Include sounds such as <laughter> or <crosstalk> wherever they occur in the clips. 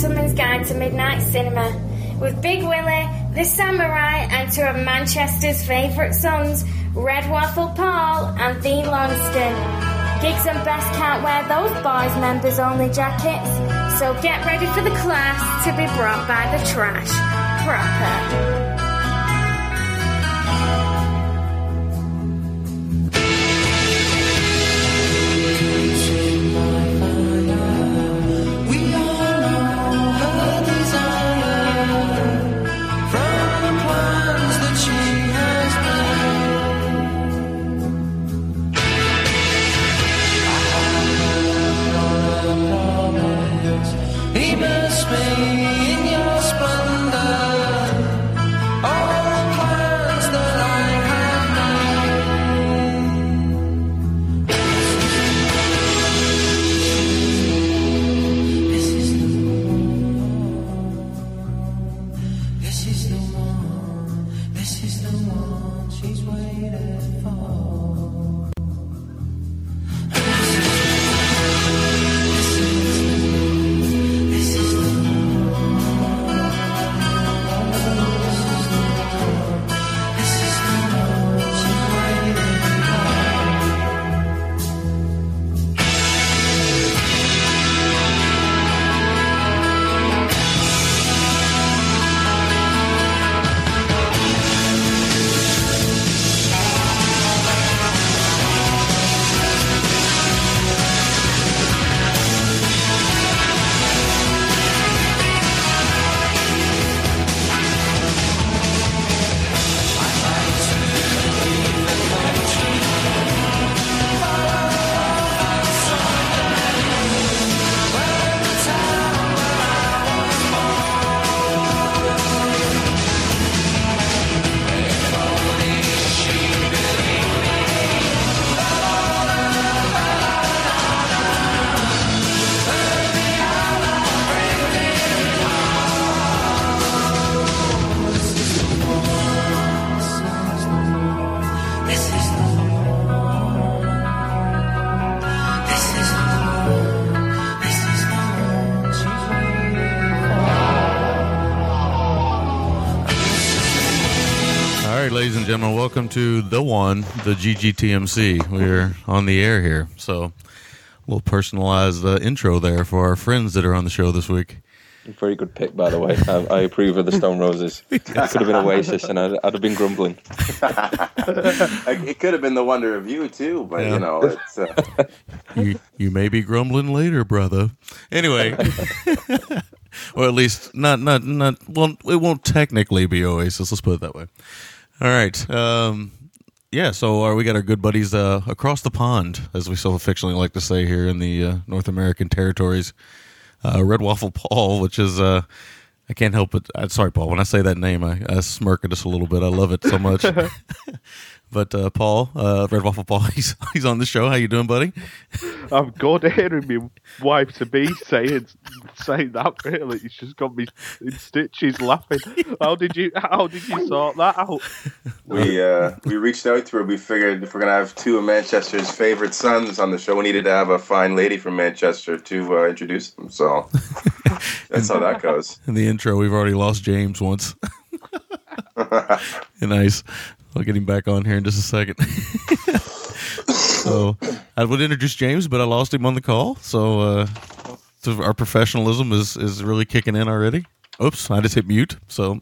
Gentleman's Guide to Midnight Cinema. With Big Willie, the samurai, and two of Manchester's favourite sons, Red Waffle Paul and The Lonston. Gigs and Best can't wear those boys' members only jackets, so get ready for the class to be brought by the trash. Proper. To the one, the GGTMC. We're on the air here, so a little personalized uh, intro there for our friends that are on the show this week. Very good pick, by the way. I, I approve of the Stone Roses. It could have been Oasis, and I'd, I'd have been grumbling. <laughs> it could have been the Wonder of You too, but yeah. you know, it's. Uh... <laughs> you you may be grumbling later, brother. Anyway, <laughs> or at least not not not. Well, it won't technically be Oasis. Let's put it that way. All right. Um, yeah, so uh, we got our good buddies uh, across the pond, as we so affectionately like to say here in the uh, North American territories. Uh, Red Waffle <laughs> Paul, which is uh, I can't help. Uh, sorry, Paul. When I say that name, I, I smirk at us a little bit. I love it so much. <laughs> <laughs> But uh, Paul, uh, Red Waffle Paul, <laughs> he's he's on the show. How you doing, buddy? I'm good. <laughs> Hearing my wife to be saying saying that really, it's just got me in stitches laughing. How did you How did you sort that out? We uh, we reached out to her. We figured if we're gonna have two of Manchester's favorite sons on the show, we needed to have a fine lady from Manchester to uh, introduce them. So <laughs> that's how that goes. In the intro, we've already lost James once. nice. I'll get him back on here in just a second. <laughs> so I would introduce James, but I lost him on the call. So, uh, so our professionalism is is really kicking in already. Oops, I just hit mute. So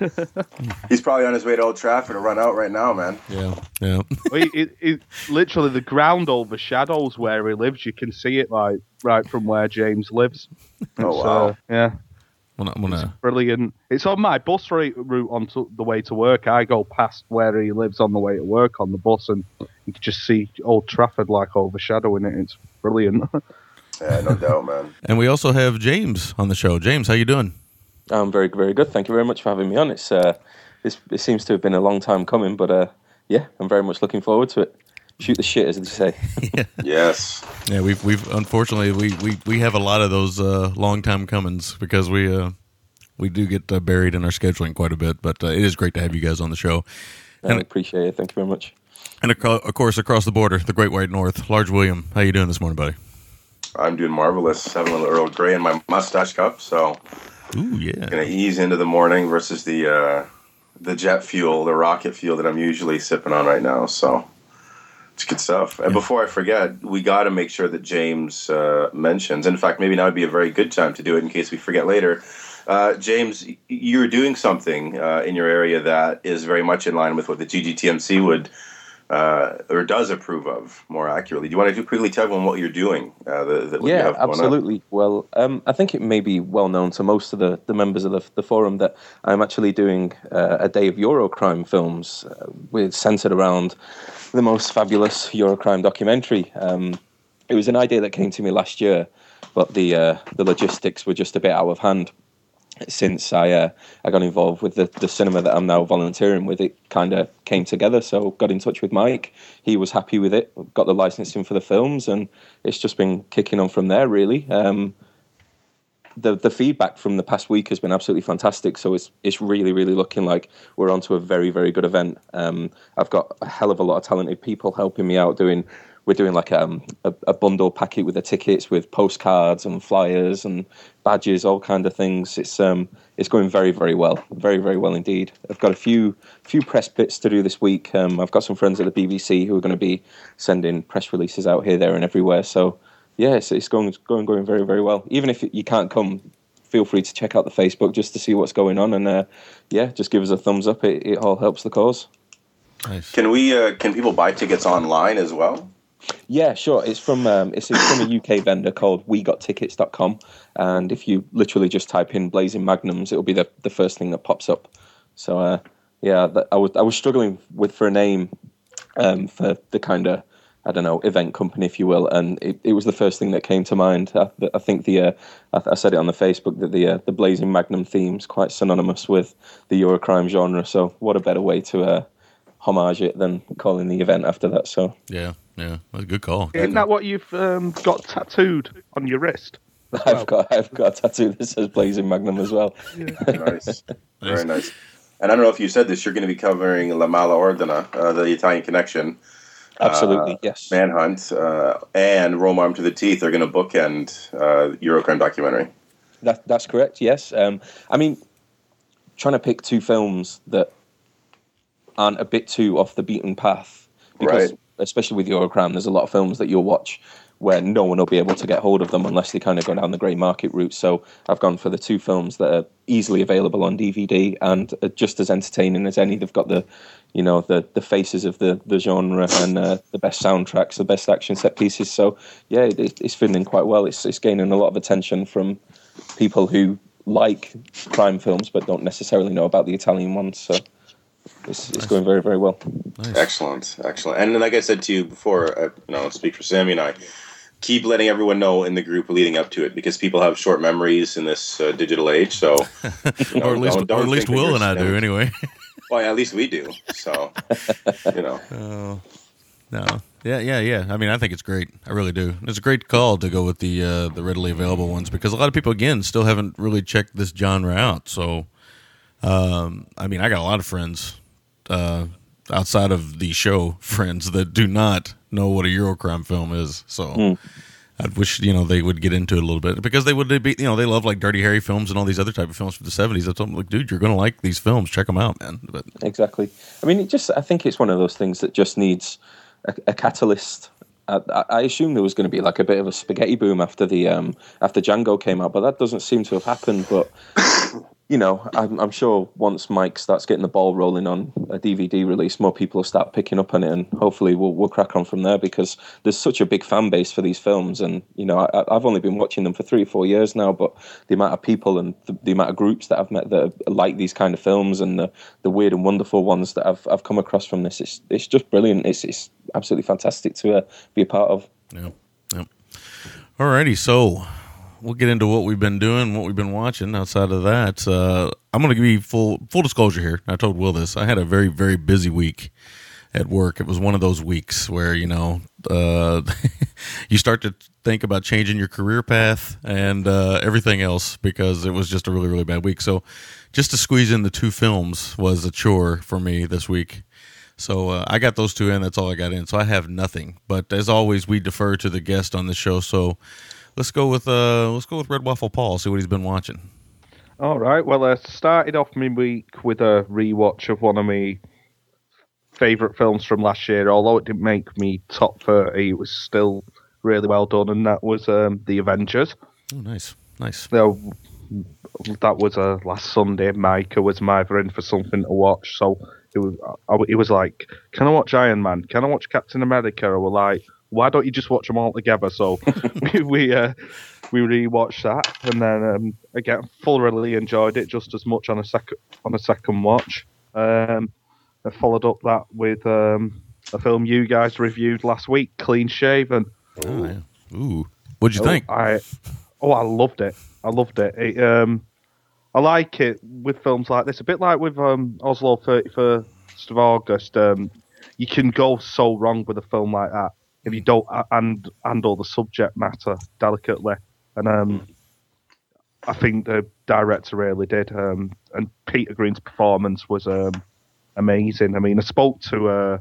<laughs> he's probably on his way to Old Trafford to run out right now, man. Yeah, yeah. <laughs> well, it, it, literally, the ground overshadows where he lives. You can see it like right from where James lives. Oh wow! yeah. Wanna, wanna... It's brilliant. It's on my bus route on to the way to work. I go past where he lives on the way to work on the bus, and you can just see Old Trafford like overshadowing it. It's brilliant. <laughs> yeah, no doubt, man. <laughs> And we also have James on the show. James, how you doing? I'm very, very good. Thank you very much for having me on. It's uh, this it seems to have been a long time coming, but uh, yeah, I'm very much looking forward to it shoot the shit, as they say. <laughs> yeah. Yes. Yeah, we've we've unfortunately we, we, we have a lot of those uh, long time comings because we uh, we do get uh, buried in our scheduling quite a bit. But uh, it is great to have you guys on the show. And, I appreciate it. Thank you very much. And of course, across the border, the Great White North, Large William. How you doing this morning, buddy? I'm doing marvelous. Having a little Earl Grey in my mustache cup, so Ooh, yeah. gonna ease into the morning versus the uh, the jet fuel, the rocket fuel that I'm usually sipping on right now. So it's good stuff. And before I forget, we got to make sure that James uh, mentions. In fact, maybe now would be a very good time to do it in case we forget later. Uh, James, you're doing something uh, in your area that is very much in line with what the GGTMC would uh, or does approve of, more accurately. Do you want to quickly tell everyone what you're doing? Uh, the, the, what you Yeah, have absolutely. Well, um, I think it may be well known to most of the, the members of the, the forum that I'm actually doing uh, a day of Eurocrime films uh, with centered around the most fabulous Eurocrime documentary. Um, it was an idea that came to me last year, but the uh, the logistics were just a bit out of hand. Since I uh, I got involved with the, the cinema that I'm now volunteering with, it kind of came together. So got in touch with Mike. He was happy with it. Got the licensing for the films, and it's just been kicking on from there. Really, um, the the feedback from the past week has been absolutely fantastic. So it's it's really really looking like we're onto a very very good event. Um, I've got a hell of a lot of talented people helping me out doing. We're doing like um, a, a bundle packet with the tickets, with postcards and flyers and badges, all kind of things. It's um, it's going very very well, very very well indeed. I've got a few few press bits to do this week. Um, I've got some friends at the BBC who are going to be sending press releases out here, there, and everywhere. So yeah, it's, it's going going going very very well. Even if you can't come, feel free to check out the Facebook just to see what's going on, and uh, yeah, just give us a thumbs up. It, it all helps the cause. Nice. Can we? Uh, can people buy tickets online as well? Yeah, sure. It's from um, it's, it's from a UK vendor called WeGotTickets.com, and if you literally just type in Blazing Magnums, it'll be the, the first thing that pops up. So uh, yeah, I was I was struggling with for a name um, for the kind of I don't know event company, if you will, and it, it was the first thing that came to mind. I, I think the uh, I, I said it on the Facebook that the uh, the Blazing Magnum theme is quite synonymous with the Eurocrime genre. So what a better way to uh, homage it than calling the event after that? So Yeah, yeah. That's a good call. Isn't that what you've um, got tattooed on your wrist? <laughs> I've got I've got a tattoo that says Blazing Magnum as well. <laughs> <laughs> nice. Very nice. And I don't know if you said this, you're going to be covering La Mala Ordina, uh, the Italian Connection, Absolutely, uh, yes. Manhunt, uh, and Rome Armed to the Teeth are going to bookend uh, Eurocrime documentary. That, that's correct. Yes. Um, I mean, trying to pick two films that aren't a bit too off the beaten path, because Right. Especially with Eurocrime, there's a lot of films that you'll watch where no one will be able to get hold of them unless they kind of go down the grey market route. So I've gone for the two films that are easily available on DVD and just as entertaining as any. They've got the, you know, the the faces of the the genre and uh, the best soundtracks, the best action set pieces. So yeah, it, it's fitting quite well. It's it's gaining a lot of attention from people who like crime films but don't necessarily know about the Italian ones. So it's, it's going very very well. Nice. Excellent, excellent. And like I said to you before, uh, you know, I'll speak for Sammy and I. Keep letting everyone know in the group leading up to it because people have short memories in this uh, digital age. So, <laughs> you know, or at least, don't- don't or at least Will and I do anyway. <laughs> Well, at least we do. So, you know, <laughs> Oh, no. Yeah, yeah, yeah. I mean, I think it's great. I really do. It's a great call to go with the uh, the readily available ones because a lot of people again still haven't really checked this genre out. So, um, I mean, I got a lot of friends uh, outside of the show <laughs> friends that do not know what a Eurocrime film is. So. I wish you know they would get into it a little bit because they would be you know they love like Dirty Harry films and all these other type of films from the seventies. I told them like, dude, you're gonna like these films. Check them out, man. But Exactly. I mean, it just I think it's one of those things that just needs a, a catalyst. I, I- I assume there was going to be like a bit of a spaghetti boom after the um, after Django came out, but that doesn't seem to have happened. But you know, I'm, I'm sure once Mike starts getting the ball rolling on a DVD release, more people will start picking up on it, and hopefully we'll we'll crack on from there because there's such a big fan base for these films, and you know, I, I've only been watching them for three or four years now, but the amount of people and the, the amount of groups that I've met that like these kind of films and the, the weird and wonderful ones that I've I've come across from this, it's it's just brilliant. It's it's absolutely fantastic to uh, be a part of. Yep. Yep. Alrighty, so we'll get into what we've been doing, what we've been watching. Outside of that, uh, I'm going to give you full full disclosure here. I told Will this. I had a very very busy week at work. It was one of those weeks where you know uh, <laughs> you start to think about changing your career path and uh, everything else because it was just a really really bad week. So just to squeeze in the two films was a chore for me this week. So uh, I got those two in. That's all I got in. So I have nothing. But as always, we defer to the guest on the show. So let's go with uh, let's go with Red Waffle Paul. See what he's been watching. All right. Well, I started off my week with a rewatch of one of my favourite films from last year. Although it didn't make me top thirty, it was still really well done, and that was um, The Avengers. Oh, nice, nice. So that was uh, last Sunday. Micah was either in for something to watch, so it was. I, it was like, can I watch Iron Man? Can I watch Captain America? Or we're like, why don't you just watch them all together? So <laughs> we we, uh, we rewatched that, and then um, again thoroughly enjoyed it just as much on a second on a second watch. Um, I followed up that with um, a film you guys reviewed last week, Clean Shaven. Oh, yeah. Ooh, what'd you think? I oh, I loved it. I loved it. it um, I like it with films like this. A bit like with um, Oslo Thirty First of August. Um, you can go so wrong with a film like that if you don't and handle the subject matter delicately. And um, I think the director really did. Um, and Peter Greene's performance was um, amazing. I mean, I spoke to uh,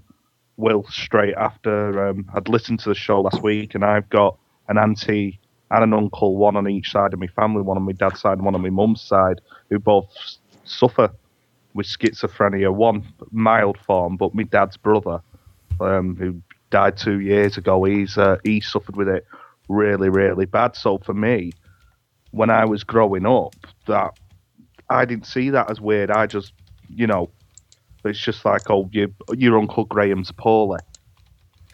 Will straight after um, I'd listened to the show last week, and I've got an auntie and an uncle, one on each side of my family, one on my dad's side and one on my mum's side, who both suffer with schizophrenia. One mild form, but my dad's brother, um, who died two years ago, he's uh, he suffered with it really, really bad. So for me, when I was growing up, that I didn't see that as weird. I just, you know, it's just like, oh, your your uncle Graham's poorly,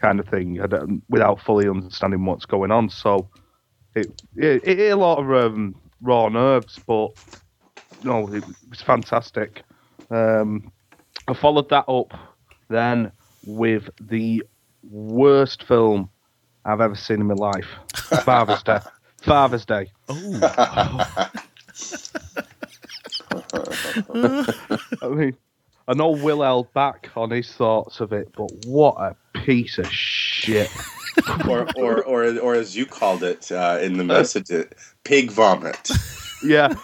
kind of thing, without fully understanding what's going on. So it it, it a lot of um, raw nerves, but no, it was fantastic. Um, I followed that up then with the worst film I've ever seen in my life, <laughs> Father's Day. Father's Day. Oh, <laughs> I mean, I know Will held back on his thoughts of it, but what a piece of shit. or, or, or, or as you called it uh, in the message, it, pig vomit. Yeah,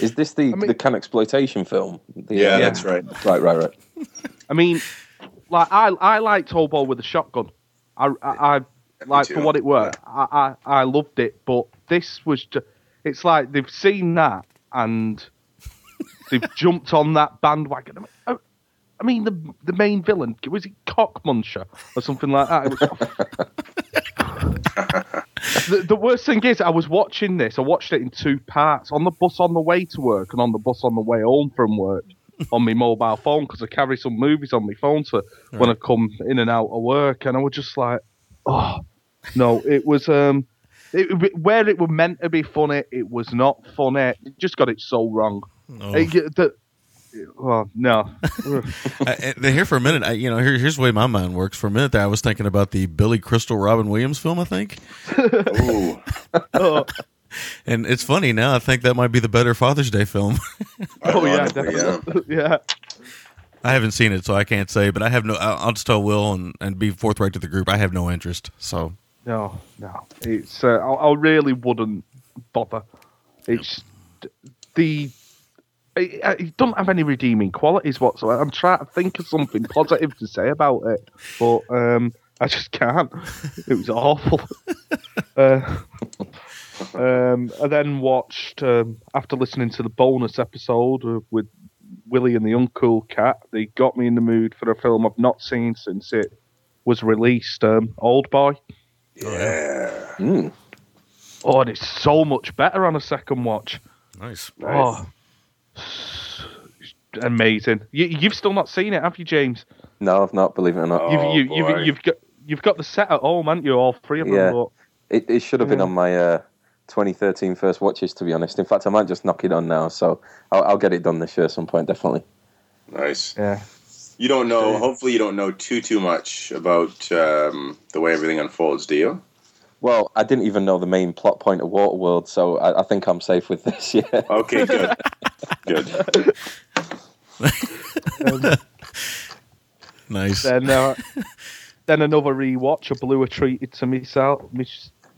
Is this the mean- the can exploitation film? The, Yeah, uh, that's right. Right, right, right. I mean, like I I liked Hobo with a shotgun. I I, I like for what it were. I, I I loved it, but this was just. It's like they've seen that and <laughs> they've jumped on that bandwagon. I mean, I, mean, the the main villain was it Cockmuncher or something like that. <laughs> The, the worst thing is, I was watching this. I watched it in two parts on the bus on the way to work and on the bus on the way home from work on my mobile phone because I carry some movies on my phone to when I come in and out of work. And I was just like, oh no, it was um, it, where it was meant to be funny, it was not funny. It just got it so wrong. oh. It- the- oh no, <laughs> I, I- here for a minute, I, you know, here, here's the way my mind works. For a minute there, I was thinking about the Billy Crystal Robin Williams film. I think, <laughs> Ooh. <laughs> oh, <laughs> and it's funny now. I think that might be the better Father's Day film. <laughs> oh yeah, Ironically, yeah. definitely. yeah. I haven't seen it, so I can't say. But I have no. I'll I'll just tell Will and, and be forthright to the group. I have no interest. So No, no. It's uh, I, I really wouldn't bother. It's the it, it doesn't have any redeeming qualities whatsoever. I'm trying to think of something positive to say about it, but um, I just can't. It was awful. <laughs> uh, <laughs> um, I then watched um, after listening to the bonus episode with Willie and the Uncool Cat. They got me in the mood for a film I've not seen since it was released. Um, Old Boy. Yeah. Mm. Oh, and it's so much better on a second watch. nice. Oh, amazing! You, you've still not seen it, have you, James? No, I've not. Believe it or not. Oh, you've, you, you've, you've got you've got the set at home, haven't you? All three of them. Yeah. But It, it should have been on my uh, 2013 first watches, to be honest. In fact, I might just knock it on now, so I'll, I'll get it done this year at some point, definitely. Nice. yeah, You don't know. Hopefully, you don't know too too much about um, the way everything unfolds, do you? Well, I didn't even know the main plot point of Waterworld, so I, I think I'm safe with this. <laughs> Yeah. Okay, good. good. um, <laughs> Nice. then uh, then another rewatch. I blew a treated to myself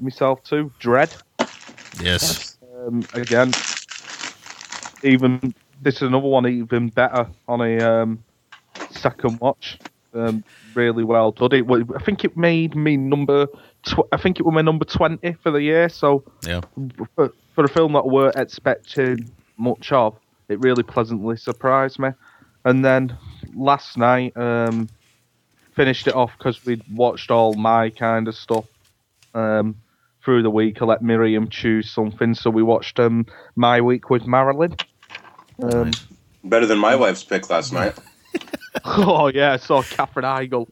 myself too. Dread. Yes. Um, again, even this is another one even better on a um, second watch. Um, really well done. It, I think it made me number. Tw- I think it was my number twenty for the year. So Yeah. for, for a film that we weren't expecting much of, it really pleasantly surprised me. And then last night, um, finished it off because we'd watched all my kind of stuff um, through the week. I let Miriam choose something, so we watched um, My Week with Marilyn. Um, Better than my wife's pick last night. <laughs> oh, yeah, I saw Katherine Heigl.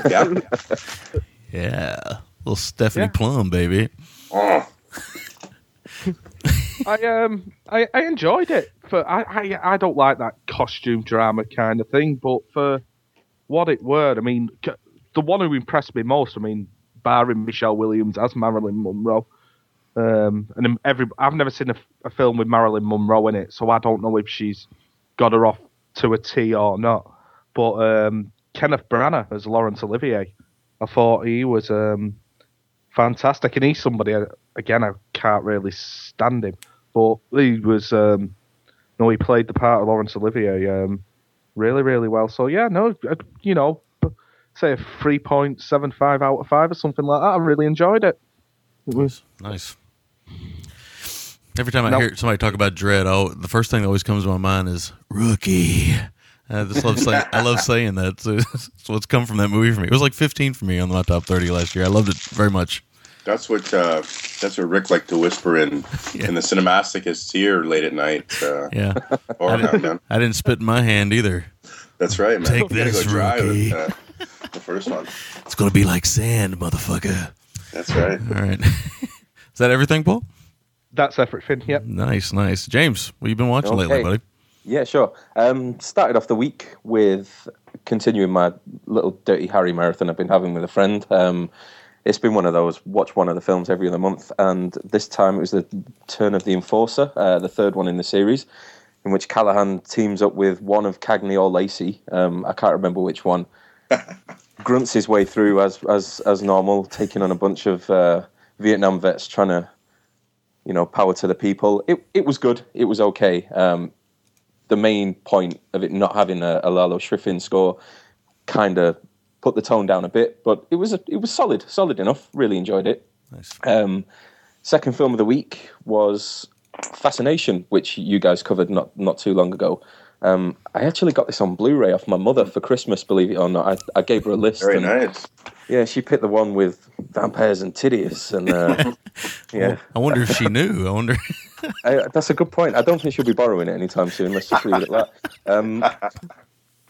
<laughs> Yeah. <laughs> Yeah. Little Stephanie Yeah. Plum, baby. Oh, I um I, I enjoyed it. For I, I I don't like that costume drama kind of thing, but for what it were, I mean, the one who impressed me most, I mean, barring Michelle Williams as Marilyn Monroe, um, and every I've never seen a, a film with Marilyn Monroe in it, so I don't know if she's got her off to a T or not. But um, Kenneth Branagh as Laurence Olivier, I thought he was um, fantastic, and he's somebody again I can't really stand him, but he was um, no, he played the part of Laurence Olivier um, really, really well. So yeah, no, uh, you know, say a three point seven five out of five or something like that. I really enjoyed it. It was Nice. Every time I Now- hear somebody talk about Dread, oh, the first thing that always comes to my mind is rookie. I just love saying I love saying that. So it's what's come from that movie for me. It was like 15 for me on my top 30 last year. I loved it very much. that's what uh, that's what Rick liked to whisper in <laughs> in the cinemasochist's ear late at night. Uh, Yeah, or I didn't, I didn't spit in my hand either. That's right, man. Take You gotta this, go dry rookie. with, uh, the first one. It's gonna be like sand, motherfucker. That's right. All right, <laughs> is that everything, Paul? that's everything. Yep. Nice, nice. James, what you been watching lately, buddy? Yeah, sure. Um, started off the week with continuing my little Dirty Harry marathon I've been having with a friend. Um, it's been one of those watch one of the films every other month, and this time it was the turn of the Enforcer, uh, the third one in the series, in which Callahan teams up with one of Cagney or Lacey. Um, I can't remember which one. <laughs> Grunts his way through as as as normal, taking on a bunch of uh, Vietnam vets trying to, you know, power to the people. It it was good. It was okay. Um, the main point of it not having a, a Lalo Schifrin score kind of put the tone down a bit, but it was a, it was solid, solid enough. Really enjoyed it. Nice. Um, second film of the week was Fascination, which you guys covered not not too long ago. Um, I actually got this on Blu-ray off my mother for Christmas. Believe it or not, I, I gave her a list. Very and, nice. Yeah, she picked the one with vampires and titties, and uh, <laughs> yeah, I wonder if she knew. I wonder. <laughs> I, that's a good point. I don't think she'll be borrowing it anytime soon. Let's just leave it at that. Um,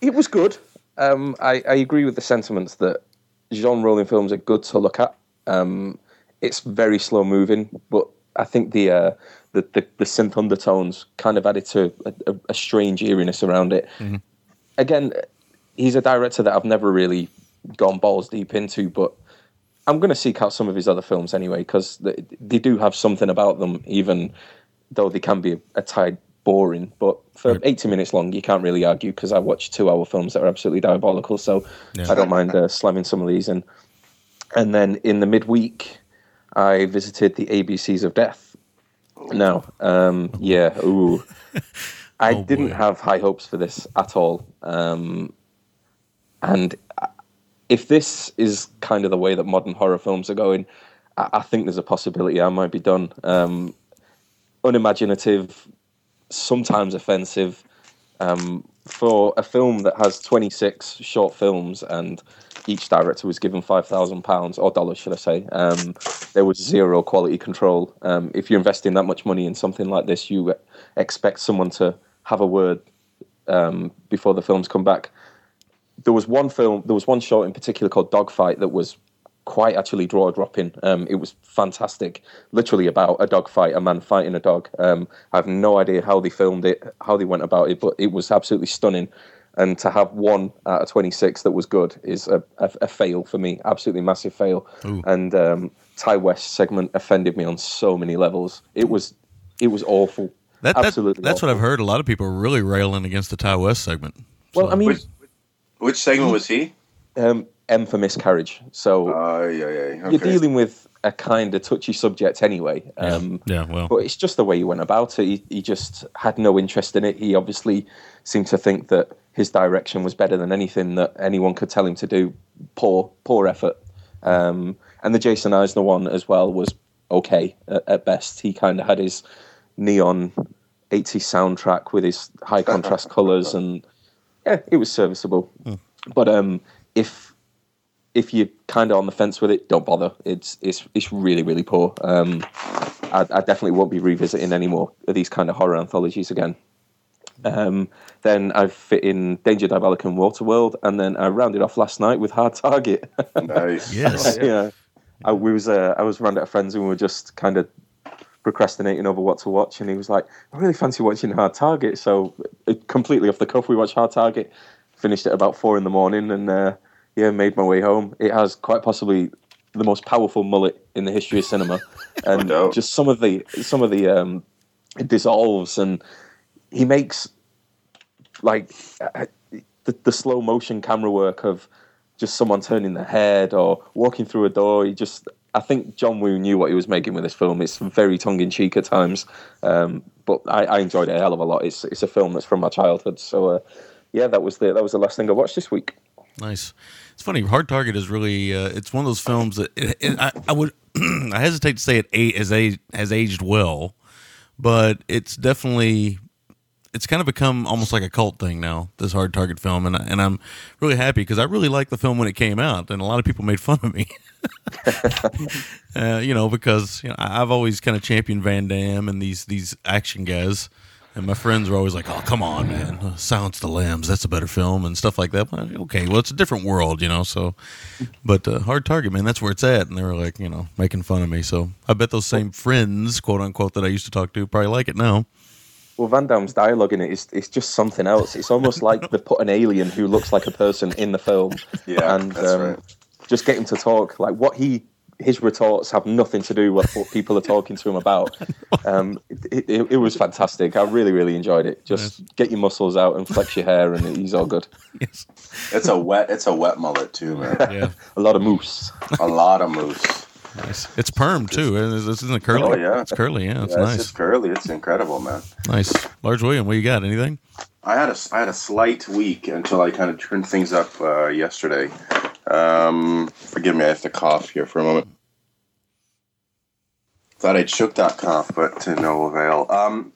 it was good. Um, I, I agree with the sentiments that Jean Rollin films are good to look at. Um, it's very slow moving, but I think the, uh, the the the synth undertones kind of added to a, a, a strange eeriness around it. Again, he's a director that I've never really gone balls deep into, but I'm going to seek out some of his other films anyway because they, they do have something about them, even though they can be a, a tide boring. But for Right. 80 minutes long, you can't really argue because I watch two hour films that are absolutely diabolical. So Yeah. I don't mind uh, slamming some of these in. And then in the midweek, I visited the ABCs of Death. Now, um, yeah, ooh. <laughs> I Oh, didn't boy. have high hopes for this at all. Um, and if this is kind of the way that modern horror films are going, I, I think there's a possibility I might be done. Um, unimaginative, sometimes offensive. Um, for a film that has 26 short films and each director was given £5,000 or dollars, should I say, um, there was zero quality control. Um, if you're investing that much money in something like this, you expect someone to have a word um, before the films come back there was one film, there was one short in particular called Dogfight that was quite actually draw a dropping. Um, it was fantastic, literally about a dog fight, a man fighting a dog. Um, I have no idea how they filmed it, how they went about it, but it was absolutely stunning. And to have one out of 26 that was good is a, a, a fail for me, absolutely massive fail. Ooh. And um, Ti West segment offended me on so many levels. It was, it was awful. That, that absolutely, that's what. I've heard. A lot of people are really railing against the Ti West segment. Well, I mean, Which, which segment was he? um, M for miscarriage. So Oh, yeah, yeah. you're dealing with a kind of touchy subject anyway. Um, yeah, well, But it's just the way he went about it. He, he just had no interest in it. He obviously seemed to think that his direction was better than anything that anyone could tell him to do. Poor, poor effort. Um, and the Jason Eisener one as well was okay at, at best. He kind of had his neon 80s soundtrack with his high contrast <laughs> colors, and yeah, it was serviceable. But um, if if you're kind of on the fence with it, don't bother. It's it's it's really really poor. Um, I, I definitely won't be revisiting any more of these kind of horror anthologies again. Um, then I've fit in Danger Diabolik and Waterworld, and then I rounded off last night with Hard Target. Nice. <laughs> Yes. yeah, I we was uh, I was around at a friend's and we were just kind of procrastinating over what to watch, and he was like, "I really fancy watching Hard Target." So uh, completely off the cuff, we watched Hard Target. Finished at about four in the morning, and uh, yeah, made my way home. It has quite possibly the most powerful mullet in the history of cinema, <laughs> and doubt. just some of the some of the um, it dissolves, and he makes like uh, the, the slow motion camera work of just someone turning their head or walking through a door. He just, I think John Woo knew what he was making with this film. It's very tongue in cheek at times, um, but I, I enjoyed it a hell of a lot. It's it's a film that's from my childhood, so uh, yeah, that was the that was the last thing I watched this week. Nice. It's funny. Hard Target is really. Uh, it's one of those films that it, it, I, I would. <clears throat> I hesitate to say it a- has a, has aged well, but it's definitely. It's kind of become almost like a cult thing now. This Hard Target film, and I- and I'm really happy because I really liked the film when it came out, and a lot of people made fun of me. <laughs> uh, you know, because you know I've always kind of championed Van Damme and these these action guys. And my friends were always like, "Oh, come on, man! Uh, Silence the Lambs, that's a better film," and stuff like that. But, okay, well, it's a different world, you know. So, but uh, Hard Target, man, that's where it's at. And they were like, you know, making fun of me. So I bet those same friends, quote unquote, that I used to talk to, probably like it now. Well, Van Damme's dialogue in it is it's just something else. It's almost like they put an alien who looks like a person in the film, <laughs> Yeah, and that's um, right. just get him to talk. Like what he his retorts have nothing to do with what <laughs> people are talking to him about. Um, it, it, it was fantastic. I really, really enjoyed it. Just get your muscles out and flex your hair, and he's all good. <laughs> Yes. It's a wet. It's a wet mullet too, man. <laughs> Yeah. A lot of moose. a lot of moose. Nice. It's perm too. This isn't it curly. Oh, yeah. It's curly. Yeah, it's Yeah, nice. It's just curly. It's incredible, man. Nice. Large William, what you got? Anything? I had a I had a slight week until I kind of turned things up uh, yesterday. Um, forgive me, I have to cough here for a moment. Thought I'd shook that cough, but to no avail. Um,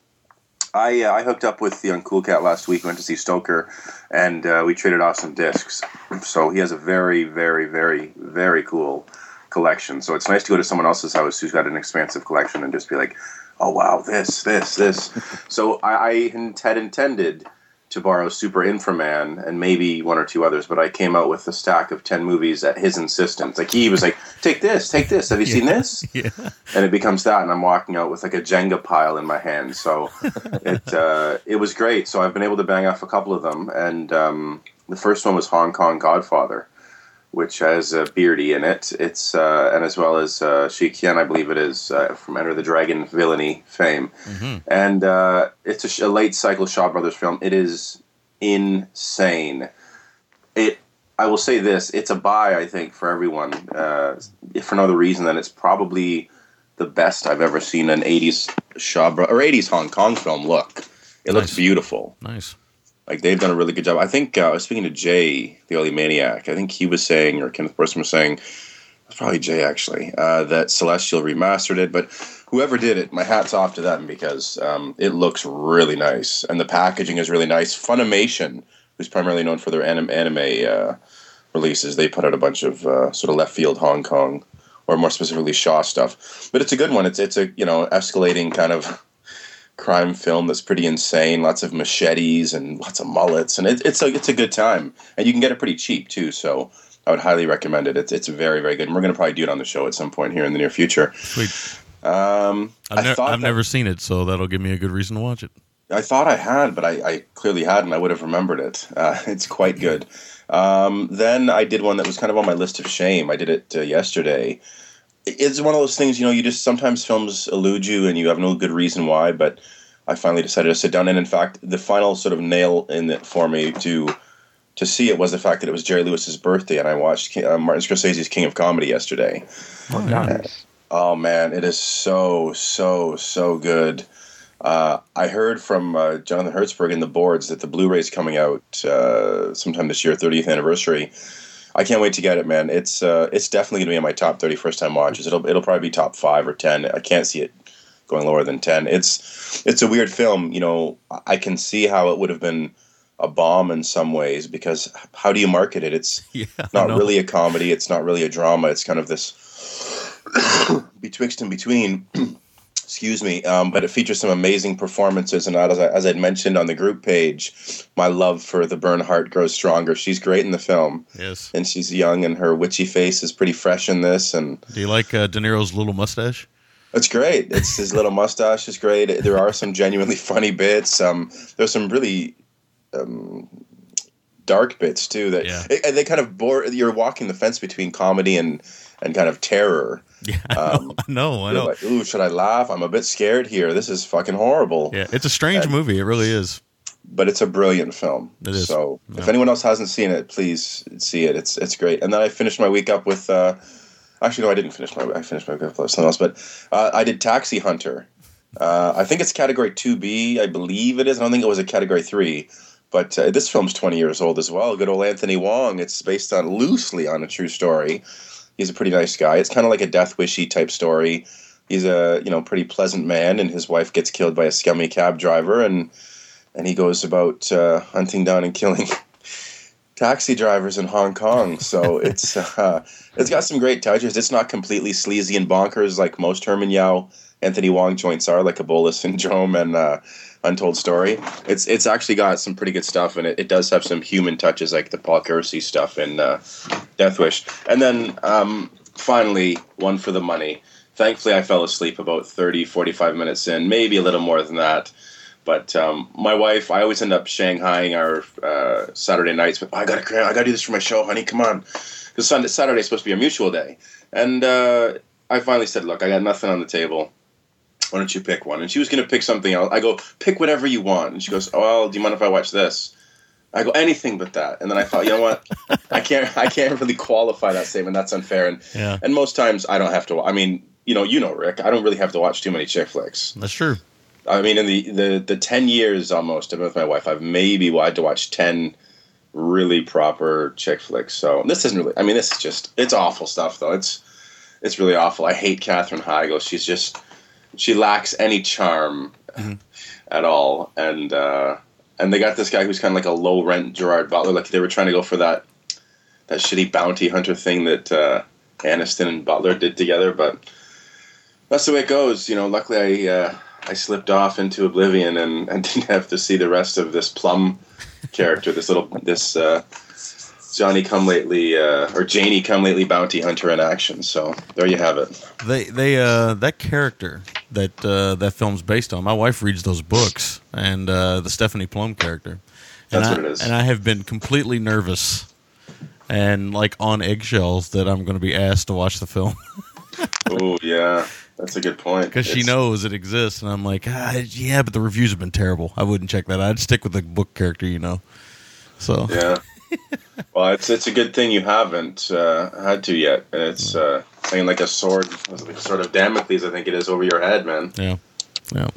I uh, I hooked up with the Uncool Cat last week. Went to see Stoker, and uh, we traded off some discs. So he has a very, very, very, very cool collection. So it's nice to go to someone else's house who's got an expansive collection and just be like, "Oh wow, this, this, this." <laughs> so I, I had intended to borrow Super Inframan and maybe one or two others, but I came out with a stack of ten movies at his insistence. Like he was like, "Take this, take this. Have you seen this?" <laughs> Yeah. and it becomes that, and I'm walking out with like a Jenga pile in my hand. So it <laughs> uh, it was great. So I've been able to bang off a couple of them, and um, the first one was Hong Kong Godfather, which has a Beardy in it. It's uh, and as well as uh, Shi Qian, I believe it is uh, from Enter the Dragon villainy fame, and uh, it's a, sh- a late cycle Shaw Brothers film. It is insane. It. I will say this: it's a buy, I think, for everyone. Uh, if for no other reason than it's probably the best I've ever seen an '80s Shaw Bro- or '80s Hong Kong film look. It looks beautiful. Nice. Like they've done a really good job. I think uh, I was speaking to Jay, the early maniac. I think he was saying, or Kenneth Burson was saying, it's probably Jay actually, uh, that Celestial remastered it. But whoever did it, my hat's off to them because um, it looks really nice and the packaging is really nice. Funimation, who's primarily known for their anim- anime uh, releases, they put out a bunch of uh, sort of left field Hong Kong, or more specifically Shaw stuff. But it's a good one. It's it's a you know escalating kind of crime film that's pretty insane. Lots of machetes and lots of mullets, and it, it's a it's a good time, and you can get it pretty cheap too. So I would highly recommend it. It's it's very very good. And we're going to probably do it on the show at some point here in the near future. Sweet. Um, I've, thought I've that- never seen it, so that'll give me a good reason to watch it. I thought I had, but I, I clearly hadn't. I would have remembered it. Uh, <laughs> it's quite good. Um, then I did one that was kind of on my list of shame. I did it uh, yesterday. It- It's one of those things, you know, you just sometimes films elude you and you have no good reason why, but I finally decided to sit down. And in fact, the final sort of nail in it for me to to see it was the fact that it was Jerry Lewis's birthday, and I watched uh, Martin Scorsese's King of Comedy yesterday. Nice. Oh man, it is so so so good. Uh, I heard from uh, Jonathan Hertzberg in the boards that the Blu-ray's coming out uh, sometime this year, 30th anniversary. I can't wait to get it, man. It's uh, it's definitely gonna be in my top 30 first time watches. It'll it'll probably be top five or ten. I can't see it going lower than ten. It's it's a weird film. You know, I can see how it would have been a bomb in some ways because how do you market it? It's <laughs> Yeah, not really a comedy. It's not really a drama. It's kind of this <coughs> betwixt and between. Excuse me, um, but it features some amazing performances, and as I, as I'd mentioned on the group page, my love for the Bernhard grows stronger. She's great in the film, Yes. and she's young, and her witchy face is pretty fresh in this, and Do you like uh, De Niro's little mustache? it's great. It's his little mustache is great. There are some genuinely funny bits. Um, there's some really um, dark bits too that Yeah. and they kind of bore. You're walking the fence between comedy and and kind of terror. Yeah, I know. I know. I know. like, ooh, should I laugh? I'm a bit scared here. This is fucking horrible. Yeah, it's a strange movie. It really is. But it's a brilliant film. It is. So Yeah. if anyone else hasn't seen it, please see it. It's it's great. And then I finished my week up with. Uh, actually, no, I didn't finish my. I finished my week up with something else. But uh, I did Taxi Hunter. Uh, I think it's category two B. I believe it is. I don't think it was a category three. But uh, this film's 20 years old as well. Good old Anthony Wong. It's based on loosely on a true story. He's a pretty nice guy. It's kind of like a Death Wishy type story. He's a you know pretty pleasant man, and his wife gets killed by a scummy cab driver, and and he goes about uh, hunting down and killing <laughs> taxi drivers in Hong Kong. So <laughs> it's uh, it's got some great touches. It's not completely sleazy and bonkers like most Herman Yao, Anthony Wong joints are, like Ebola Syndrome and uh, Untold Story. It's it's actually got some pretty good stuff, and it, it does have some human touches like the Paul Kersey stuff in uh, Death Wish. And then um, finally, one for the money. Thankfully, I fell asleep about 30, 45 minutes in, maybe a little more than that. But um, my wife, I always end up shanghaiing our uh, Saturday nights. With, I gotta, I gotta do this for my show, honey. Come on, because Sunday, Saturday's supposed to be a mutual day. And uh, I finally said, look, I got nothing on the table. Why don't you pick one? And she was gonna pick something else. I go, pick whatever you want. And she goes, oh, well, do you mind if I watch this? I go anything but that. And then I thought, you know what? <laughs> I can't, I can't really qualify that statement. That's unfair. And Yeah, and most times I don't have to. I mean, you know, you know, Rick. I don't really have to watch too many chick flicks. that's true. I mean, in the, the, the 10 years almost I've been with my wife, I've maybe had to watch 10 really proper chick flicks. So this isn't really, I mean, this is just, it's awful stuff though. It's, it's really awful. I hate Katherine Heigl. She's just, she lacks any charm at all. And, uh, and they got this guy who's kind of like a low rent Gerard Butler. Like they were trying to go for that, that shitty bounty hunter thing that, uh, Aniston and Butler did together, but that's the way it goes. You know, luckily I, uh, I slipped off into oblivion and, and <laughs> didn't have to see the rest of this plum character, this little this uh, Johnny come lately uh, or Janie come lately bounty hunter in action. So there you have it. They they uh that character that uh, that film's based on. My wife reads those books and uh, the Stephanie Plum character. And That's I, what it is. And I have been completely nervous and like on eggshells that I'm going to be asked to watch the film <laughs> Oh yeah, that's a good point. because she knows it exists, and I'm like, ah, yeah, but the reviews have been terrible. I wouldn't check that. I'd stick with the book character, you know. So Yeah. <laughs> well, it's it's a good thing you haven't uh, had to yet, and it's uh, hanging like a sword, like a sword of Damocles. I think it is over your head, man. yeah, yeah.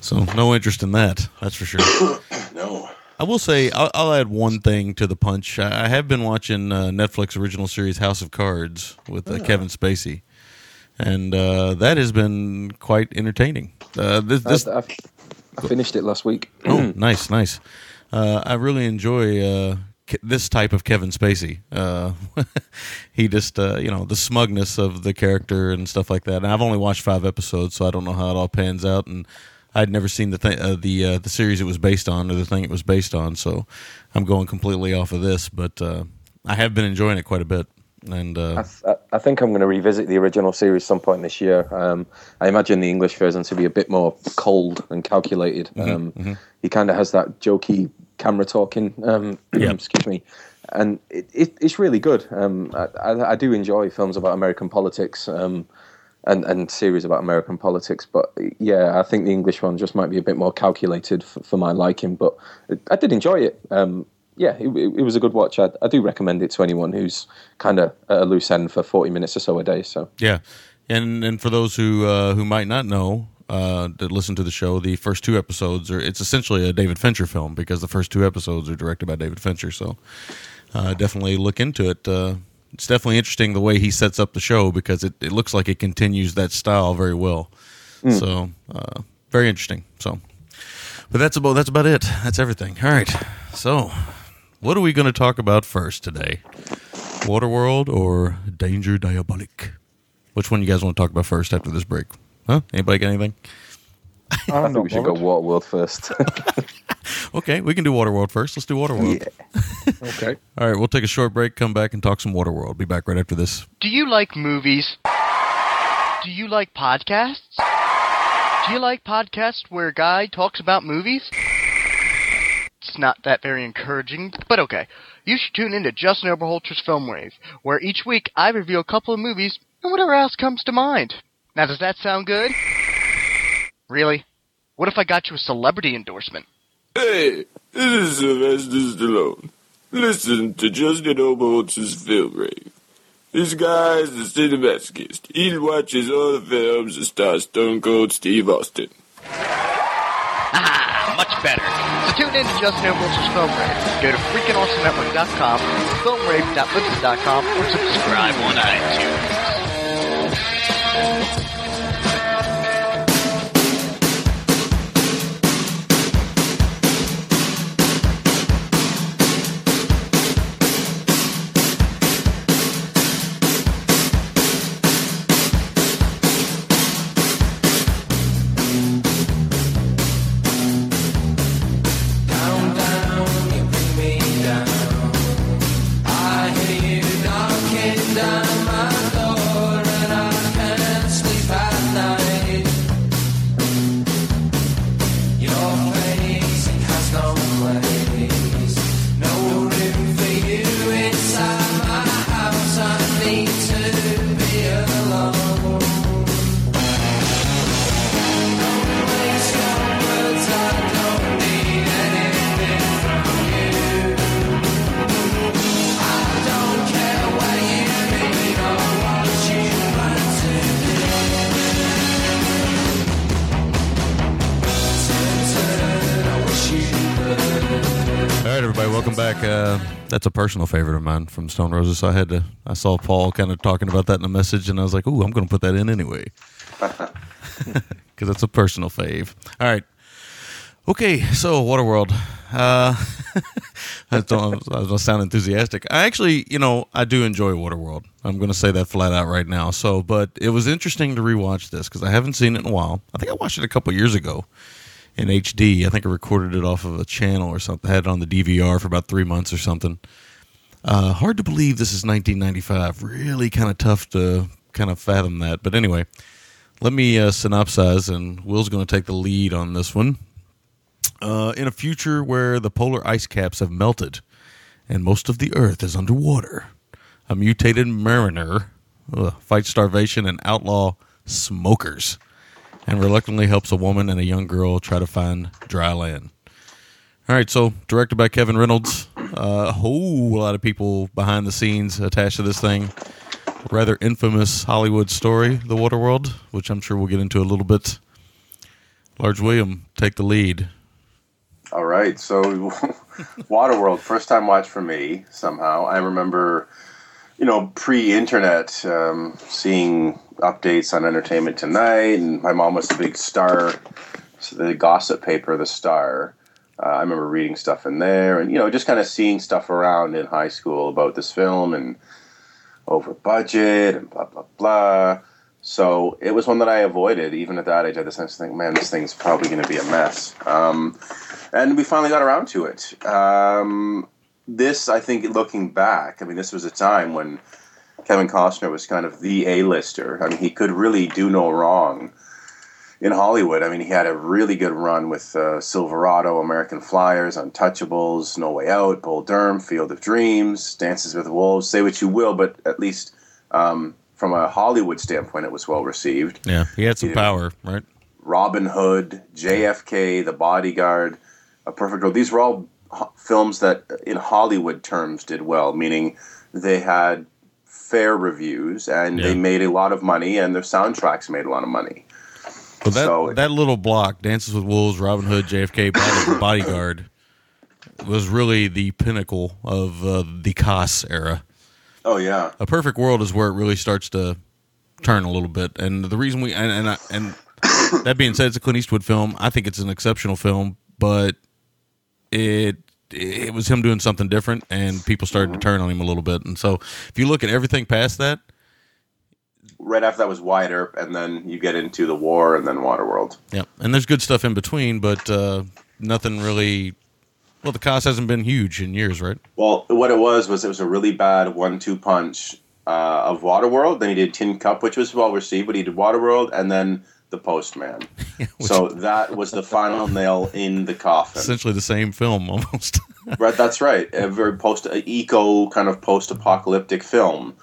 So no interest in that. That's for sure. <coughs> No. I will say I'll, I'll add one thing to the punch. I, I have been watching uh, Netflix original series House of Cards with uh, Kevin Spacey, and uh, that has been quite entertaining. Uh, this, this I, I finished it last week. oh, nice, nice. Uh, I really enjoy uh, Ke- this type of Kevin Spacey. Uh, <laughs> he just, uh, you know, the smugness of the character and stuff like that. And I've only watched five episodes, so I don't know how it all pans out. And I'd never seen the th- uh, the uh, the series it was based on or the thing it was based on, so I'm going completely off of this. But uh, I have been enjoying it quite a bit. And I, uh, th- I think I'm going to revisit the original series some point this year. Um, I imagine the English version to be a bit more cold and calculated. Um, He kind of has that jokey camera talking. Um, <clears throat> Yeah. excuse me. And it, it, it's really good. Um, I, I, do enjoy films about American politics um, and, and series about American politics. But yeah, I think the English one just might be a bit more calculated for, for my liking. But I did enjoy it. Um, yeah, it was a good watch. I, I do recommend it to anyone who's kind of at a loose end for 40 minutes or so a day. So yeah, and and for those who uh, who might not know, uh, that listen to the show, the first two episodes are it's essentially a David Fincher film because the first two episodes are directed by David Fincher. So uh, definitely look into it. Uh, it's definitely interesting the way he sets up the show because it, it looks like it continues that style very well. So uh, very interesting. So, but that's about that's about it. That's everything. All right. So, what are we going to talk about first today? Waterworld or Danger Diabolik? Which one you guys want to talk about first after this break? Huh? Anybody got anything? I think we should go Waterworld first. <laughs> Okay, we can do Waterworld first. Let's do Waterworld. Okay. <laughs> All right, we'll take a short break, come back, and talk some Waterworld. Be back right after this. Do you like movies? Do you like podcasts? Do you like podcasts where a guy talks about movies? It's not that very encouraging, but okay. You should tune in to Justin Oberholter's Film Rave, where each week I review a couple of movies and whatever else comes to mind. Now, does that sound good? Really? What if I got you a celebrity endorsement? Hey, this is Sylvester Stallone. Listen to Justin Oberholtz's film rave. This guy's a cinemasochist. He watches all the films that star Stone Cold Steve Austin. Ah, much better. So tune in to Justin Oberholter's Film Rave. Go to freakingawesomenetwork.com, filmrave.libsyn.com, or subscribe on iTunes. Thank you. Personal favorite of mine from Stone Roses. So I had to. I saw Paul kind of talking about that in a message, and I was like, "Ooh, I'm going to put that in anyway," <laughs> <laughs> because that's a personal fave. All right. Okay, so Waterworld. Uh, <laughs> I don't. I gonna sound enthusiastic. I actually, you know, I do enjoy Waterworld. I'm going to say that flat out right now. So, but it was interesting to rewatch this because I haven't seen it in a while. I think I watched it a couple years ago in HD. I think I recorded it off of a channel or something. I had it on the DVR for about three months or something. Uh, hard to believe this is 1995. Really kind of tough to kind of fathom that. But anyway, let me uh, synopsize, and Will's going to take the lead on this one. Uh, in a future where the polar ice caps have melted and most of the Earth is underwater, a mutated mariner ugh, fights starvation and outlaw smokers and reluctantly helps a woman and a young girl try to find dry land. All right, so directed by Kevin Reynolds. Uh, a whole lot of people behind the scenes attached to this thing. Rather infamous Hollywood story, The Waterworld, which I'm sure we'll get into a little bit. Large William, take the lead. All right, so <laughs> Waterworld, first time watch for me. Somehow, I remember, you know, pre-internet, um, seeing updates on Entertainment Tonight, and my mom was a big Star, the gossip paper, The Star. Uh, I remember reading stuff in there, and you know, just kind of seeing stuff around in high school about this film and over budget and blah blah blah. So it was one that I avoided, even at that age. I had the sense think, man, this thing's probably going to be a mess. Um, and we finally got around to it. Um, this, I think, looking back, I mean, this was a time when Kevin Costner was kind of the A-lister. I mean, he could really do no wrong in Hollywood. I mean, he had a really good run with uh, Silverado, American Flyers, Untouchables, No Way Out, Bull Durham, Field of Dreams, Dances with Wolves. Say what you will, but at least um, from a Hollywood standpoint, it was well received. Yeah, he had some Yeah. power, right? Robin Hood, JFK, The Bodyguard, A Perfect World. These were all ho- films that, in Hollywood terms, did well, meaning they had fair reviews and Yeah. they made a lot of money, and their soundtracks made a lot of money. But that So- that little block, Dances with Wolves, Robin Hood, JFK, Body, <laughs> Bodyguard, was really the pinnacle of uh, the Cos era. Oh yeah. A Perfect World is where it really starts to turn a little bit, and the reason we and and, I, and <coughs> that being said, it's a Clint Eastwood film. I think it's an exceptional film, but it it was him doing something different, and people started to turn on him a little bit. And so, if you look at everything past that, Right after that was Wyatt Earp, and then you get into the war, and then Waterworld. yeah, and there's good stuff in between, but uh, nothing really. Well, the cost hasn't been huge in years, right? Well, what it was was it was a really bad one-two punch uh, of Waterworld. Then he did Tin Cup, which was well received, but he did Waterworld, and then The Postman. <laughs> so that was the final <laughs> nail in the coffin. Essentially the same film almost. <laughs> right, that's right. A very post eco kind of post-apocalyptic film.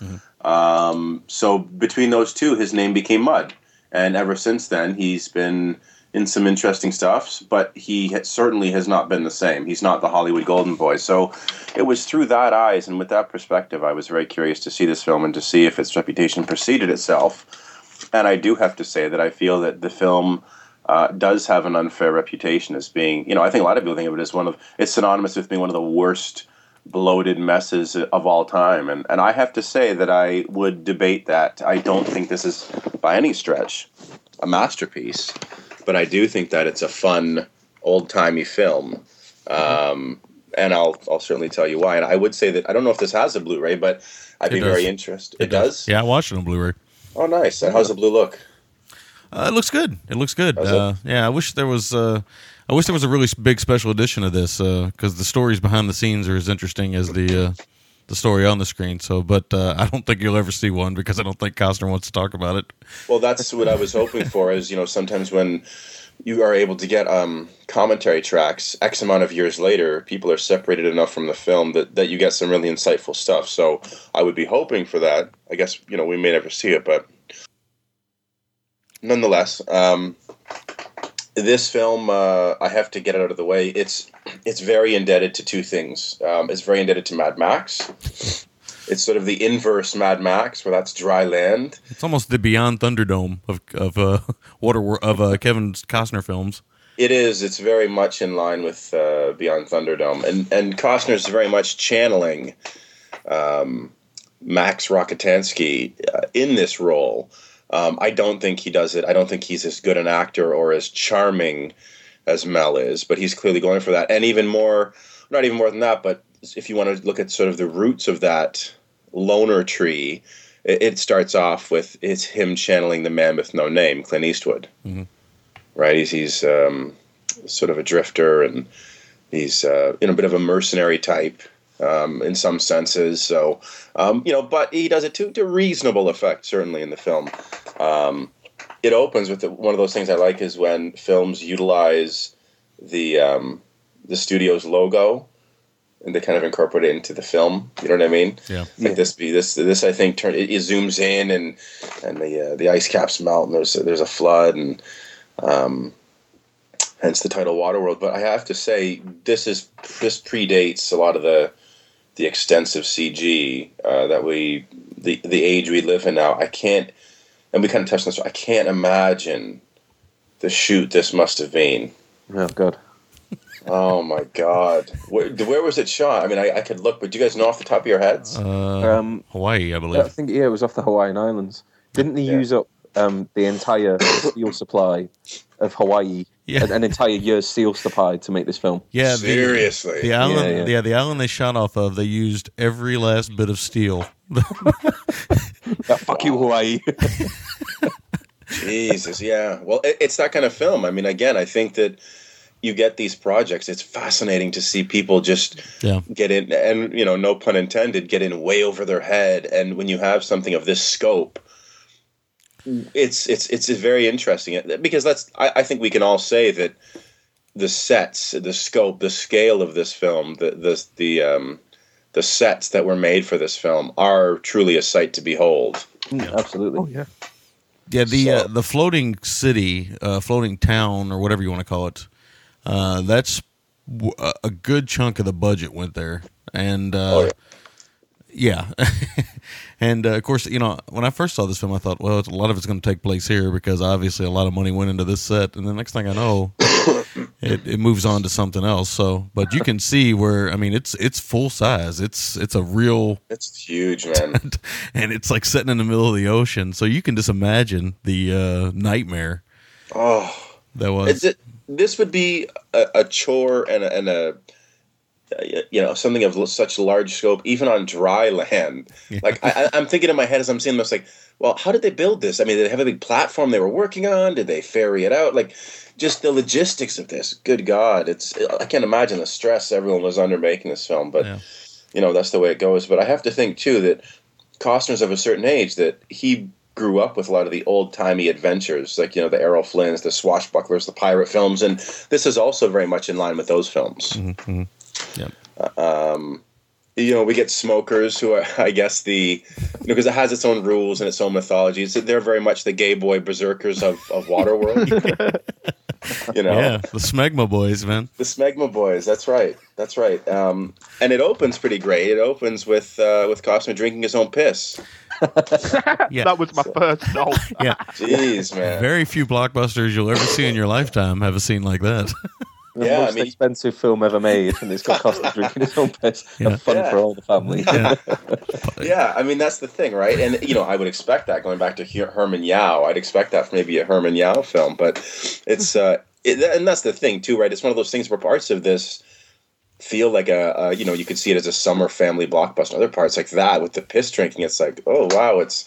Um, so between those two, his name became Mud, and ever since then, he's been in some interesting stuff. But he certainly has not been the same. He's not the Hollywood Golden Boy. So it was through that eyes and with that perspective, I was very curious to see this film and to see if its reputation preceded itself. And I do have to say that I feel that the film. Uh, does have an unfair reputation as being, you know, I think a lot of people think of it as one of, it's synonymous with being one of the worst bloated messes of all time. And, and I have to say that I would debate that. I don't think this is, by any stretch, a masterpiece, but I do think that it's a fun, old timey film. Um, and I'll, I'll certainly tell you why. And I would say that I don't know if this has a Blu ray, but I'd It be does. very interested. It, does? Yeah, I watched it on Blu-ray. Oh, nice. And how's the blue look? Uh, it looks good. It looks good. Does it? Uh, yeah, I wish there was. Uh, I wish there was a really big special edition of this because the stories behind the scenes are as interesting as the uh, the story on the screen. So, but uh, I don't think you'll ever see one because I don't think Costner wants to talk about it. Well, that's what I was hoping for. Is you know sometimes when you are able to get um, commentary tracks X amount of years later, people are separated enough from the film that, that you get some really insightful stuff. So I would be hoping for that. I guess you know we may never see it, but nonetheless, um, this film uh, I have to get it out of the way. It's it's very indebted to two things. Um, it's very indebted to Mad Max. It's sort of the inverse Mad Max, where that's dry land. It's almost the Beyond Thunderdome of of uh, water of uh, Kevin Costner films. It is. It's very much in line with uh, Beyond Thunderdome, and and Costner's very much channeling um, Max Rockatansky uh, in this role. Um, I don't think he does it. I don't think he's as good an actor or as charming as Mel is, but he's clearly going for that, and even more. Not even more than that, but if you want to look at sort of the roots of that loner tree, it, it starts off with it's him channeling the man with no name, Clint Eastwood right? He's he's um, sort of a drifter, and he's uh, in a bit of a mercenary type um, in some senses. So um, you know, but he does it to to reasonable effect, certainly in the film. Um, it opens with the, one of those things I like is when films utilize the um, the studio's logo. And they kind of incorporate it into the film. You know what I mean? Yeah. Like this be this this I think turn it, it zooms in and and the uh, the ice caps melt and there's there's a flood and um, hence the title Waterworld. But I have to say, this is this predates a lot of the the extensive CG uh, that we the the age we live in now. I can't, and we kind of touched on this. I can't imagine the shoot this must have been. Oh god. Oh my god, where, where was it shot? I mean, I, I could look, but do you guys know off the top of your heads? Uh, Um, Hawaii, I believe. I think yeah, it was off the Hawaiian Islands. Didn't they Yeah. use up um, the entire fuel supply of Hawaii? Yeah. An, an entire year's steel supply to make this film. Yeah, the, Seriously, the island. Yeah, Yeah, yeah. the island they shot off of. They used every last bit of steel. <laughs> Yeah, fuck you, Hawaii. <laughs> Jesus, yeah. Well, it, it's that kind of film. I mean, again, I think that you get these projects. It's fascinating to see people just Yeah. get in, and you know, no pun intended, get in way over their head. And when you have something of this scope, it's it's it's very interesting because that's. I, I think we can all say that the sets, the scope, the scale of this film, the the the um, the sets that were made for this film are truly a sight to behold. Absolutely. Oh yeah. Yeah, the So- uh, the floating city, uh, floating town, or whatever you want to call it. Uh, that's w- a a good chunk of the budget went there, and uh, Oh, yeah. Yeah. <laughs> and uh, of course, you know, when I first saw this film, I thought, well, it's, a lot of it's going to take place here because obviously a lot of money went into this set. And the next thing I know, <coughs> it, it moves on to something else. So, but you can see where I mean, it's it's full size. It's it's a real, It's huge, man. <laughs> and it's like sitting in the middle of the ocean. So you can just imagine the uh, nightmare oh, that was. Is it, this would be a, a chore and a, and a you know something of such large scope, even on dry land. Like I, I'm thinking in my head as I'm seeing this, like, well, how did they build this? I mean, did they have a big platform they were working on? Did they ferry it out? Like, just the logistics of this. Good God, it's I can't imagine the stress everyone was under making this film, but Yeah. you know that's the way it goes. But I have to think too that Costner's of a certain age that he grew up with a lot of the old timey adventures, like you know the Errol Flynn's, the swashbucklers, the pirate films, and this is also very much in line with those films. Mm-hmm. Yep. Um, you know, we get smokers who are, <laughs> I guess, the you know, because it has its own rules and its own mythology. It's, they're very much the gay boy berserkers of of Waterworld. <laughs> you know, Yeah, the Smegma boys, man. the Smegma boys. That's right. That's right. Um, and it opens pretty great. It opens with uh, with Costner drinking his own piss. <laughs> Yeah. That was my first note. Yeah. Jeez, man. Very few blockbusters you'll ever see in your lifetime have a scene like that. The Yeah, I most mean- expensive film ever made, and it's got Costa drinking his own piss. <laughs> Yeah. And fun Yeah. for all the family. Yeah. <laughs> Yeah, I mean that's the thing, right? And you know, I would expect that going back to Her- Herman Yau. I'd expect that for maybe a Herman Yau film, but it's uh, it, and that's the thing too, right? It's one of those things where parts of this feel like a, a you know you could see it as a summer family blockbuster. Other parts like that with the piss drinking, it's like oh wow, it's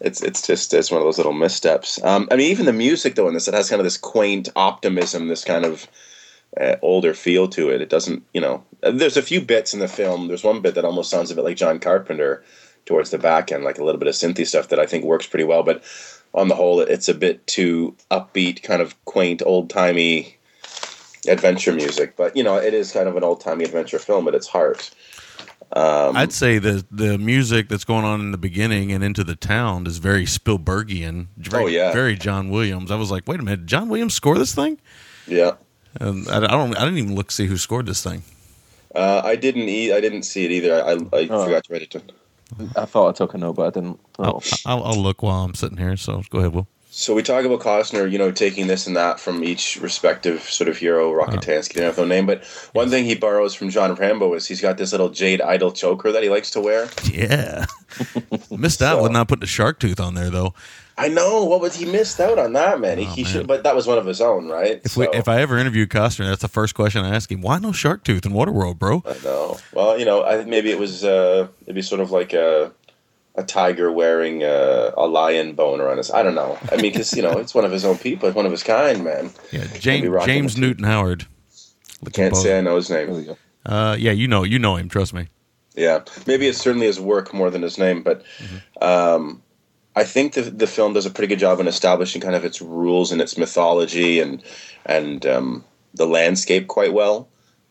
it's it's just it's one of those little missteps. Um, I mean, even the music though in this, it has kind of this quaint optimism, this kind of uh, older feel to it. It doesn't, you know. There's a few bits in the film. There's one bit that almost sounds a bit like John Carpenter towards the back end, like a little bit of synthy stuff that I think works pretty well. But on the whole, it's a bit too upbeat, kind of quaint, old timey adventure music. But you know, it is kind of an old timey adventure film at its heart. Um, I'd say the the music that's going on in the beginning and into the town is very Spielbergian. Very, Oh, yeah. very John Williams. I was like, wait a minute, John Williams score this thing? yeah. And I, I don't. I didn't even look to see who scored this thing. Uh, I didn't. E- I didn't see it either. I, I Oh. forgot to write it down. I thought I took a note, but I didn't. I'll, Oh. I'll, I'll look while I'm sitting here. So go ahead, Will. So we talk about Costner, you know, taking this and that from each respective sort of hero, Rockatansky, didn't have no name, but one thing he borrows from John Rambo is he's got this little jade idol choker that he likes to wear. <laughs> Yeah, <laughs> missed out So- with not putting a shark tooth on there though. I know what was he missed out on that man. He, Oh, he man. should, but that was one of his own, right? If we, if I ever interview Costner, that's the first question I ask him. Why no shark tooth in Waterworld, bro? I know. Well, you know, I maybe it was uh, maybe sort of like a a tiger wearing uh, a lion bone around his. I don't know. I mean, because you know, it's one of his own people, it's one of his kind, man. Yeah, James James the- Newton Howard. Can't say I know his name. Uh, yeah, you know, you know him. Trust me. Yeah, maybe it's certainly his work more than his name, but Mm-hmm. um, I think the the film does a pretty good job in establishing kind of its rules and its mythology and and um, the landscape quite well.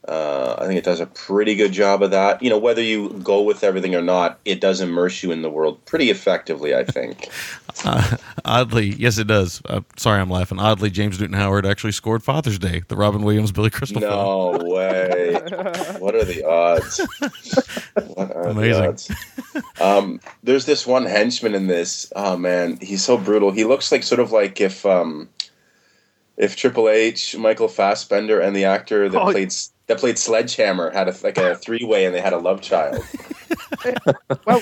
Uh, I think it does a pretty good job of that. You know, whether you go with everything or not, it does immerse you in the world pretty effectively. I think. <laughs> Uh, oddly, yes, it does. Uh, sorry, I'm laughing. Oddly, James Newton Howard actually scored Father's Day, the Robin Williams Billy Crystal film. No way! <laughs> What are the odds? What are Amazing. the odds? Um, there's this one henchman in this. Oh man, he's so brutal. He looks like sort of like if um, if Triple H, Michael Fassbender, and the actor that Oh. played that played Sledgehammer had a, like a <laughs> three way and they had a love child. <laughs> Well,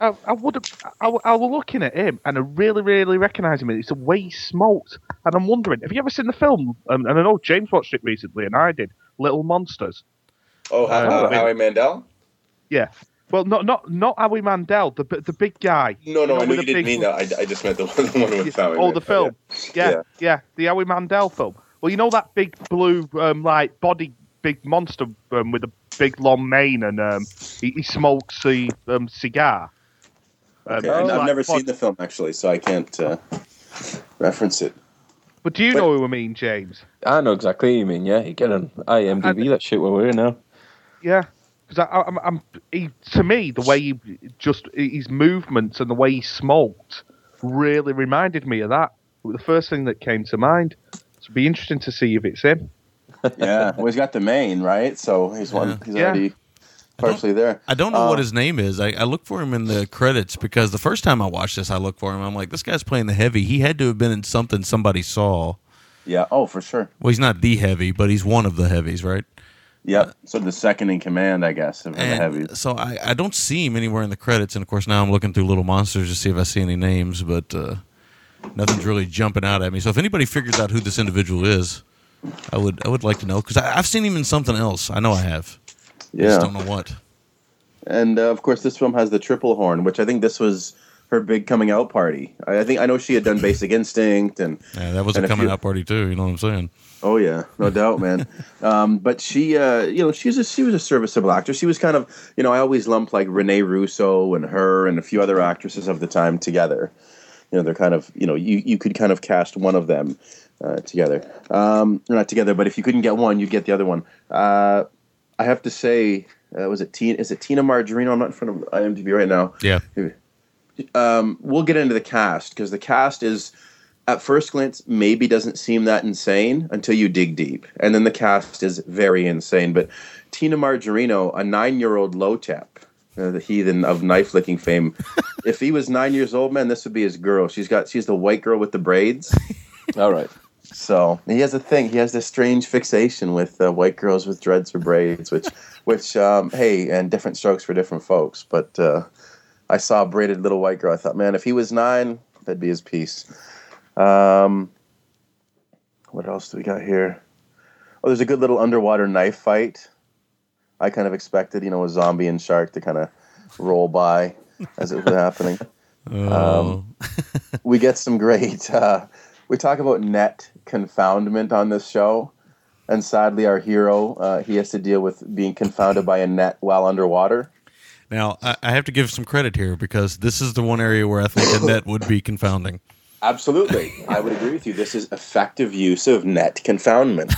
I, I would have. I, I was looking at him and I really, really recognise him. It's the way he smoked, and I'm wondering, have you ever seen the film? Um, and I know James watched it recently, and I did. Little Monsters. Oh, how, Uh, how, I mean- Howie Mandel? Yeah. Well, not not not Howie Mandel, the the big guy. No, no, You know, I you didn't mean that. I, I just meant the one, <laughs> the one with Howie. Oh, the film. Yeah, Yeah. yeah, the Howie Mandel film. Well, you know that big blue, um, like body, big monster um, with a big long mane, and um, he, he smokes a um, cigar. Um, Okay, I've like never bod- seen the film actually, so I can't uh, reference it. But do you but- know who I mean, James? I know exactly what you mean. Yeah, you get an IMDb that shit where we're in now. Yeah, because I'm, I'm, he, to me, the way he just his movements and the way he smoked really reminded me of that. The first thing that came to mind. So it'd be interesting to see if it's him. Yeah, well, he's got the main right, so he's one. Yeah. He's Yeah. already partially there. I don't know Uh, what his name is. I, I look for him in the credits because the first time I watched this, I looked for him. I'm like, this guy's playing the heavy. He had to have been in something somebody saw. Yeah. Oh, for sure. Well, he's not the heavy, but he's one of the heavies, right? Yep. So the second in command, I guess, of the heavies. so I, I don't see him anywhere in the credits. And of course, now I'm looking through Little Monsters to see if I see any names, but uh, nothing's really jumping out at me. So if anybody figures out who this individual is, I would I would like to know because I've seen him in something else. I know I have. Yeah, I just don't know what. And uh, of course, this film has the Tripplehorn, which I think this was her big coming out party. I, I think I know she had done Basic Instinct and <laughs> Yeah, that was And a coming few- out party too. You know what I'm saying? Oh yeah, no doubt, man. <laughs> um, but she, uh, you know, she's a she was a serviceable actress. She was kind of, you know, I always lump like Renee Russo and her and a few other actresses of the time together. You know, they're kind of, you know, you you could kind of cast one of them uh, together. Um, not together, but if you couldn't get one, you'd get the other one. Uh, I have to say, uh, was it Tina? Is it Tina Majorino? I'm not in front of IMDb right now Yeah. um, we'll get into the cast because the cast is at first glance maybe doesn't seem that insane until you dig deep and then the cast is very insane but tina majorino a nine-year-old lotep uh, the heathen of knife licking fame <laughs> if he was nine years old man this would be his girl she's got she's the white girl with the braids <laughs> all right so he has a thing he has this strange fixation with uh, white girls with dreads or braids which <laughs> which um, hey and different strokes for different folks but uh, I saw a braided little white girl. I thought, man, if he was nine, that'd be his piece. Um, what else do we got here? Oh, there's a good little underwater knife fight. I kind of expected, you know, a zombie and shark to kind of roll by as it was happening. <laughs> Oh. We get some great. Uh, we talk about net confoundment on this show, and sadly, our hero uh, he has to deal with being confounded by a net while underwater. Now I, I have to give some credit here because this is the one area where I think a net would be confounding. Absolutely. I would agree with you. This is effective use of net confoundment.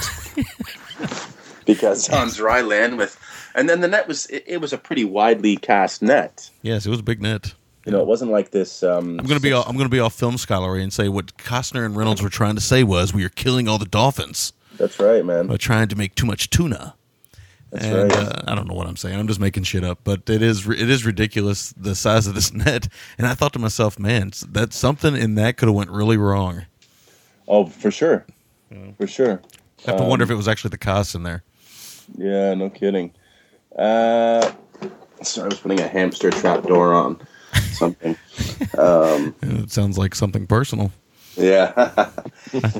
<laughs> because on dry land with and then the net was it, it was a pretty widely cast net. Yes, it was a big net. You know, it wasn't like this um I'm gonna be all, I'm gonna be all film scholarly and say what Costner and Reynolds were trying to say was we are killing all the dolphins That's right, man. by trying to make too much tuna. That's and right. uh, I don't know what I'm saying. I'm just making shit up, but it is it is ridiculous the size of this <laughs> net. And I thought to myself, man, that something in that could have went really wrong. oh, for sure. For sure. I have to wonder if it was actually the cost in there. Yeah, no kidding. Uh sorry, I was putting a hamster trap door on something. <laughs> um It sounds like something personal. yeah. <laughs>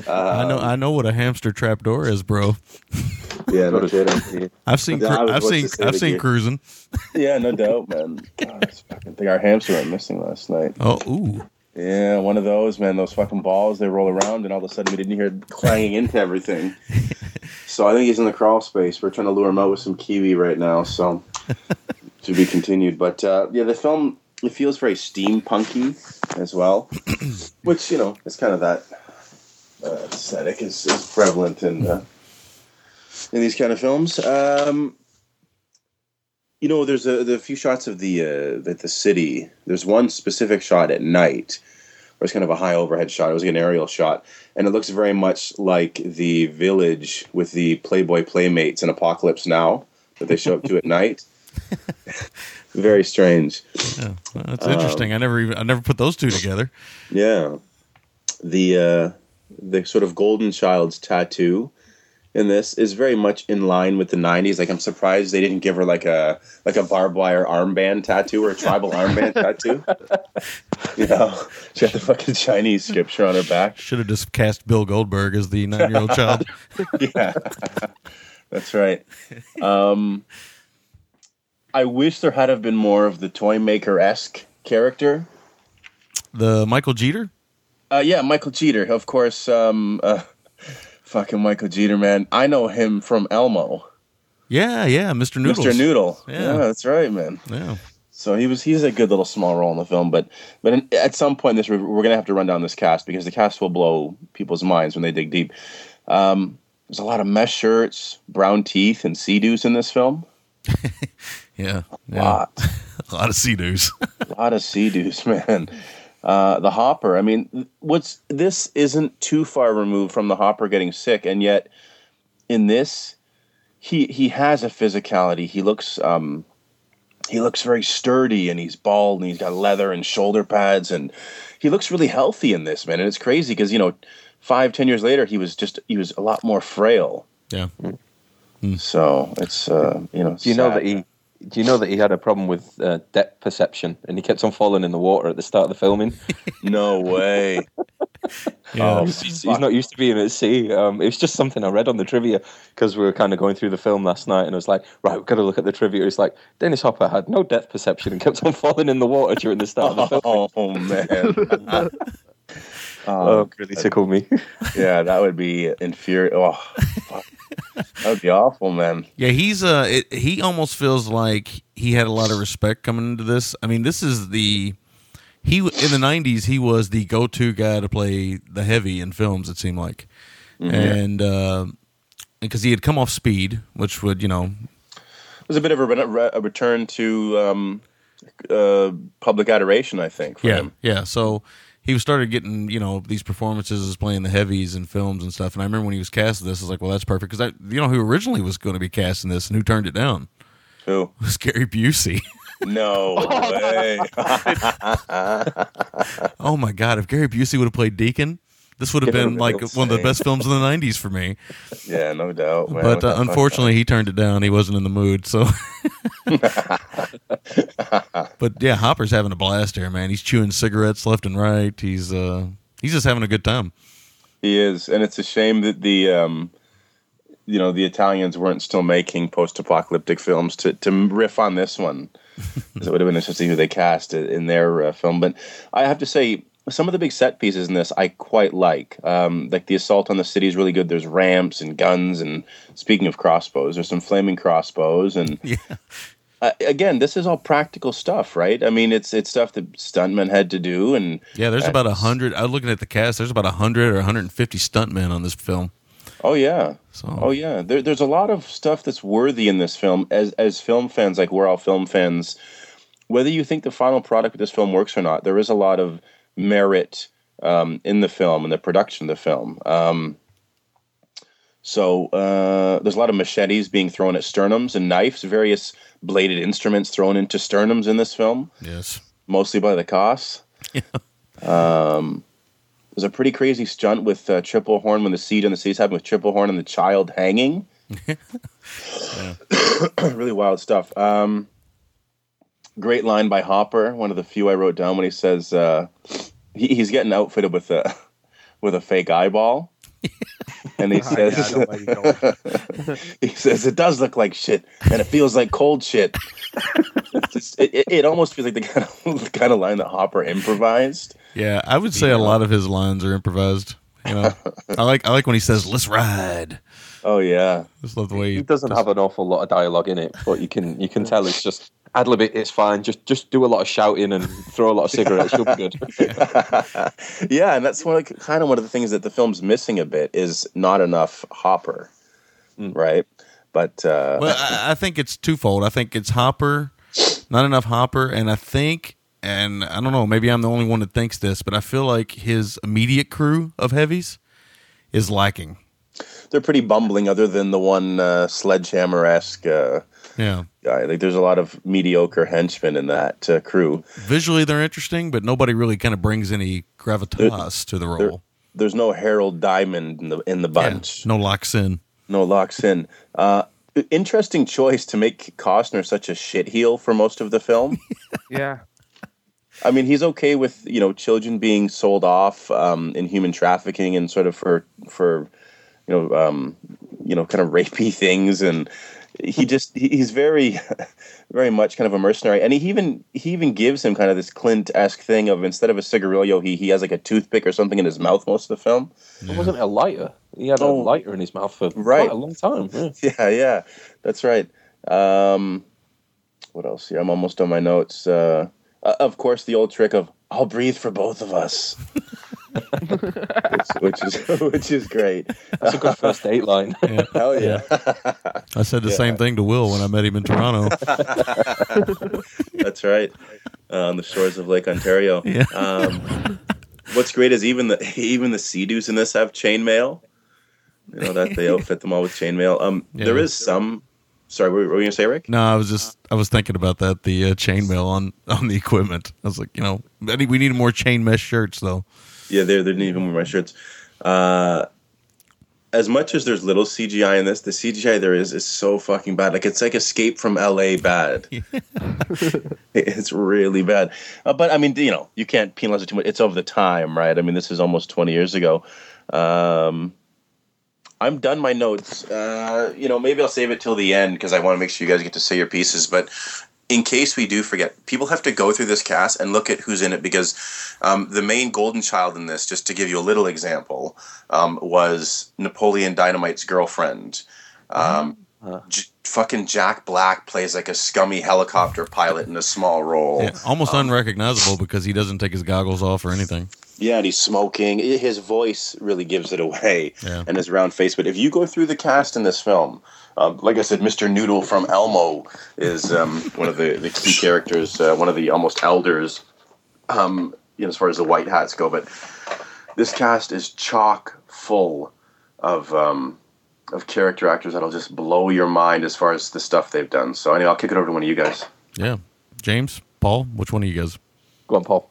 I know I know what a hamster trap door is, bro. yeah, no kidding. I've seen I cru- I've seen I've seen gear. cruising. Yeah, no doubt, man. God, fucking thing. Our hamster went missing last night. Oh, ooh. Yeah, one of those, man. Those fucking balls, they roll around, and all of a sudden we didn't hear clanging into everything. <laughs> so I think he's in the crawl space. We're trying to lure him out with some kiwi right now, so to be continued. But uh, yeah, the film it feels very steampunky as well, <clears throat> which you know is kind of that uh, aesthetic is, is prevalent in uh, in these kind of films. Um, you know, there's a, the few shots of the uh, the, the city. There's one specific shot at night, where it's kind of a high overhead shot. It was like an aerial shot, and it looks very much like the village with the Playboy Playmates in Apocalypse Now that they show up to at night. <laughs> very strange. Yeah, well, that's interesting. I never even I never put those two together. Yeah, the uh, the sort of golden child's tattoo in this is very much in line with the '90s. Like I'm surprised they didn't give her like a like a barbed wire armband tattoo or a tribal armband tattoo. You know, she had the fucking Chinese scripture on her back. Should have just cast Bill Goldberg as the nine year old child. <laughs> Yeah, that's right. Um, I wish there had have been more of the toy maker esque character. The Michael Jeter. Uh, yeah, Michael Jeter, of course. Um, uh, <laughs> fucking Michael Jeter, man. I know him from Elmo, Yeah, yeah, Mr. Noodles. Mr. Noodle. Yeah. Yeah. that's right, man. Yeah. So he was he's a good little small role in the film, but but in, at some point this we're, gonna have to run down this cast because the cast will blow people's minds when they dig deep. Um, there's a lot of mesh shirts, brown teeth, and sea in this film. <laughs> Yeah. A yeah. lot. <laughs> A lot of sea doos. <laughs> a lot of sea doos, man. Uh, the Hopper. I mean, what's this isn't too far removed from the Hopper getting sick, and yet in this, he he has a physicality. He looks um, he looks very sturdy and he's bald and he's got leather and shoulder pads and he looks really healthy in this man and it's crazy because you know five ten years later he was just he was a lot more frail Yeah. so it's uh you know Do you know that he? Do you know that he had a problem with uh, depth perception, and he kept on falling in the water at the start of the filming? <laughs> no way Yeah. Oh, he's, he's not used to being at sea. Um, it was just something I read on the trivia because we were kind of going through the film last night, and I was like, right, we've got to look at the trivia. It's like Dennis Hopper had no depth perception and kept on <laughs> falling in the water during the start of the film. oh man <laughs> Oh, it really tickled me. yeah that would be infuriating oh <laughs> fuck. that would be awful man Yeah, he's uh it, he almost feels like he had a lot of respect coming into this. I mean, this is the he in the 90s he was the go-to guy to play the heavy in films it seemed like. And uh because he had come off Speed, which would, you know, it was a bit of a, a return to um uh public adoration i think for yeah, him yeah. So he started getting, you know, these performances as playing the heavies in films and stuff. And I remember when he was cast in this, I was like, well, that's perfect. Because I, you know who originally was going to be cast in this and who turned it down? Who? <laughs> Was Gary Busey. no <laughs> way. Oh my god, if Gary Busey would have played Deacon, this would have been like one of the best films in the '90s for me. <laughs> yeah no doubt man. but uh, unfortunately, he turned it down. He wasn't in the mood. So, <laughs> but yeah, Hopper's having a blast here, man. He's chewing cigarettes left and right. He's uh, he's just having a good time. He is, and it's a shame that the um, you know the Italians weren't still making post-apocalyptic films to to riff on this one. <laughs> it would have been interesting who they cast in their uh, film. But I have to say, some of the big set pieces in this I quite like. Um, like the assault on the city is really good. There's ramps and guns, and speaking of crossbows, there's some flaming crossbows, and Yeah. uh, again, this is all practical stuff, right? I mean, it's it's stuff that stuntmen had to do, and Yeah, there's about a hundred. I was looking at the cast. There's about a hundred or 150 stuntmen on this film. Oh yeah. So Oh yeah. There, there's a lot of stuff that's worthy in this film. As as film fans, like we're all film fans, whether you think the final product of this film works or not, there is a lot of merit um, in the film and the production of the film. Um, so uh, there's a lot of machetes being thrown at sternums and knives, various bladed instruments thrown into sternums in this film, yes, mostly by the Koss. Um, there's a pretty crazy stunt with uh, Tripplehorn when the seed and the seeds happen with Tripplehorn and the child hanging. <laughs> <coughs> really wild stuff. Um, great line by Hopper, one of the few I wrote down when he says uh, he, he's getting outfitted with a <laughs> with a fake eyeball, <laughs> and he yeah, says know where <laughs> he says it does look like shit and it feels like cold shit. Just- it, it, it almost feels like the kind of the kind of line that Hopper improvised. yeah. I would say a lot of his lines are improvised. You know, I like I like when he says "Let's ride." Oh yeah, Just love the way He doesn't have an awful lot of dialogue in it, but you can you can tell it's just ad lib it. It's fine. Just just do a lot of shouting and throw a lot of cigarettes. You'll be good. <laughs> yeah, and that's one of, kind of one of the things that the film's missing a bit is not enough Hopper, right? But uh, Well, I, I think it's twofold. I think it's Hopper, not enough Hopper, and I think, and I don't know, maybe I'm the only one that thinks this, but I feel like his immediate crew of heavies is lacking. they're pretty bumbling, other than the one uh, sledgehammer esque uh, Yeah, guy. Like, there's a lot of mediocre henchmen in that uh, crew. visually they're interesting, but nobody really kind of brings any gravitas to the role. There's no Harold Diamond in the in the Yeah, bunch. no locks in. No locks in. Uh, interesting choice to make Costner such a shit heel for most of the film. <laughs> Yeah. I mean, he's okay with you know children being sold off um, in human trafficking and sort of for for you know um, you know kind of rapey <laughs> things, and he just he's very <laughs> very much kind of a mercenary, and he even he even gives him kind of this Clint esque thing of instead of a cigarillo, he he has like a toothpick or something in his mouth most of the film. It wasn't a lighter. He had Oh. a lighter in his mouth for Right. quite a long time. Yeah. <laughs> Yeah, yeah, that's right. Um, what else here? I'm almost on my notes. Uh, uh, of course, the old trick of "I'll breathe for both of us," <laughs> which, which is <laughs> which is great. That's a good first date line. Yeah. <laughs> Hell yeah, I said the same thing to Will when I met him in Toronto. <laughs> that's right. Uh, on the shores of Lake Ontario. Yeah. Um, what's great is even the even the Sea-Doos in this have chainmail. You know that they outfit them all with chainmail. Um, there Yeah. is some Sorry, what were you going to say, Rick? No, I was just I was thinking about that the uh, chainmail on on the equipment. I was like, you know, I think we need more chain mesh shirts though. Yeah, they're they're even more my shirts. Uh, as much as there's little CGI in this, the CGI there is is so fucking bad. Like it's like Escape from LA bad. <laughs> it's really bad. Uh, but I mean, you know, you can't penalize it too much. It's of the time, right? I mean, this is almost 20 years ago. Um, I'm done my notes. Uh, you know, maybe I'll save it till the end because I want to make sure you guys get to say your pieces. But in case we do forget, people have to go through this cast and look at who's in it because um, the main golden child in this, just to give you a little example, um, was Napoleon Dynamite's girlfriend. Um, J- fucking Jack Black plays like a scummy helicopter pilot in a small role. Yeah, almost unrecognizable because he doesn't take his goggles off or anything. Yeah, and he's smoking. His voice really gives it away, Yeah. and his round face. But if you go through the cast in this film, um, like I said, Mr. Noodle from Elmo is um, one of the, the key characters, uh, one of the almost elders, um, you know, as far as the white hats go. But this cast is chock full of um, of character actors that'll just blow your mind as far as the stuff they've done. So anyway, I'll kick it over to one of you guys. Yeah, James, Paul, which one of you guys? Go on, Paul.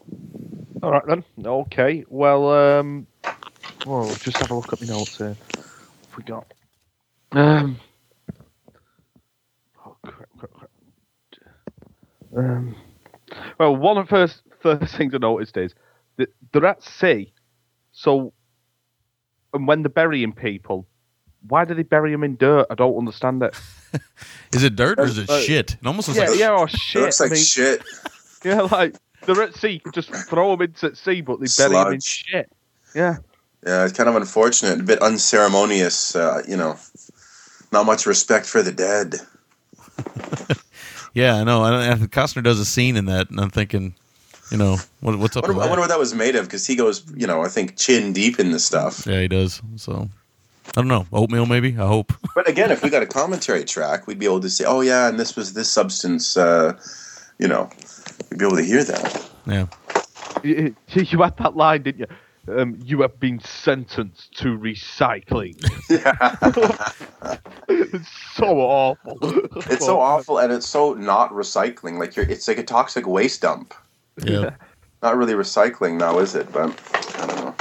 All right then. Okay. Well, um, well, just have a look at my notes here. What we got? Um. Um. Well, one of the first first things I noticed is that they're at sea. So, and when they're burying people, why do they bury them in dirt? I don't understand it. <laughs> Is it dirt or is it Uh, shit? It almost looks Yeah, like yeah, oh <laughs> It shit. looks like I mean, shit. <laughs> yeah, like they're at sea. You just throw them into the sea, but they bury them in shit. Yeah. Yeah, it's kind of unfortunate, a bit unceremonious. Uh, you know, not much respect for the dead. Yeah, I know. I don't, and Costner does a scene in that, and I'm thinking, you know, what, what's I up wonder, with I wonder what that was made of because he goes, you know, I think chin deep in this stuff. Yeah, he does. So I don't know. Oatmeal, maybe. I hope. <laughs> But again, if we got a commentary track, we'd be able to say, oh yeah, and this was this substance. Uh, you know, we'd be able to hear that. Yeah. You, you had that line, didn't you? Um, you have been sentenced to recycling. <laughs> it's <laughs> so awful. It's so awful, and it's so not recycling. Like you're, it's like a toxic waste dump. Yeah. <laughs> Not really recycling now, is it? But I don't know.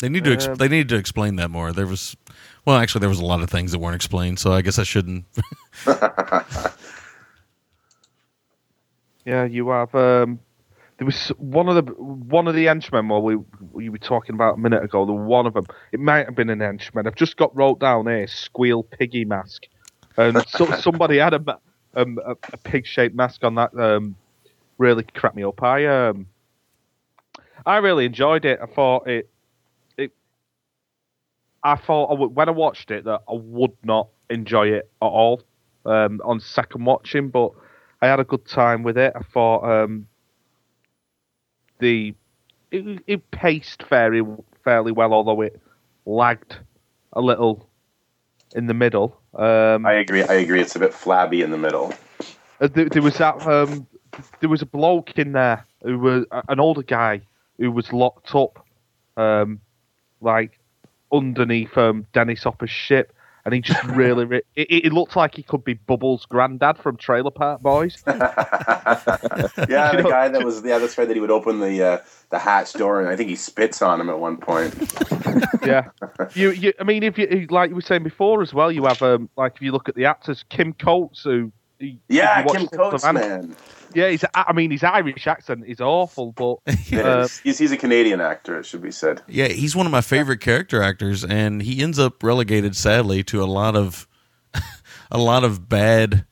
They need to. Ex- Um, they need to explain that more. There was, well, actually, there was a lot of things that weren't explained. So I guess I shouldn't. Yeah, you have. Um, there was one of the one of the henchmen. While we we were talking about a minute ago, the one of them. It might have been an henchman. I've just got wrote down here. Squeal piggy mask, and <laughs> so, somebody had a, um, a, a pig shaped mask on that. Um, really cracked me up. I um, I really enjoyed it. I thought it. It. I thought I when I watched it that I would not enjoy it at all um, on second watching, but I had a good time with it. I thought um, the it, it paced fairly fairly well, although it lagged a little in the middle. Um, I agree. I agree. It's a bit flabby in the middle. uh, there, there was that. Um, there was a bloke in there who was an older guy who was locked up, um, like underneath um, Dennis Hopper's ship, and he just <laughs> really. Re- it, it looked like he could be Bubbles' granddad from Trailer Park Boys. <laughs> yeah, the know- guy that was yeah, that's right. That he would open the uh, the hatch door, and I think he spits on him at one point. <laughs> yeah, you, you. I mean, if you like you were saying before as well, you have um, like if you look at the actors, Kim Coates, who. Yeah, Kim Coates, man. Yeah, he's. I mean, his Irish accent is awful, but <laughs> Yeah, uh, he's, he's a Canadian actor. It should be said. Yeah, he's one of my favorite character actors, and he ends up relegated, sadly, to a lot of, <laughs> a lot of bad.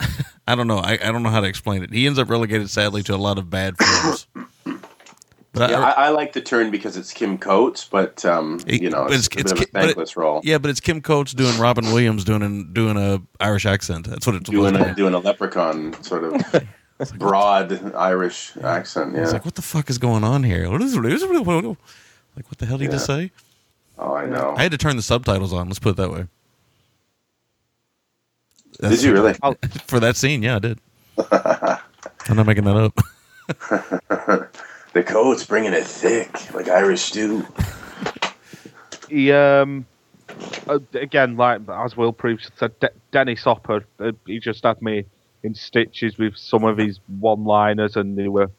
<laughs> I don't know. I, I don't know how to explain it. He ends up relegated, sadly, to a lot of bad films. But <coughs> Yeah, I, I, I like the turn because it's Kim Coates, but um, you know, but it's, it's- a it's bit of a Ki- it- thankless role. yeah, but it's Kim Coates doing Robin Williams doing an, doing a Irish accent. That's what it's doing a, doing a leprechaun sort of broad Irish accent. Yeah, It's Yeah. like, what the fuck is going on here? What is like, what the hell did he just say? Oh, I know. I had to turn the subtitles on. Let's put it that way. Did you really? <laughs> For that scene, yeah, I did. <laughs> I'm not making that up. <laughs> The coat's bringing it thick, like Irish stew. he um uh, again, like as Will previously said, De- Dennis Hopper, uh, he just had me in stitches with some of his one-liners, and they were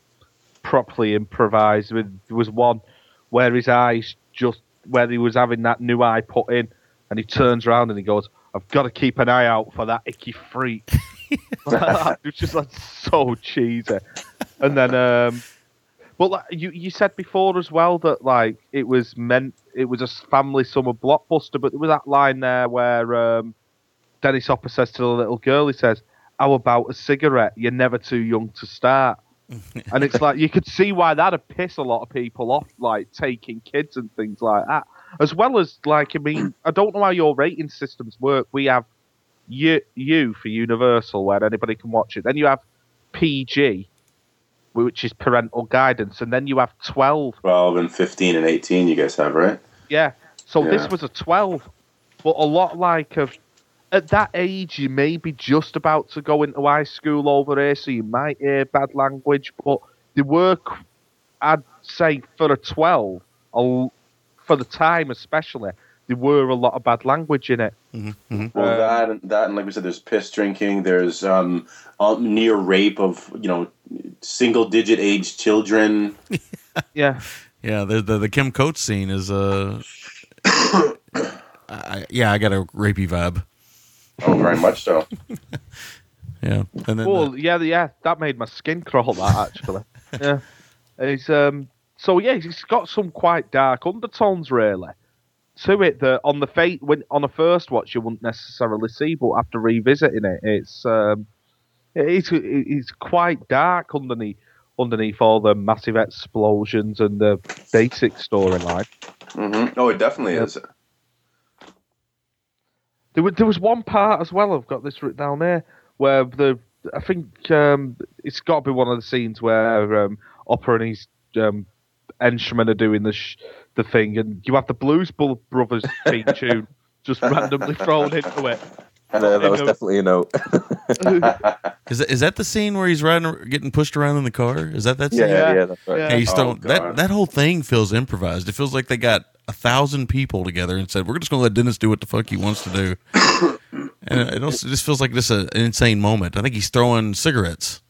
properly improvised. There was one where his eyes just where he was having that new eye put in, and he turns around and he goes, "I've got to keep an eye out for that icky freak." <laughs> <laughs> it was just like so cheesy. And then, um, but like, you you said before as well that like it was meant it was a family summer blockbuster, but there was that line there where um, Dennis Hopper says to the little girl, he says, "How about a cigarette? You're never too young to start." <laughs> and it's like you could see why that'd piss a lot of people off, like taking kids and things like that. As well as like, I mean, I don't know how your rating systems work. We have you, U for Universal, where anybody can watch it. Then you have PG, which is parental guidance, and then you have 12. 12 and 15 and 18 you guys have, right? Yeah. So Yeah. this was a 12, but a lot like of at that age, you may be just about to go into high school over here, so you might hear bad language, but the work, I'd say, for a 12, a l- for the time especially, there were a lot of bad language in it. Well, Uh, that and that, and like we said, there's piss drinking. There's um, uh, near rape of you know single digit age children. <laughs> Yeah. Yeah, the the, the Kim Coates scene is uh, <coughs> I, yeah, I got a rapey vibe. Oh, very much so. <laughs> Yeah, and then Well, yeah, yeah, that made my skin crawl. That actually, <laughs> yeah. It's um. So yeah, it's got some quite dark undertones really to it that on the fate when on a first watch you wouldn't necessarily see, but after revisiting it, it's um, it's it's quite dark underneath underneath all the massive explosions and the basic storyline. hmm Oh, it definitely Yeah. is. There was there was one part as well. I've got this written down there where the I think um, it's got to be one of the scenes where um, Hopper and his um, are doing the sh- the thing, and you have the Blues Brothers theme tune <laughs> just randomly thrown into it. Uh, that was definitely a note. <laughs> is that, is that the scene where he's riding, getting pushed around in the car? Is that that scene? yeah, yeah, Yeah. that's right. Yeah. Hey, he's Oh, throwing- that that whole thing feels improvised. It feels like they got a thousand people together and said, "We're just going to let Dennis do what the fuck he wants to do." <coughs> and it, also, just feels like this a, an insane moment. I think he's throwing cigarettes.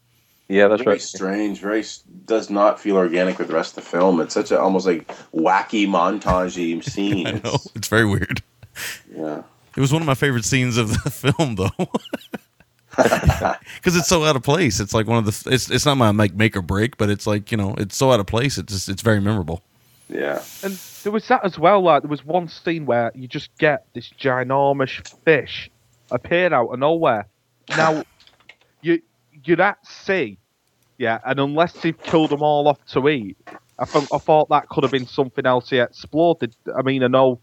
Yeah, that's Very right. strange. Very does not feel organic with the rest of the film. It's such a almost like wacky montagey scene. <laughs> I know It's- it's very weird. Yeah. It was one of my favorite scenes of the <laughs> film, though, <laughs> <laughs> because it's so out of place. It's like one of the. It's it's not my make make or break, but it's like you know, it's so out of place. It's just it's very memorable. Yeah. And there was that as well. Like there was one scene where you just get this ginormous fish appear out of nowhere. Now <laughs> you you're at sea, yeah, and unless they've killed them all off to eat, I, th- I thought that could have been something else he explored. I mean, I know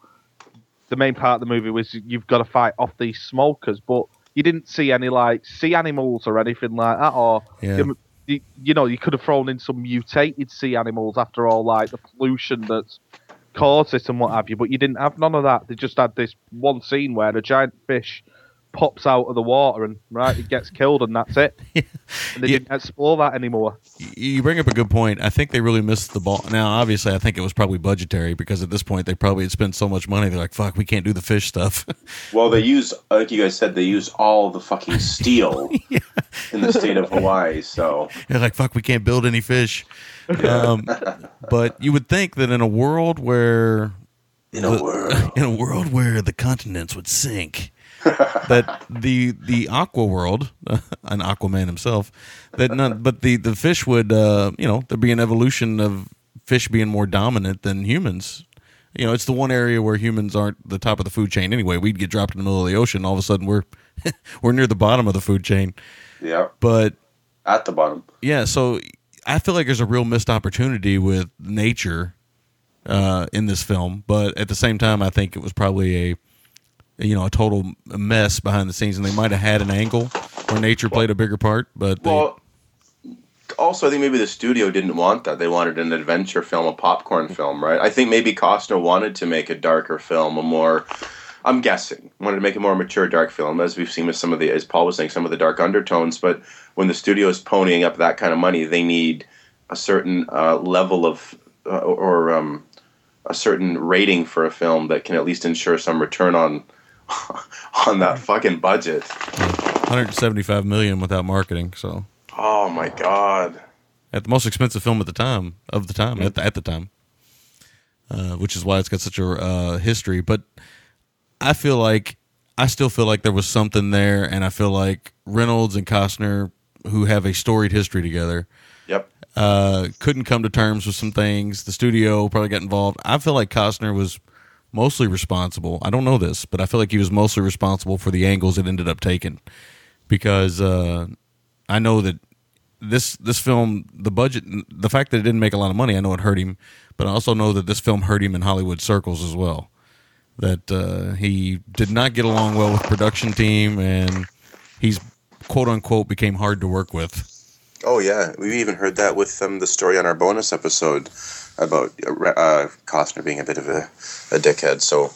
the main part of the movie was you've got to fight off these smokers, but you didn't see any like sea animals or anything like that, or Yeah. you, you, know, you could have thrown in some mutated sea animals after all, like the pollution that's caused this and what have you. But you didn't have none of that. They just had this one scene where a giant fish pops out of the water and right, it gets killed and that's it. <laughs> And they Yeah. didn't explore that anymore. You bring up a good point. I think they really missed the ball. Now, obviously, I think it was probably budgetary because at this point they probably had spent so much money. They're like, "Fuck, we can't do the fish stuff." <laughs> Well, they use, like you guys said, they use all the fucking steel <laughs> in the state of Hawaii. So They're like, "Fuck, we can't build any fish." Um, but you would think that in a world where in a world, in a world where the continents would sink, <laughs> that the the aqua world, <laughs> an Aquaman himself, that none, but the the fish would, uh, you know, there'd be an evolution of fish being more dominant than humans. You know, it's the one area where humans aren't the top of the food chain anyway. We'd get dropped in the middle of the ocean, all of a sudden we're <laughs> we're near the bottom of the food chain. yeah, But at the bottom. yeah, so I feel like there's a real missed opportunity with nature uh, in this film, but at the same time, I think it was probably a you know a total mess behind the scenes, and they might have had an angle where nature played a bigger part. But they, Well, also, I think maybe the studio didn't want that. They wanted an adventure film, a popcorn film, right? I think maybe Costner wanted to make a darker film, a more. I'm guessing wanted to make a more mature dark film, as we've seen with some of the, as Paul was saying, some of the dark undertones. But when the studio is ponying up that kind of money, they need a certain uh, level of uh, or um, a certain rating for a film that can at least ensure some return on <laughs> on that fucking budget. 175 million without marketing. So Oh my god. at the most expensive film at the time of the time at the, at the time, uh, which is why it's got such a uh, history. But I feel like I still feel like there was something there, and I feel like Reynolds and Costner, who have a storied history together, Yep. uh, couldn't come to terms with some things. The studio probably got involved. I feel like Costner was mostly responsible. I don't know this, but I feel like he was mostly responsible for the angles it ended up taking because uh, I know that this this film, the budget, the fact that it didn't make a lot of money, I know it hurt him, but I also know that this film hurt him in Hollywood circles as well. That uh, he did not get along well with production team, and he's quote unquote became hard to work with. Oh yeah, we even heard that with um, the story on our bonus episode about uh, Costner being a bit of a, a dickhead. So,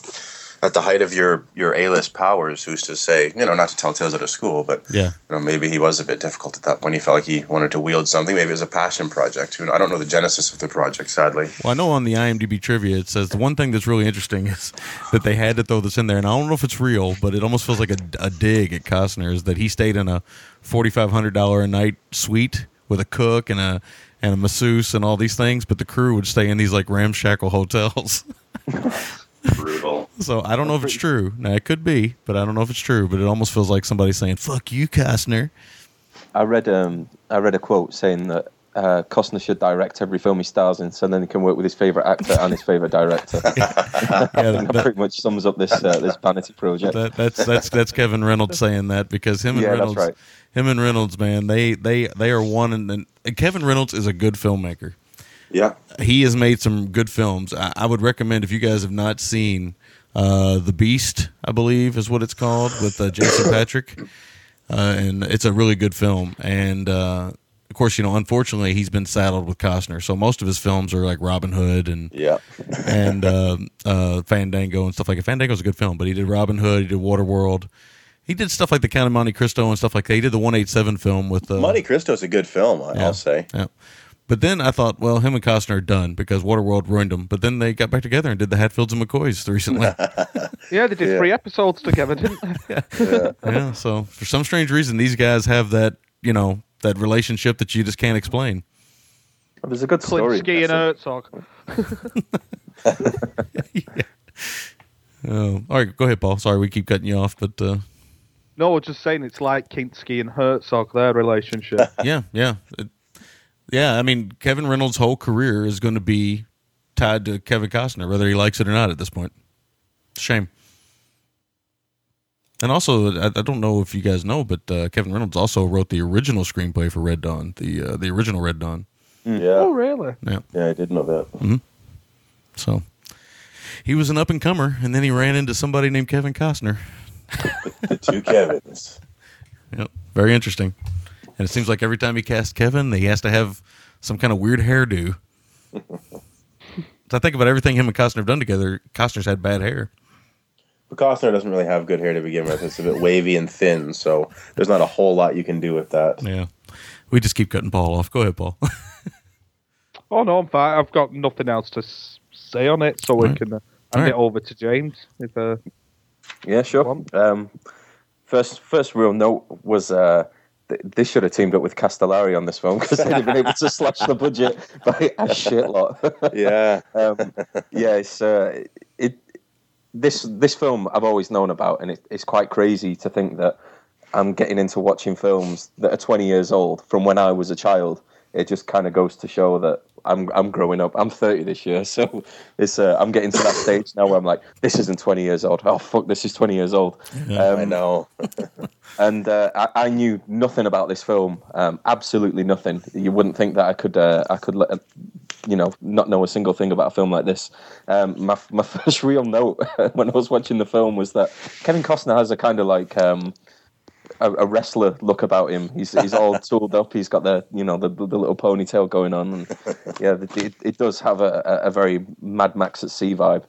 at the height of your your A list powers, who's to say? You know, not to tell tales out of school, but Yeah. you know, maybe he was a bit difficult at that point. He felt like he wanted to wield something. Maybe it was a passion project. I don't know the genesis of the project, sadly. Well, I know on the IMDb trivia it says the one thing that's really interesting is that they had to throw this in there, and I don't know if it's real, but it almost feels like a, a dig at Costner is that he stayed in a forty five hundred dollar a night suite with a cook and a and a masseuse and all these things, but the crew would stay in these like ramshackle hotels. <laughs> Brutal. so I don't know if it's true. Now it could be, but I don't know if it's true. But it almost feels like somebody saying "fuck you, Costner." I read um I read a quote saying that uh, Costner should direct every film he stars in, so then he can work with his favorite actor and his favorite director. <laughs> <laughs> Yeah, that that- pretty much sums up this uh, this vanity project. That, that's that's that's Kevin Reynolds saying that because him and Yeah, Reynolds, right. him and Reynolds, man, they they they are one and, and Kevin Reynolds is a good filmmaker. Yeah. He has made some good films. I, I would recommend if you guys have not seen uh, The Beast, I believe is what it's called with uh, Jason <coughs> Patric, uh, and it's a really good film. And uh, of course, you know, unfortunately, he's been saddled with Costner, so most of his films are like Robin Hood and Yeah. <laughs> and uh, uh, Fandango and stuff like that. Fandango's a good film, but he did Robin Hood, he did Waterworld. He did stuff like The Count of Monte Cristo and stuff like that. He did the 187 film with uh, Monte Cristo's a good film. I- yeah, I'll say. Yeah. But then I thought, well, him and Costner are done because Waterworld ruined them. But then they got back together and did the Hatfields and McCoys <laughs> recently. <laughs> Yeah, they did Yeah. three episodes together, didn't they? yeah. So for some strange reason, these guys have that, you know, that relationship that you just can't explain. Well, there's a good story. Kinski and That's it. Herzog. Oh, all right, go ahead, Paul. Sorry, we keep cutting you off, but uh, No, I was just saying it's like Kinski and Herzog, their relationship. <laughs> yeah, yeah, It- yeah. I mean, Kevin Reynolds' whole career is going to be tied to Kevin Costner, whether he likes it or not. At this point, shame. And also, I, I don't know if you guys know, but uh, Kevin Reynolds also wrote the original screenplay for Red Dawn, the uh, the original Red Dawn. Yeah. oh, Yeah, really? Yeah, yeah, I did know that. so he was an up and comer, and then he ran into somebody named Kevin Costner. <laughs> The two Kevins. Yep, very interesting. And it seems like every time he casts Kevin, he has to have some kind of weird hairdo. <laughs> so I think about everything him and Costner have done together. Costner's had bad hair. But Costner doesn't really have good hair to begin with. It's a bit wavy and thin, so there's not a whole lot you can do with that. Yeah, we just keep cutting Paul off. Go ahead, Paul. <laughs> Oh, no, I'm fine. I've got nothing else to say on it, so we Right. can uh, hand right. it over to James. If, uh, Yeah, sure. Um, first, first real note was uh, they should have teamed up with Castellari on this film because they'd have been able to slash the budget by a shit lot. <laughs> Yeah. <laughs> um, yeah, it's uh, it. This this film I've always known about, and it, it's quite crazy to think that I'm getting into watching films that are 20 years old from when I was a child. It just kind of goes to show that I'm I'm growing up. I'm 30 this year, so it's uh, I'm getting to that stage now where I'm like, this isn't 20 years old. Oh fuck, this is 20 years old. Um, I know. <laughs> <laughs> and uh, I, I knew nothing about this film, um, absolutely nothing. You wouldn't think that I could, uh, I could, let, you know, not know a single thing about a film like this. Um, my <laughs> my first real note when I was watching the film was that Kevin Costner has a kind of like um, a, a wrestler look about him. He's he's all <laughs> tooled up. He's got the you know the, the little ponytail going on, and yeah, it, it does have a, a a very Mad Max at sea vibe.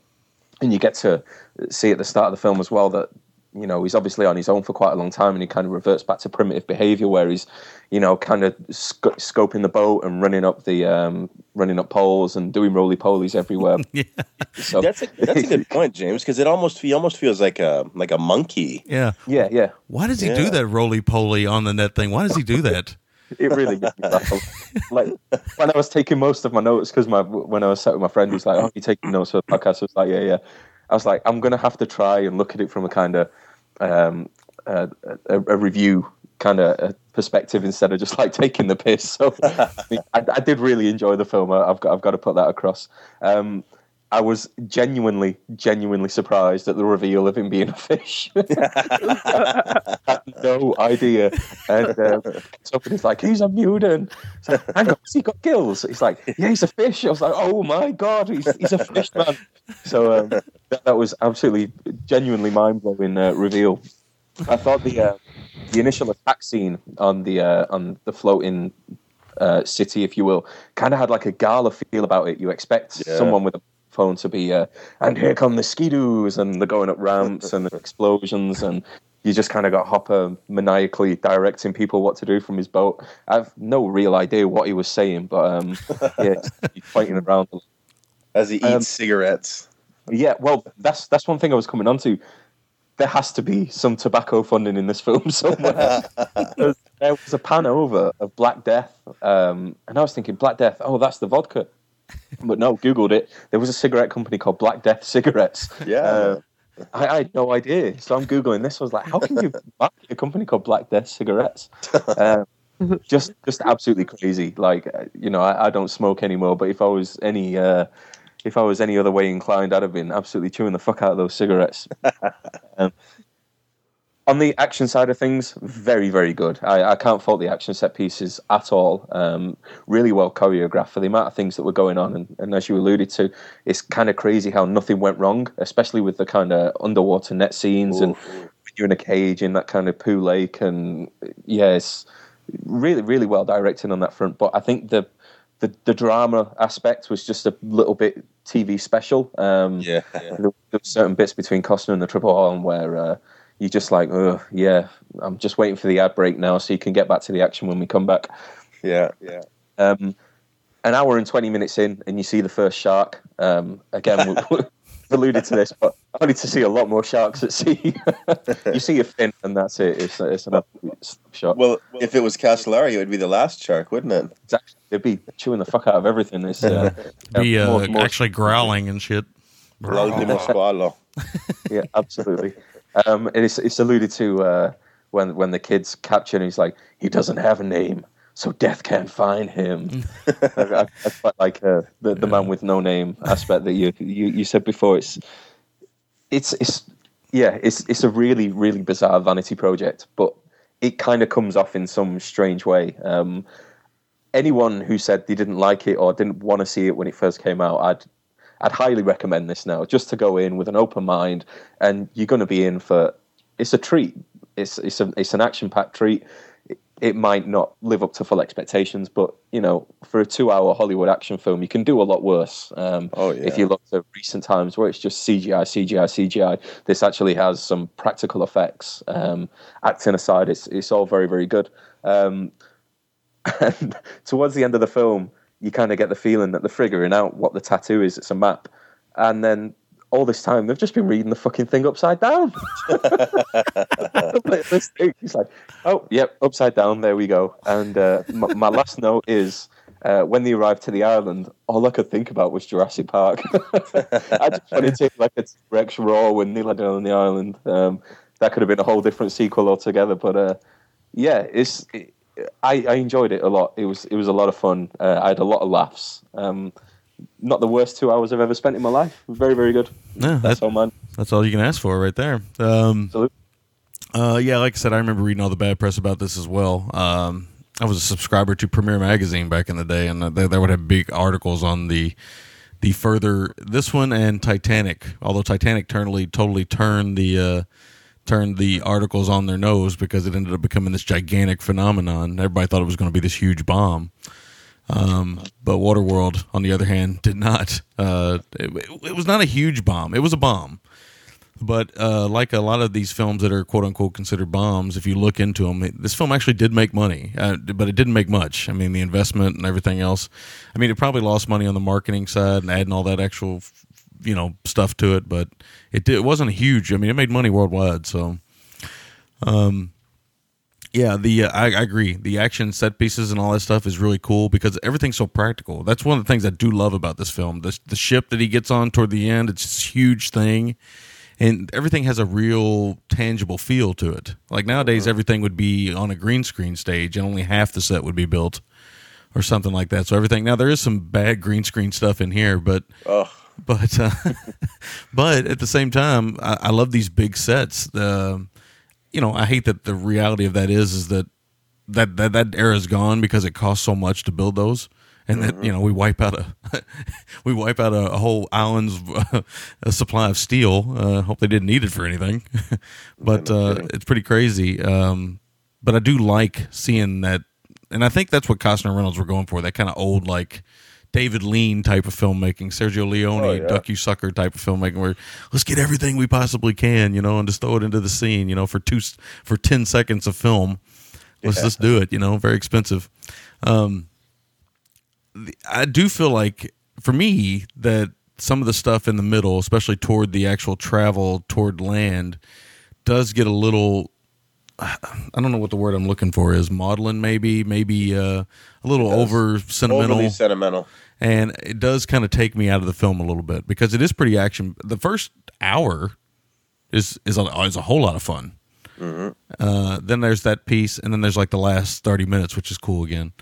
And you get to see at the start of the film as well that you know, he's obviously on his own for quite a long time, and he kind of reverts back to primitive behaviour where he's, you know, kind of sc- scoping the boat and running up the um, running up poles and doing roly polies everywhere. <laughs> Yeah. So That's a that's a good <laughs> point, James, because it almost he almost feels like a like a monkey. Yeah. yeah, yeah. Why does he Yeah. do that roly poly on the net thing? Why does he do that? <laughs> It really made me laugh. a lot. Like when I was taking most of my notes because my when I was sat with my friend, he's like, "Oh, you taking notes for the podcast?" I was like, "Yeah, yeah." I was like, "I'm gonna have to try and look at it from a kind of um, a, a, review kind of perspective instead of just like <laughs> taking the piss." So <laughs> I, I did really enjoy the film. I've got I've got to put that across. Um, I was genuinely, genuinely surprised at the reveal of him being a fish. <laughs> No idea. And um, somebody's like, he's a mutant. It's like, hang on, has he got gills? He's like, yeah, he's a fish. I was like, oh my God, he's, he's a fish man. So um, that, that was absolutely, genuinely mind blowing uh, reveal. I thought the uh, the initial attack scene on the uh, on the floating uh, city, if you will, kind of had like a gala feel about it. You expect Yeah. someone with a phone to be, uh, and here come the skidoos, and they're going up ramps and the explosions, and you just kind of got Hopper maniacally directing people what to do from his boat. I've no real idea what he was saying, but um, <laughs> yeah, he's pointing around. As he eats Um, cigarettes. Yeah, well, that's that's one thing I was coming on to. There has to be some tobacco funding in this film <laughs> somewhere. <laughs> There was a pan over of Black Death, um, and I was thinking Black Death. Oh, that's the vodka. But no, googled it. There was a cigarette company called Black Death Cigarettes. Yeah. Uh, I, I had no idea, so I'm googling this. I was like, how can you market a company called Black Death Cigarettes? <laughs> Um, just, just absolutely crazy. Like, uh, you know, I, I don't smoke anymore, but if I was any, uh, if I was any other way inclined, I'd have been absolutely chewing the fuck out of those cigarettes. <laughs> um, on the action side of things, very, very good. I, I can't fault the action set pieces at all. Um, really well choreographed for the amount of things that were going on. And, and as you alluded to, it's kind of crazy how nothing went wrong, especially with the kind of underwater net scenes and when you're in a cage in that kind of poo lake. And yeah, really, really well directed on that front. But I think the the, the drama aspect was just a little bit TV special. Um, Yeah. there, there were certain bits between Costner and the Tripplehorn where uh, you're just like, oh yeah, I'm just waiting for the ad break now so you can get back to the action when we come back. Yeah. Yeah. Um, an hour and 20 minutes in, and you see the first shark. Um, again, we, we've alluded to this, but I need to see a lot more sharks at sea. <laughs> you see a fin, and that's it. It's, it's an absolute snapshot. Well, if it was Castellari, it would be the last shark, wouldn't it? It's actually, they'd be chewing the fuck out of everything. It's, uh, <laughs> Be uh, more- more- actually growling and shit. <laughs> Yeah, absolutely. Um, and it's, it's alluded to uh, when when the kids capture him. He's like, he doesn't have a name, so death can't find him. <laughs> I, I, I quite like uh, the the man with no name aspect that you you, you said before. It's it's it's yeah, it's it's a really really bizarre vanity project, but it kind of comes off in some strange way. Um, anyone who said they didn't like it or didn't want to see it when it first came out, I'd I'd highly recommend this now, just to go in with an open mind, and you're going to be in for. It's a treat. It's it's a, it's an action packed treat. It, it might not live up to full expectations, but you know, for a two hour Hollywood action film, you can do a lot worse. Um, Oh, yeah. If you look at recent times where it's just CGI, CGI, CGI, this actually has some practical effects. Um, acting aside, it's it's all very very good. Um, <laughs> and towards the end of the film, you kind of get the feeling that they're figuring out what the tattoo is. It's a map, and then all this time they've just been reading the fucking thing upside down. <laughs> <laughs> it's like, oh, yep, upside down. There we go. And uh, my, my last note is. Uh, when they arrived to the island, all I could think about was Jurassic Park. <laughs> I just wanted to like a Rex roar when they landed on the island. Um, that could have been a whole different sequel altogether. But uh, yeah, it's it, I, I enjoyed it a lot. It was it was a lot of fun. Uh, I had a lot of laughs. Um, not the worst two hours I've ever spent in my life. Very very good. Yeah, That's that's all, man. that's all you can ask for right there. Um, uh, yeah, like I said, I remember reading all the bad press about this as well. Um, I was a subscriber to Premiere Magazine back in the day, and they, they would have big articles on the the further this one and Titanic. Although Titanic totally totally turned the uh, turned the articles on their nose because it ended up becoming this gigantic phenomenon. Everybody thought it was going to be this huge bomb. Um, but Waterworld, on the other hand, did not. Uh, it, it was not a huge bomb. It was a bomb, But uh, like a lot of these films that are quote unquote considered bombs, if you look into them, this film actually did make money, uh, but it didn't make much. I mean, the investment and everything else. I mean, it probably lost money on the marketing side and adding all that actual, you know, stuff to it. But it did, it wasn't huge. I mean, it made money worldwide. So, um, yeah, the uh, I, I agree. The action set pieces and all that stuff is really cool because everything's so practical. That's one of the things I do love about this film. The the ship that he gets on toward the end, it's this huge thing, and everything has a real tangible feel to it. Like nowadays, everything would be on a green screen stage, and only half the set would be built, or something like that. So everything now there is some bad green screen stuff in here, but Ugh. But uh, <laughs> but at the same time, I, I love these big sets. The you know, I hate that the reality of that is is that that that that era is gone because it costs so much to build those, and that you know we wipe out a <laughs> we wipe out a, a whole island's uh, <laughs> a supply of steel. Uh, hope they didn't need it for anything, but uh, it's pretty crazy. Um, but I do like seeing that, and I think that's what Costner and Reynolds were going for. That kind of old like. David Lean type of filmmaking, Sergio Leone, Oh, yeah. Duck You Sucker type of filmmaking, where let's get everything we possibly can, you know, and just throw it into the scene, you know, for two for ten seconds of film. Let's just do it, you know, very expensive. Um, I do feel like for me that some of the stuff in the middle, especially toward the actual travel toward land, does get a little. I don't know what the word I'm looking for is. Maudlin, maybe, maybe uh, a little over sentimental Overly sentimental. And it does kind of take me out of the film a little bit because it is pretty action. The first hour is is a, is a whole lot of fun. Uh, then there's that piece, and then there's like the last thirty minutes, which is cool again.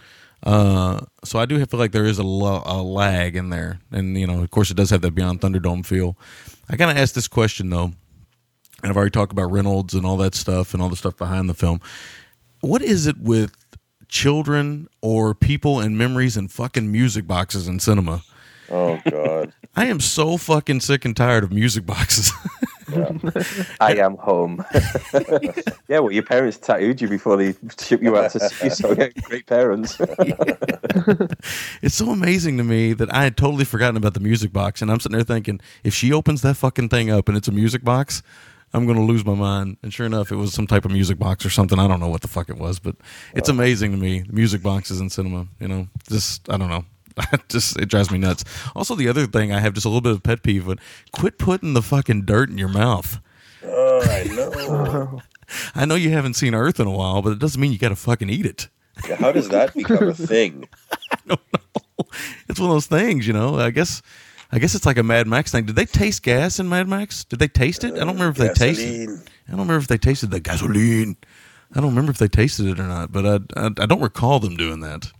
Uh, so I do feel like there is a, lo- a lag in there, and you know, of course, it does have that Beyond Thunderdome feel. I kind of asked this question though, and I've already talked about Reynolds and all that stuff and all the stuff behind the film. What is it with children or people and memories and fucking music boxes in cinema? Oh God. <laughs> I am so fucking sick and tired of music boxes. I am home. <laughs> yeah, well, your parents tattooed you before they ship you out to sea, so yeah, great parents. <laughs> it's so amazing to me that I had totally forgotten about the music box, and I'm sitting there thinking, if she opens that fucking thing up and it's a music box, I'm gonna lose my mind. And sure enough, it was some type of music box or something. I don't know what the fuck it was, but it's amazing to me. Music boxes in cinema, you know, just I don't know. <laughs> just it drives me nuts. Also, the other thing I have just a little bit of pet peeve, but quit putting the fucking dirt in your mouth. Oh, I know. <laughs> I know you haven't seen Earth in a while, but it doesn't mean you got to fucking eat it. Yeah, How does that become a thing? <laughs> It's one of those things, you know. I guess, I guess it's like a Mad Max thing. Did they taste gas in Mad Max? Did they taste it? I don't remember if they tasted. Gasoline. I don't remember if they tasted the gasoline. I don't remember if they tasted it or not, but I, I, I don't recall them doing that.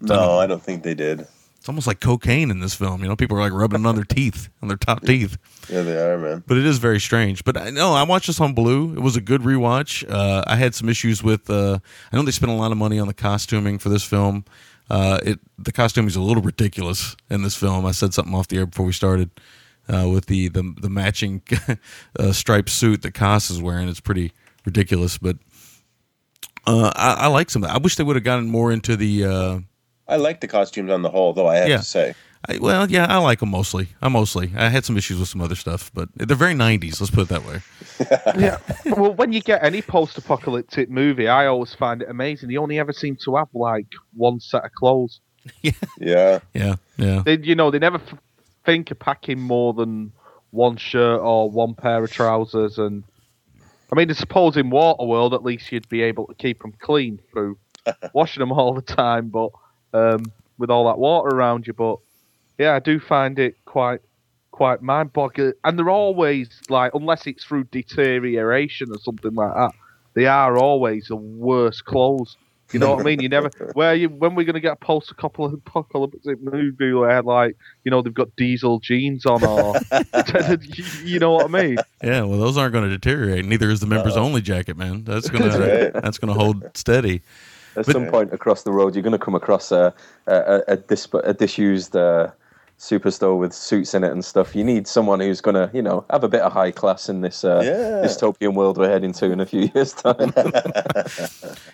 No, I don't think they did. It's almost like cocaine in this film. You know, people are like rubbing it on their <laughs> teeth, on their top teeth. Yeah, they are, man. But it is very strange. But I know I watched this on Blue. It was a good rewatch. Uh, I had some issues with. Uh, I know they spent a lot of money on the costuming for this film. Uh, it the costume is a little ridiculous in this film. I said something off the air before we started uh, with the the, the matching <laughs> uh, striped suit that Cos is wearing. It's pretty ridiculous, but uh, I, I like some. I wish they would have gotten more into the. Uh, I like the costumes on the whole, though. I have Yeah. to say. I, well, yeah, I like them mostly. I mostly. I had some issues with some other stuff, but they're very '90s. Let's put it that way. <laughs> yeah. Well, when you get any post-apocalyptic movie, I always find it amazing. They only ever seem to have like one set of clothes. <laughs> Yeah. Yeah, yeah. They, you know, they never f- think of packing more than one shirt or one pair of trousers. And I mean, I suppose in Waterworld, at least you'd be able to keep them clean through <laughs> washing them all the time. But um, with all that water around you, but yeah, I do find it quite quite mind-boggling. And they're always like, unless it's through deterioration or something like that, they are always the worst clothes. You know what I mean? You never. <laughs> Where you? When we're gonna get a post-apocalyptic movie where, like, you know, they've got diesel jeans on, or <laughs> <laughs> you know what I mean? Yeah, well, those aren't going to deteriorate. Neither is the members only jacket, man. That's gonna That's right. that's gonna hold steady. At But- some point across the road, you're going to come across a a, a, a, dis- a disused uh, superstore with suits in it and stuff. You need someone who's going to, you know, have a bit of high class in this uh, Yeah. dystopian world we're heading to in a few <laughs> years' time. <laughs>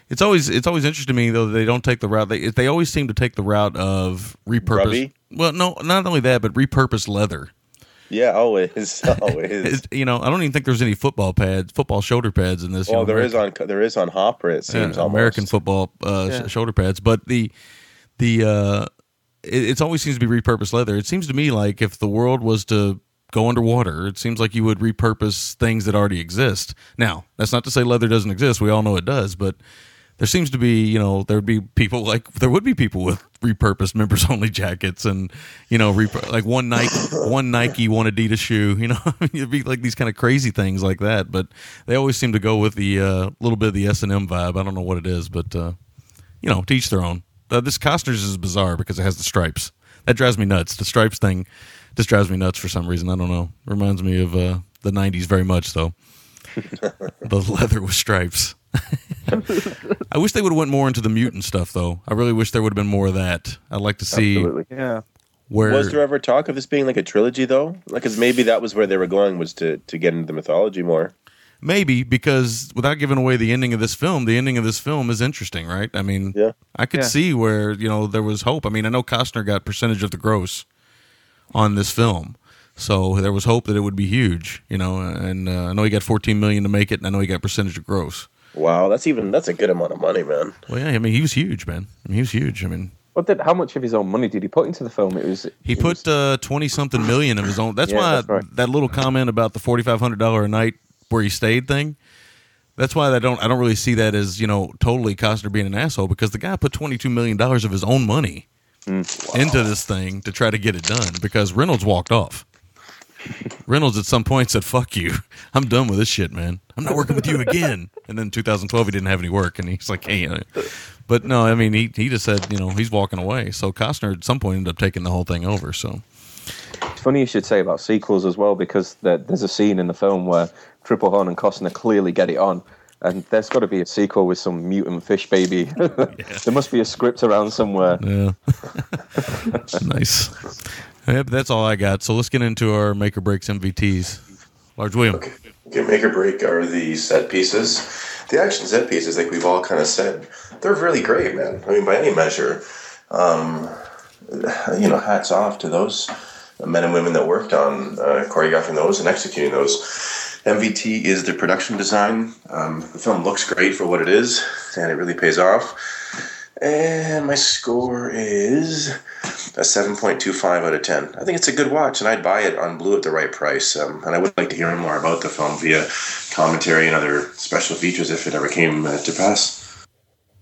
It's always it's always interesting to me though that they don't take the route they they always seem to take the route of repurpose. Grubby? Well, no, not only that, but repurpose leather. Yeah, always, <laughs> always. You know, I don't even think there's any football pads, football shoulder pads in this. you well, know, there is American- on there is on Hopper. It seems yeah. American football uh, sh- Yeah. shoulder pads, but the the uh, it, it's always seems to be repurposed leather. It seems to me like if the world was to go underwater, it seems like you would repurpose things that already exist. Now, that's not to say leather doesn't exist. We all know it does, but there seems to be, you know, there would be people like there would be people with <laughs> repurposed members only jackets and you know, rep- like one Nike, one Nike, one Adidas shoe. You know, <laughs> it'd be like these kind of crazy things like that. But they always seem to go with the uh, little bit of the S and M vibe. I don't know what it is, but uh, you know, to each their own. Uh, this Costner's is bizarre because it has the stripes. That drives me nuts. The stripes thing just drives me nuts for some reason. I don't know. Reminds me of uh, the '90s very much, though. <laughs> the leather with stripes. <laughs> I wish they would have went more into the mutant stuff, though. I really wish there would have been more of that. I'd like to see Absolutely. Yeah. where Was there ever talk of this being like a trilogy though? Like, cause maybe that was where they were going was to to get into the mythology more. Maybe because without giving away the ending of this film, the ending of this film is interesting, right? I mean, Yeah. I could Yeah. see where you know there was hope. I mean, I know Costner got percentage of the gross on this film, so there was hope that it would be huge. You know, and uh, I know he got 14 million to make it, and I know he got percentage of gross. Wow, that's even that's a good amount of money, man. Well, yeah, I mean, he was huge, man. I mean, he was huge. I mean, What did? How much of his own money did he put into the film? It was. he it was- put uh, 20 something million of his own. That's Yeah, why that's right. that little comment about the $4,500 a night where he stayed thing. That's why I don't I don't really see that as you know totally Costner being an asshole because the guy put 22 million dollars of his own money into this thing to try to get it done because Reynolds walked off. Reynolds at some point said, "Fuck you, I'm done with this shit, man. I'm not working with you again." And then 2012, he didn't have any work, and he's like, "Hey," uh," but no, I mean, he he just said, you know, he's walking away. So Costner at some point ended up taking the whole thing over. So It's funny you should say about sequels as well because there, there's a scene in the film where Tripplehorn and Costner clearly get it on, and there's got to be a sequel with some mutant fish baby. <laughs> there must be a script around somewhere. yeah, nice. Yep, that's all I got. So let's get into our make or breaks MVTs. Large William. Okay. okay, make or break are the set pieces. The action set pieces, like we've all kind of said, they're really great, man. I mean, by any measure, um, you know, hats off to those men and women that worked on uh, choreographing those and executing those. MVT is the production design. Um, the film looks great for what it is, and it really pays off. And my score is a 7.25 out of 10. I think it's a good watch, and I'd buy it on Blue at the right price. Um, and I would like to hear more about the film via commentary and other special features if it ever came uh, to pass.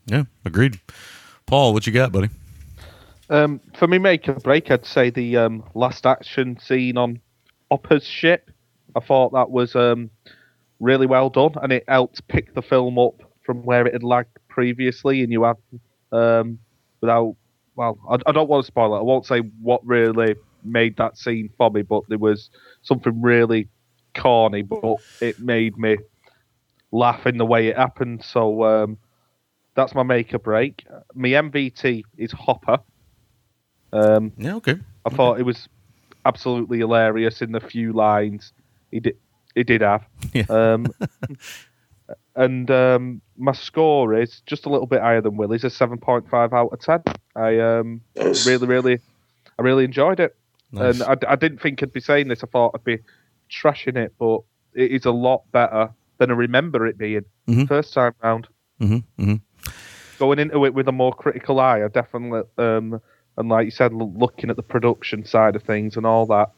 Yeah, agreed. Paul, what you got, buddy? Um, for me, make or break, I'd say the um, last action scene on Hopper's ship. I thought that was um, really well done, and it helped pick the film up from where it had lagged previously. And you had, um, without, well, I, I don't want to spoil it. I won't say what really made that scene for me, but there was something really corny, but it made me laugh in the way it happened. So um, that's my make or break. My MVT is Hopper. Um, Yeah, okay. I thought it was absolutely hilarious in the few lines he did he did have. Yeah. Um, <laughs> and um, my score is just a little bit higher than Willie's, a seven point five out of ten. I um, Nice. really, really, I really enjoyed it, Nice. and I, I didn't think I'd be saying this. I thought I'd be trashing it, but it is a lot better than I remember it being Mhm. first time round. hmm hmm Going into it with a more critical eye, I definitely, um, and like you said, looking at the production side of things and all that,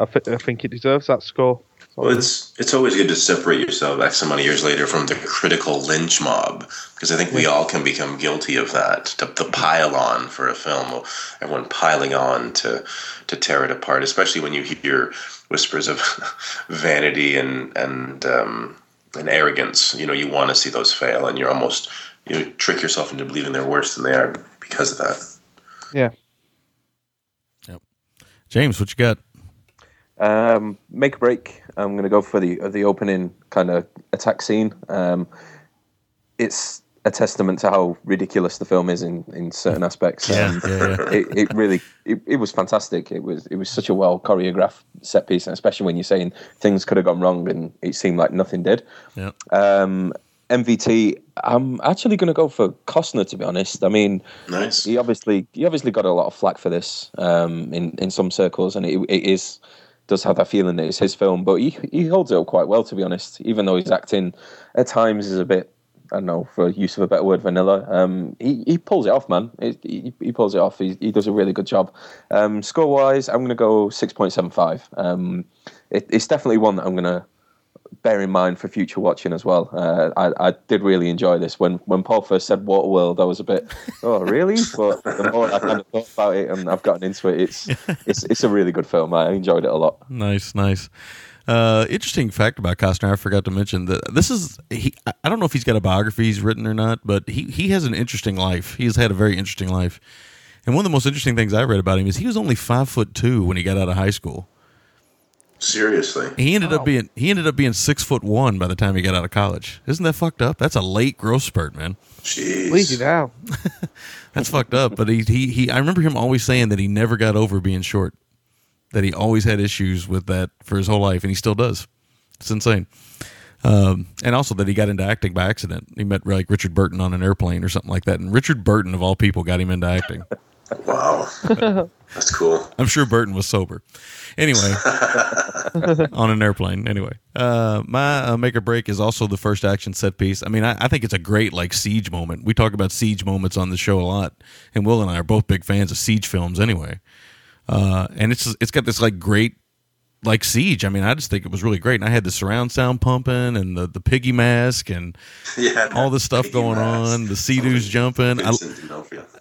I, th- I think it deserves that score. Well, it's it's always good to separate yourself X amount of years later from the critical lynch mob because I think we all can become guilty of that. To, the pile on for a film, everyone piling on to to tear it apart, especially when you hear whispers of <laughs> vanity and and um, and arrogance. You know, you want to see those fail, and you're almost you trick yourself into believing they're worse than they are because of that. Yeah. Yep. James, what you got? Um, make a break. I'm going to go for the the opening kind of attack scene. Um, it's a testament to how ridiculous the film is in, in certain aspects. Um, yeah, yeah. It, it really it, it was fantastic. It was it was such a well choreographed set piece, and especially when you're saying things could have gone wrong and it seemed like nothing did. Yeah. Um, MVT. I'm actually going to go for Costner. To be honest, I mean, Nice. he obviously he obviously got a lot of flack for this um, in in some circles, and it, it is does have that feeling that it's his film, but he he holds it up quite well, to be honest. Even though he's acting at times is a bit, I don't know, for use of a better word, vanilla. Um, he he pulls it off, man. He, he, he pulls it off. He, he does a really good job. Um, score wise, I'm going to go six point seven five. Um, it, it's definitely one that I'm going to bear in mind for future watching as well. Uh, I, I did really enjoy this. When when Paul first said Waterworld, I was a bit, oh really? But the more I kind of thought about it and I've gotten into it, it's <laughs> it's it's a really good film. I enjoyed it a lot. Nice, nice. Uh, interesting fact about Costner, I forgot to mention that this is he. I don't know if he's got a biography he's written or not, but he he has an interesting life. He's had a very interesting life, and one of the most interesting things I read about him is he was only five foot two when he got out of high school. Seriously. He ended up being he ended up being six foot one by the time he got out of college. Isn't that fucked up? That's a late growth spurt, man. Jeez. Leave you now. <laughs> That's fucked up. But he, he he I remember him always saying that he never got over being short. That he always had issues with that for his whole life, and he still does. It's insane. Um, and also that he got into acting by accident. He met like Richard Burton on an airplane or something like that, and Richard Burton of all people got him into acting. Wow. <laughs> That's cool. I'm sure Burton was sober. Anyway, <laughs> on an airplane. Anyway, uh, my uh, make or break is also the first action set piece. I mean, I, I think it's a great like siege moment. We talk about siege moments on the show a lot, and Will and I are both big fans of siege films. Anyway, uh, and it's it's got this like great like siege. I mean, I just think it was really great. And I had the surround sound pumping and the the piggy mask and <laughs> Yeah. all this stuff going Mouse. on. The sea-doos jumping. I,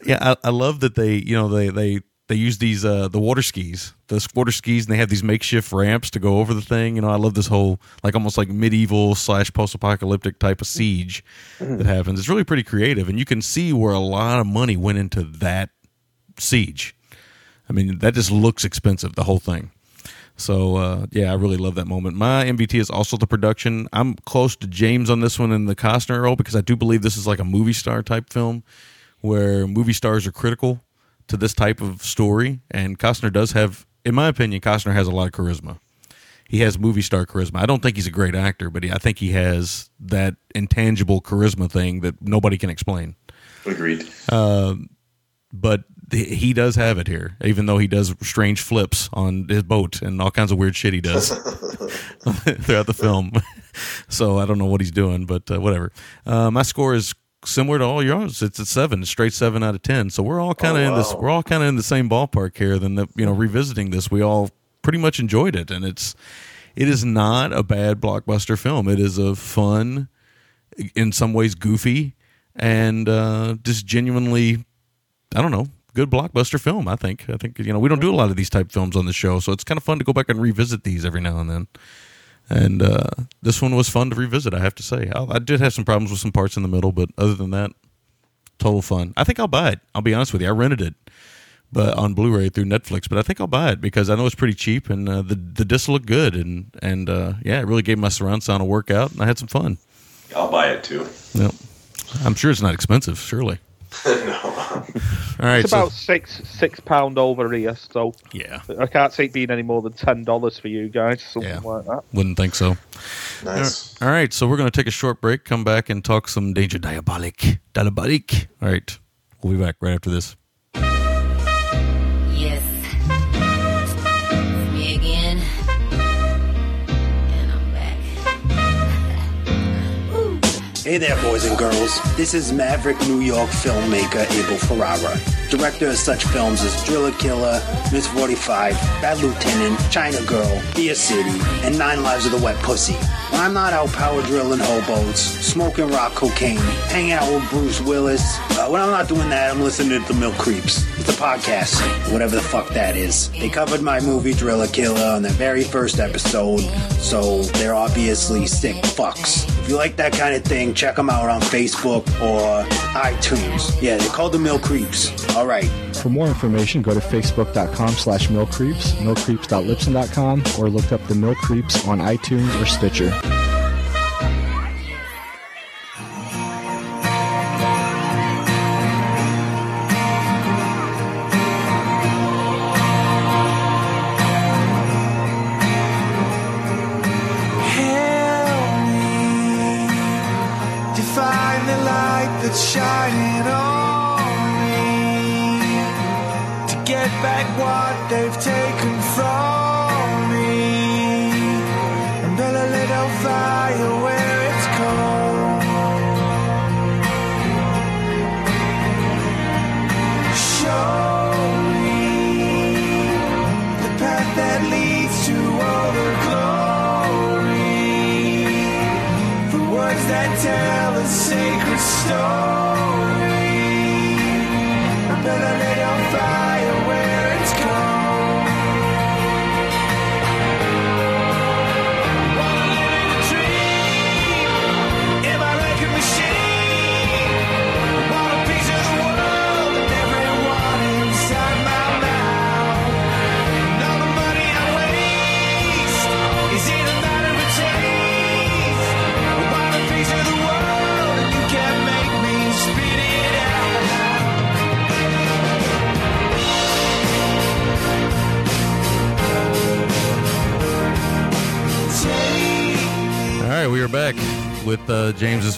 yeah, I, I love that they, you know, they they they use these uh the water skis, the water skis, and they have these makeshift ramps to go over the thing. You know, I love this whole like almost like medieval slash post apocalyptic type of siege that happens. It's really pretty creative, and you can see where a lot of money went into that siege. I mean, that just looks expensive, the whole thing. So uh, yeah, I really love that moment. My MVT is also the production. I'm close to James on this one in the Costner role because I do believe this is like a movie star type film where movie stars are critical to this type of story, and Costner does have, in my opinion, Costner has a lot of charisma. He has movie star charisma. I don't think he's a great actor, but he, I think he has that intangible charisma thing that nobody can explain Agreed. but he does have it here, even though he does strange flips on his boat and all kinds of weird shit he does <laughs> <laughs> throughout the film. <laughs> so I don't know what he's doing, but uh, whatever. Uh, my score is similar to all yours. It's a seven, straight seven out of ten. So we're all kind of in this. We're all kind of in the same ballpark here. Then the, you know, revisiting this, we all pretty much enjoyed it, and it's it is not a bad blockbuster film. It is a fun, in some ways goofy, and uh, just genuinely I don't know, good blockbuster film. I think. I think you know we don't do a lot of these type films on the show, so it's kind of fun to go back and revisit these every now and then. And uh, this one was fun to revisit. I have to say, I, I did have some problems with some parts in the middle, but other than that, total fun. I think I'll buy it. I'll be honest with you. I rented it, but on Blu-ray through Netflix. But I think I'll buy it because I know it's pretty cheap and uh, the the disc looked good and and uh, yeah, it really gave my surround sound a workout and I had some fun. I'll buy it too. Yep. I'm sure it's not expensive. Surely. <laughs> <laughs> no. All right. It's so- about six six pound over here, so yeah. I can't see it being any more than ten dollars for you guys, something Yeah. like that. Wouldn't think so. Nice. All right, so we're going to take a short break, come back, and talk some Danger Diabolik. Diabolik. All right, we'll be back right after this. Hey there, boys and girls. This is Maverick New York filmmaker Abel Ferrara, director of such films as Driller Killer, Miss 45, Bad Lieutenant, China Girl, Fear City, and Nine Lives of the Wet Pussy. When I'm not out power drilling hobos, smoking rock cocaine, hanging out with Bruce Willis, uh, when I'm not doing that, I'm listening to The Milk Creeps. It's a podcast, whatever the fuck that is. They covered my movie Driller Killer on their very first episode, so they're obviously sick fucks. If you like that kind of thing, check them out on Facebook or iTunes. Yeah, they're called The Milk Creeps. All right. For more information, go to facebook.com slash millcreeps, millcreeps.libsyn.com, or look up the Mill Creeps on iTunes or Stitcher.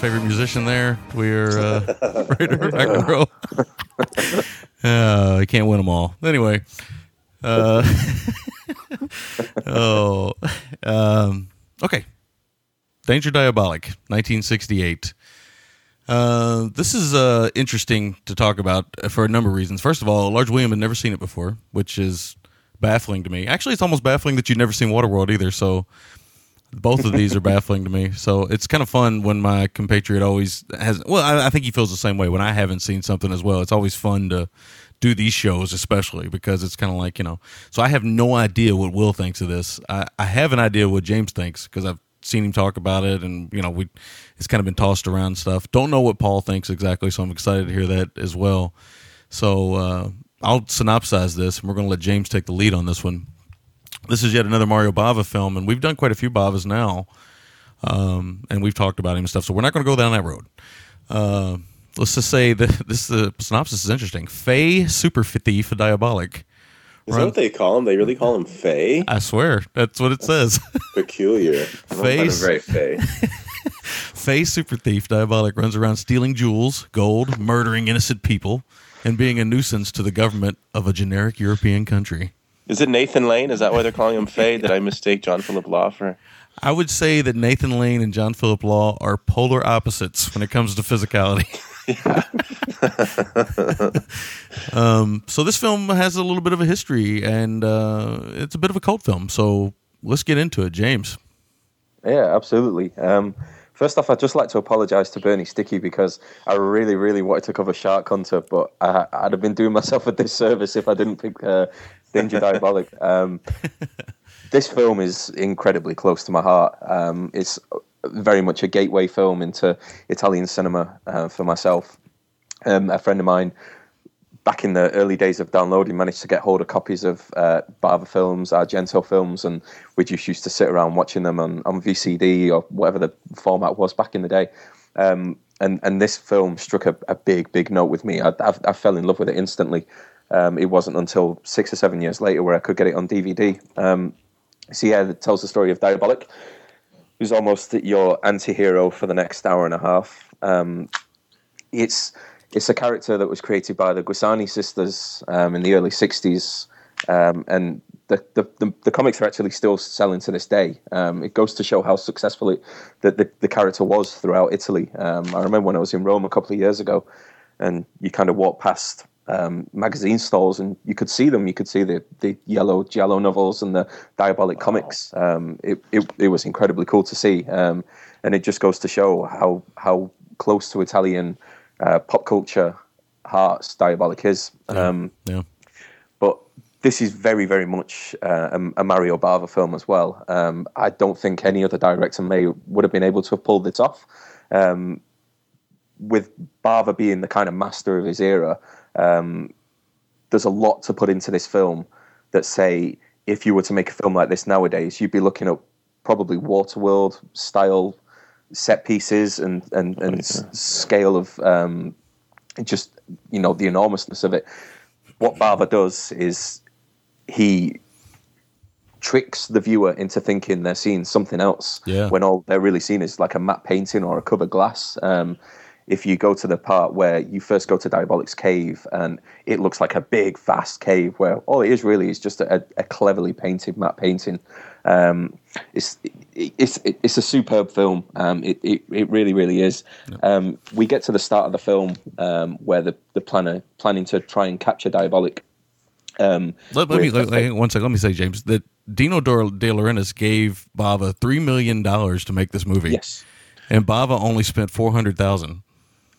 Favorite musician. There, we are uh, <laughs> right in back row. <laughs> Uh, I can't win them all. Anyway, uh, <laughs> oh, um, okay. Danger Diabolik, 1968. Uh, this is uh, interesting to talk about for a number of reasons. First of all, Large William had never seen it before, which is baffling to me. Actually, it's almost baffling that you've never seen Waterworld either. So both of these are baffling to me. So it's kind of fun when my compatriot always has. Well, I, I think he feels the same way when I haven't seen something as well. It's always fun to do these shows, especially because it's kind of like you know. So I have no idea what Will thinks of this. I, I have an idea what James thinks because I've seen him talk about it, and you know we it's kind of been tossed around stuff. Don't know what Paul thinks exactly, so I'm excited to hear that as well. So uh, I'll synopsize this, and we're going to let James take the lead on this one this is yet another Mario Bava film, and we've done quite a few Bavas now, um, and we've talked about him and stuff. So we're not going to go down that road. Uh, let's just say that <laughs> this the synopsis is interesting. Fey super thief diabolik. Is that what they call him? They really call him Faye? I swear, that's what it says. Peculiar. I don't find him Face. very Faye. <laughs> Fey super thief diabolik runs around stealing jewels, gold, murdering innocent people, and being a nuisance to the government of a generic European country. Is it Nathan Lane? Is that why they're calling him <laughs> Faye? Did I mistake John Philip Law for? I would say that Nathan Lane and John Philip Law are polar opposites when it comes to physicality. <laughs> um, so this film has a little bit of a history, and uh, it's a bit of a cult film. So let's get into it, James. Yeah, absolutely. Um, first off, I'd just like to apologise to Bernie Sticky because I really, really wanted to cover Shark Hunter, but I, I'd have been doing myself a disservice if I didn't pick uh, Danger Diabolik. <laughs> Um, this film is incredibly close to my heart. Um, it's very much a gateway film into Italian cinema uh, for myself. Um, a friend of mine back in the early days of downloading managed to get hold of copies of uh, Bava films, Argento films, and we just used to sit around watching them on, on VCD or whatever the format was back in the day. Um, and and this film struck a, a big big note with me. I, I, I fell in love with it instantly. Um, it wasn't until six or seven years later where I could get it on DVD. Um, so yeah, it tells the story of Diabolik, who's almost your anti-hero for the next hour and a half. Um, it's it's a character that was created by the Giussani sisters um, in the early '60s, um, and the, the, the the comics are actually still selling to this day. Um, it goes to show how successful it, the, the character was throughout Italy. I remember when I was in Rome a couple of years ago, and you kind of walk past um, magazine stalls and you could see them. You could see the, the yellow Giallo novels and the Diabolik comics. Um, it, it it was incredibly cool to see, um, and it just goes to show how how close to Italian uh, pop culture hearts Diabolik is. Um, yeah. But this is very, very much uh, a, a Mario Bava film as well. Um, I don't think any other director may would have been able to have pulled this off. Um, with Bava being the kind of master of his era, um, there's a lot to put into this film that say if you were to make a film like this nowadays, you'd be looking at probably Waterworld style set pieces and and, and s- scale of um, just you know the enormousness of it. What Bava does is he tricks the viewer into thinking they're seeing something else Yeah. when all they're really seeing is like a matte painting or a cover glass. Um, if you go to the part where you first go to Diabolik's cave and it looks like a big, vast cave where all it is really is just a, a cleverly painted matte painting. Um, it's it, it's it's a superb film. Um, it, it it really really is. Um, we get to the start of the film um, where the the planner planning to try and capture Diabolik. Um, Let, let me let, let- one second. Let me say, James, that Dino De Laurentiis gave Bava three million dollars to make this movie. Yes, and Bava only spent four hundred thousand.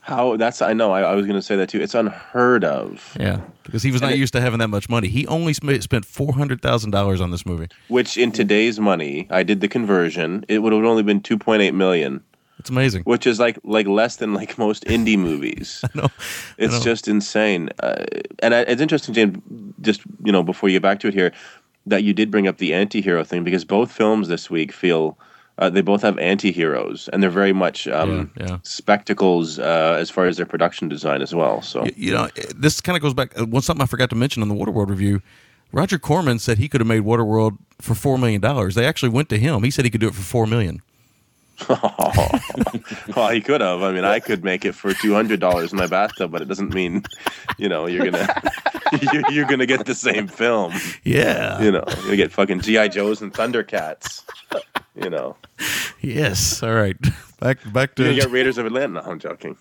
How that's I know I, I was going to say that too. It's unheard of. Yeah, because he was not it- used to having that much money. He only sp- spent four hundred thousand dollars on this movie. Which in today's money, I did the conversion. It would have only been two point eight million. It's amazing. Which is like like less than like most indie movies. <laughs> I know. It's know. just insane. Uh, and I, it's interesting, James. Just you know, before you get back to it here, that you did bring up the anti-hero thing because both films this week feel. Uh, they both have anti-heroes, and they're very much um, Yeah, yeah. spectacles uh, as far as their production design as well. So You know, this kind of goes back. Uh, one something I forgot to mention on the Waterworld review. Roger Corman said he could have made Waterworld for four million dollars. They actually went to him. He said he could do it for four million. <laughs> well, he could have. I mean, I could make it for two hundred dollars in my bathtub, but it doesn't mean, you know, you're gonna <laughs> you're, you're gonna get the same film. Yeah. you know, you're gonna get fucking GI Joes and Thundercats. You know, Yes. All right. <laughs> Back back to gonna get Raiders of Atlanta. No, I'm joking.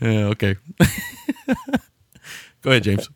yeah. Okay. Go ahead, James.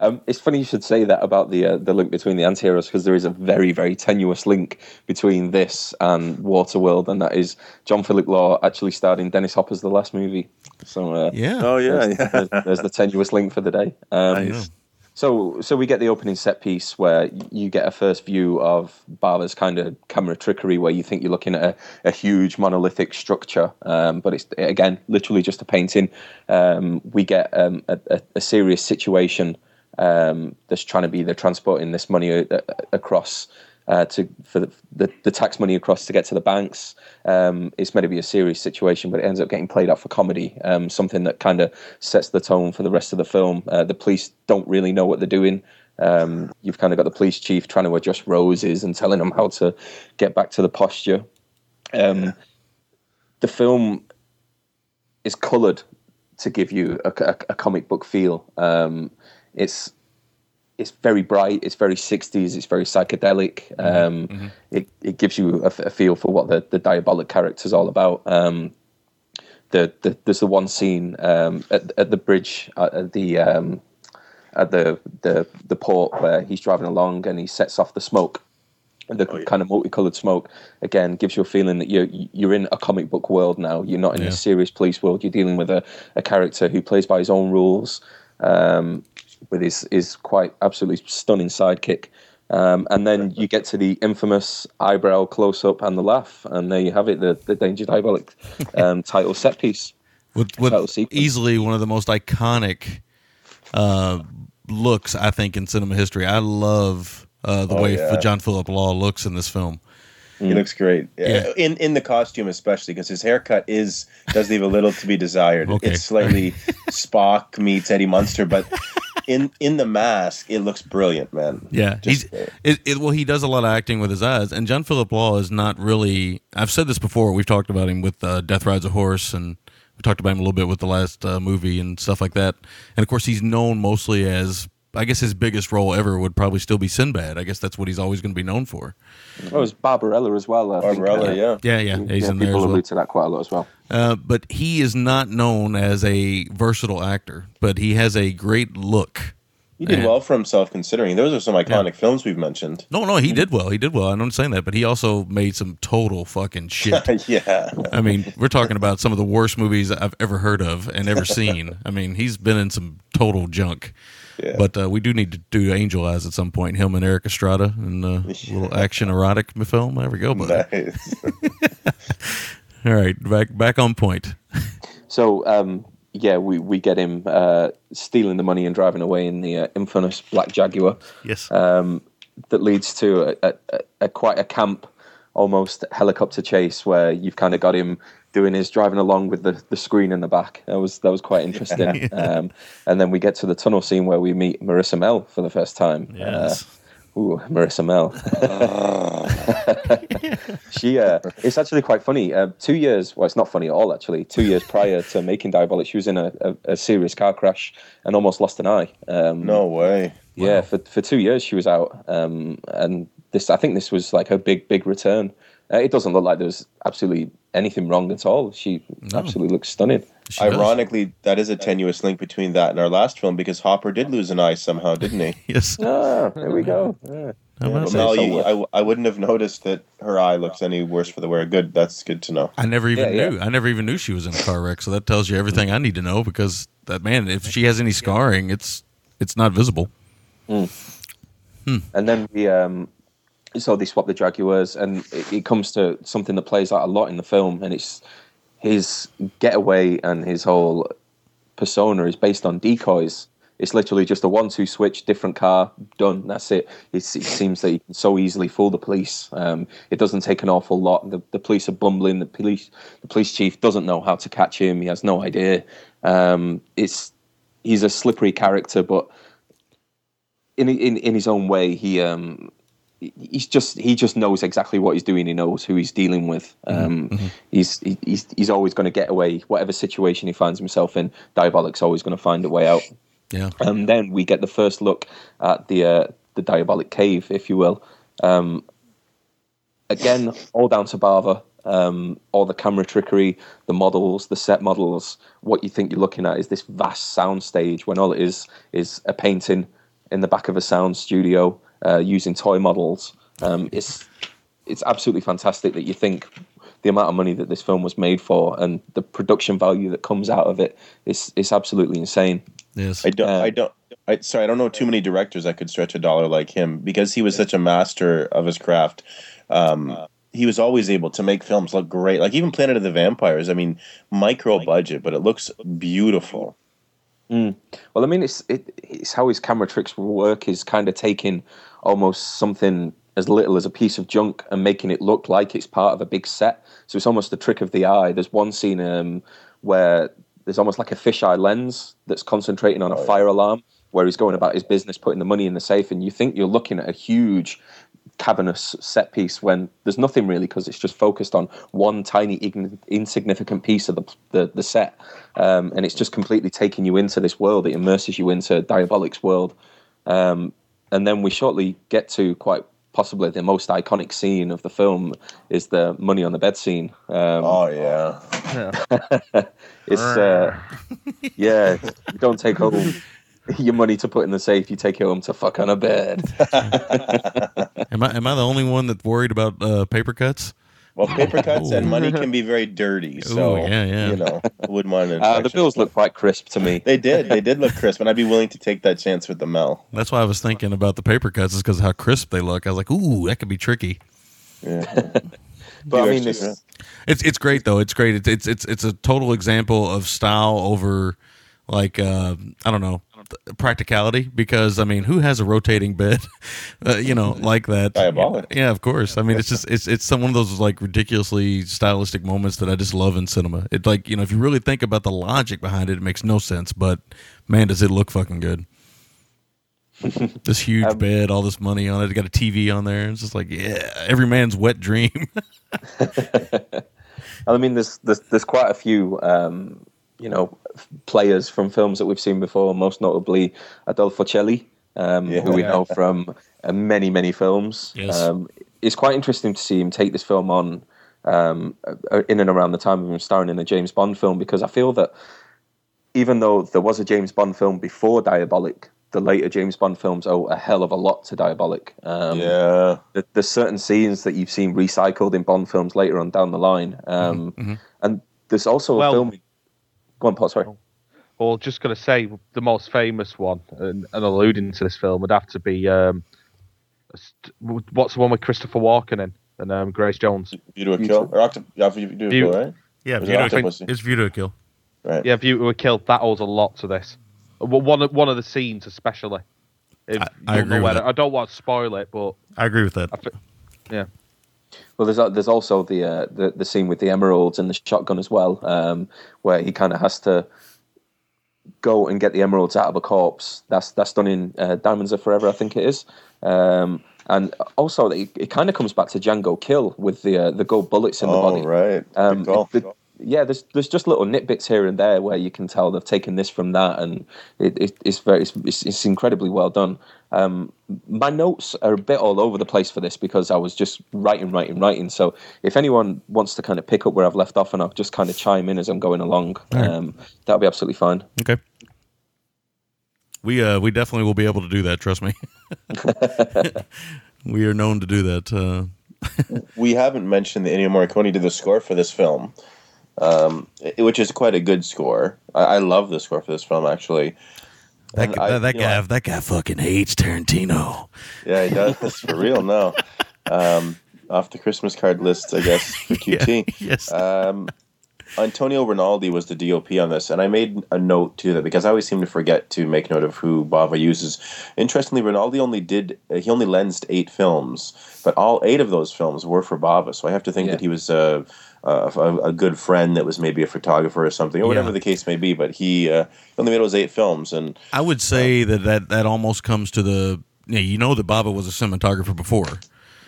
Um, it's funny you should say that about the uh, the link between the anti-heroes because there is a very very tenuous link between this and Waterworld, and that is John Philip Law actually starred in Dennis Hopper's The Last Movie. So uh, Yeah. Oh yeah, there's, yeah. there's, there's the tenuous link for the day. Um, Nice. So, so we get the opening set piece where you get a first view of Bava's kind of camera trickery, where you think you're looking at a, a huge monolithic structure, um, but it's again literally just a painting. Um, we get um, a, a, a serious situation um, that's trying to be they're transporting this money a, a- across uh, to for the, the, the tax money across to get to the banks. Um, it's meant to be a serious situation, but it ends up getting played out for comedy. Um, something that kind of sets the tone for the rest of the film. Uh, the police don't really know what they're doing. Um, you've kind of got the police chief trying to adjust roses and telling them how to get back to the posture. Um, The film is coloured to give you a, a- a comic book feel. It's it's very bright. It's very sixties. It's very psychedelic. Um, It it gives you a feel for what the the diabolik character is all about. Um, the, the there's the one scene um, at, at the bridge uh, at the um, at the, the the port where he's driving along and he sets off the smoke. The kind of multicolored smoke again gives you a feeling that you're you're in a comic book world now. You're not in Yeah. a serious police world. You're dealing with a, a character who plays by his own rules, um, with his his quite absolutely stunning sidekick. Um, and then you get to the infamous eyebrow close up and the laugh, and there you have it, the the Danger Diabolik <laughs> um, title set piece. with, with easily one of the most iconic uh, looks I think in cinema history. I love uh, the Oh, way yeah. John Philip Law looks in this film. He looks great. Yeah. In in the costume especially because his haircut is does leave a little to be desired. Okay. It's slightly <laughs> Spock meets Eddie Munster, but in in the mask it looks brilliant, man. Yeah, he's Just, uh, it, it, well. He does a lot of acting with his eyes, and John Philip Law is not really. I've said this before. We've talked about him with uh, Death Rides a Horse, and we talked about him a little bit with the last uh, movie and stuff like that. And of course, he's known mostly as. I guess his biggest role ever would probably still be Sinbad. I guess that's what he's always going to be known for. Oh, it's Barbarella as well. I think. Barbarella, yeah. Yeah, yeah, he's Yeah, in there people as well. allude to that quite a lot as well. Uh, but he is not known as a versatile actor, but he has a great look. He did And- well for himself considering those are some iconic films we've mentioned. No, no, he did well. He did well. I'm not saying that, but he also made some total fucking <laughs> shit. yeah. I mean, we're talking about some of the worst movies I've ever heard of and ever seen. I mean, he's been in some total junk. Yeah. But uh, we do need to do Angel Eyes at some point. Him and Erik Estrada and uh, <laughs> a little action erotic film. There we go, buddy. Nice. <laughs> All right, back back on point. So um, yeah, we, we get him uh, stealing the money and driving away in the uh, infamous Black Jaguar. Yes. Um, that leads to a, a, a quite a camp, almost helicopter chase where you've kind of got him doing his driving along with the, the screen in the back. That was that was quite interesting. <laughs> um, and then we get to the tunnel scene where we meet Marisa Mell for the first time. Yes. Uh, Ooh, Marisa Mell. <laughs> she, uh, it's actually quite funny. Uh, two years, well, it's not funny at all, actually. Two years prior to making Diabolik, she was in a, a, a serious car crash and almost lost an eye. Um, no way. Yeah, for, for two years she was out. Um, and this I think this was like her big big return. Uh, it doesn't look like there's absolutely anything wrong at all. She absolutely looks stunning. Ironically, that is a tenuous link between that and our last film because Hopper did lose an eye somehow, didn't he? <laughs> yes. Ah, there we go. Yeah. How about Well, that? Mell, you, I, I wouldn't have noticed that her eye looks any worse for the wear. Good, that's good to know. I never even Yeah, yeah. knew. I never even knew she was in a car wreck. So that tells you everything I need to know because that man, if she has any scarring, it's it's not visible. And then we um, so they swap the Jaguars, and it, it comes to something that plays out a lot in the film, and it's his getaway and his whole persona is based on decoys. It's literally just a one-two switch, different car, done. That's it. It's, it seems that he can so easily fool the police. Um, it doesn't take an awful lot. The, the police are bumbling. The police, the police chief doesn't know how to catch him. He has no idea. Um, it's he's a slippery character, but in in in his own way, he um he's just he just knows exactly what he's doing. He knows who he's dealing with. Um, He's he- he's he's always going to get away. Whatever situation he finds himself in, Diabolik's always going to find a way out. Yeah. And then we get the first look at the uh, the Diabolik cave, if you will. Um, again, all down to Bava. Um, all the camera trickery, the models, the set models. What you think you're looking at is this vast sound stage when all it is is a painting in the back of a sound studio uh, using toy models. Um, it's it's absolutely fantastic that you think the amount of money that this film was made for and the production value that comes out of it is is absolutely insane. Yes. I don't. I don't. I, sorry, I don't know too many directors that could stretch a dollar like him because he was such a master of his craft. Um, he was always able to make films look great. Like even Planet of the Vampires. I mean, micro budget, but it looks beautiful. Mm. Well, I mean, it's it, it's how his camera tricks work. Is kind of taking almost something as little as a piece of junk and making it look like it's part of a big set. So it's almost the trick of the eye. There's one scene um, where there's almost like a fisheye lens that's concentrating on a fire alarm, where he's going about his business, putting the money in the safe, and you think you're looking at a huge cavernous set piece when there's nothing really because it's just focused on one tiny ign- insignificant piece of the the, the set um, and it's just completely taking you into this world it immerses you into diabolik's world um, and then we shortly get to quite possibly the most iconic scene of the film is the money on the bed scene um, oh yeah yeah. <laughs> it's uh, <laughs> yeah you don't take home your money to put in the safe you take it home to fuck on a bed <laughs> Am I am I the only one that's worried about uh, paper cuts? Well, paper cuts and money can be very dirty. So Ooh, yeah, yeah. you know, I wouldn't want to. <laughs> uh, the bills look quite crisp to me They did. They did look crisp, and I'd be willing to take that chance with the Mell. That's why I was thinking about the paper cuts is because of how crisp they look. I was like, ooh, that could be tricky. Yeah. <laughs> but I mean, extra- it's, It's it's great though. It's great. It's it's it's it's a total example of style over like uh, I don't know practicality? Because I mean who has a rotating bed <laughs> uh, you know like that? Diabolik. yeah of course. I mean it's just it's it's some one of those like ridiculously stylistic moments that I just love in cinema. It like you know if you really think about the logic behind it it makes no sense but man does it look fucking good. <laughs> This huge Um, bed all this money on it it got a TV on there it's just like yeah every man's wet dream. <laughs> I mean, there's there's, there's quite a few, um, you know, players from films that we've seen before. Most notably, Adolfo Celi, um, Yeah. who we know from uh, many many films. Yes. Um, it's quite interesting to see him take this film on um, uh, in and around the time of him starring in a James Bond film because I feel that even though there was a James Bond film before Diabolik, the later James Bond films owe a hell of a lot to Diabolik. Um, yeah, there- there's certain scenes that you've seen recycled in Bond films later on down the line, um, and there's also Well- a film. Go on, Paul. Sorry. Well, just going to say the most famous one, and, and alluding to this film, would have to be um, what's the one with Christopher Walken in and um, Grace Jones? View to a kill or octop- yeah, view to a View- kill, right? yeah view it to, Octopussy? it's view to a kill Right. Yeah, View to a Kill. That owes a lot to this. One of- one of the scenes, especially. If I- I don't agree with whether- that. I don't want to spoil it, but I agree with that I thi- yeah. Well, there's there's also the uh, the the scene with the emeralds and the shotgun as well, um, where he kind of has to go and get the emeralds out of a corpse. That's that's done in uh, Diamonds Are Forever, I think it is. Um, and also, it, it kind of comes back to Django Kill with the uh, the gold bullets in the Oh, body. right. Um, the, yeah, there's there's just little nitbits here and there where you can tell they've taken this from that, and it, it, it's very it's, it's, it's incredibly well done. Um, my notes are a bit all over the place for this because I was just writing, writing, writing. So if anyone wants to kind of pick up where I've left off and I'll just kind of chime in as I'm going along, All right. um, that'll be absolutely fine. Okay. We uh we definitely will be able to do that. Trust me. <laughs> <laughs> we are known to do that. Uh, <laughs> we haven't mentioned that Ennio Morricone did the score for this film, um, i- which is quite a good score. I, I love the score for this film, actually. that And guy, I- that you know, guy that guy fucking hates Tarantino. Yeah, he does. That's for real now. Um, off the Christmas card list, I guess, for <laughs> QT. yes. Um, Antonio Rinaldi was the DOP on this, and I made a note to that because I always seem to forget to make note of who Bava uses. Interestingly, Rinaldi only did uh, he only lensed eight films, but all eight of those films were for Bava. So I have to think Yeah. that he was a, a a good friend that was maybe a photographer or something, or whatever the case may be. But he uh, only made those eight films, and I would say that, that that almost comes to the yeah, you know that Bava was a cinematographer before.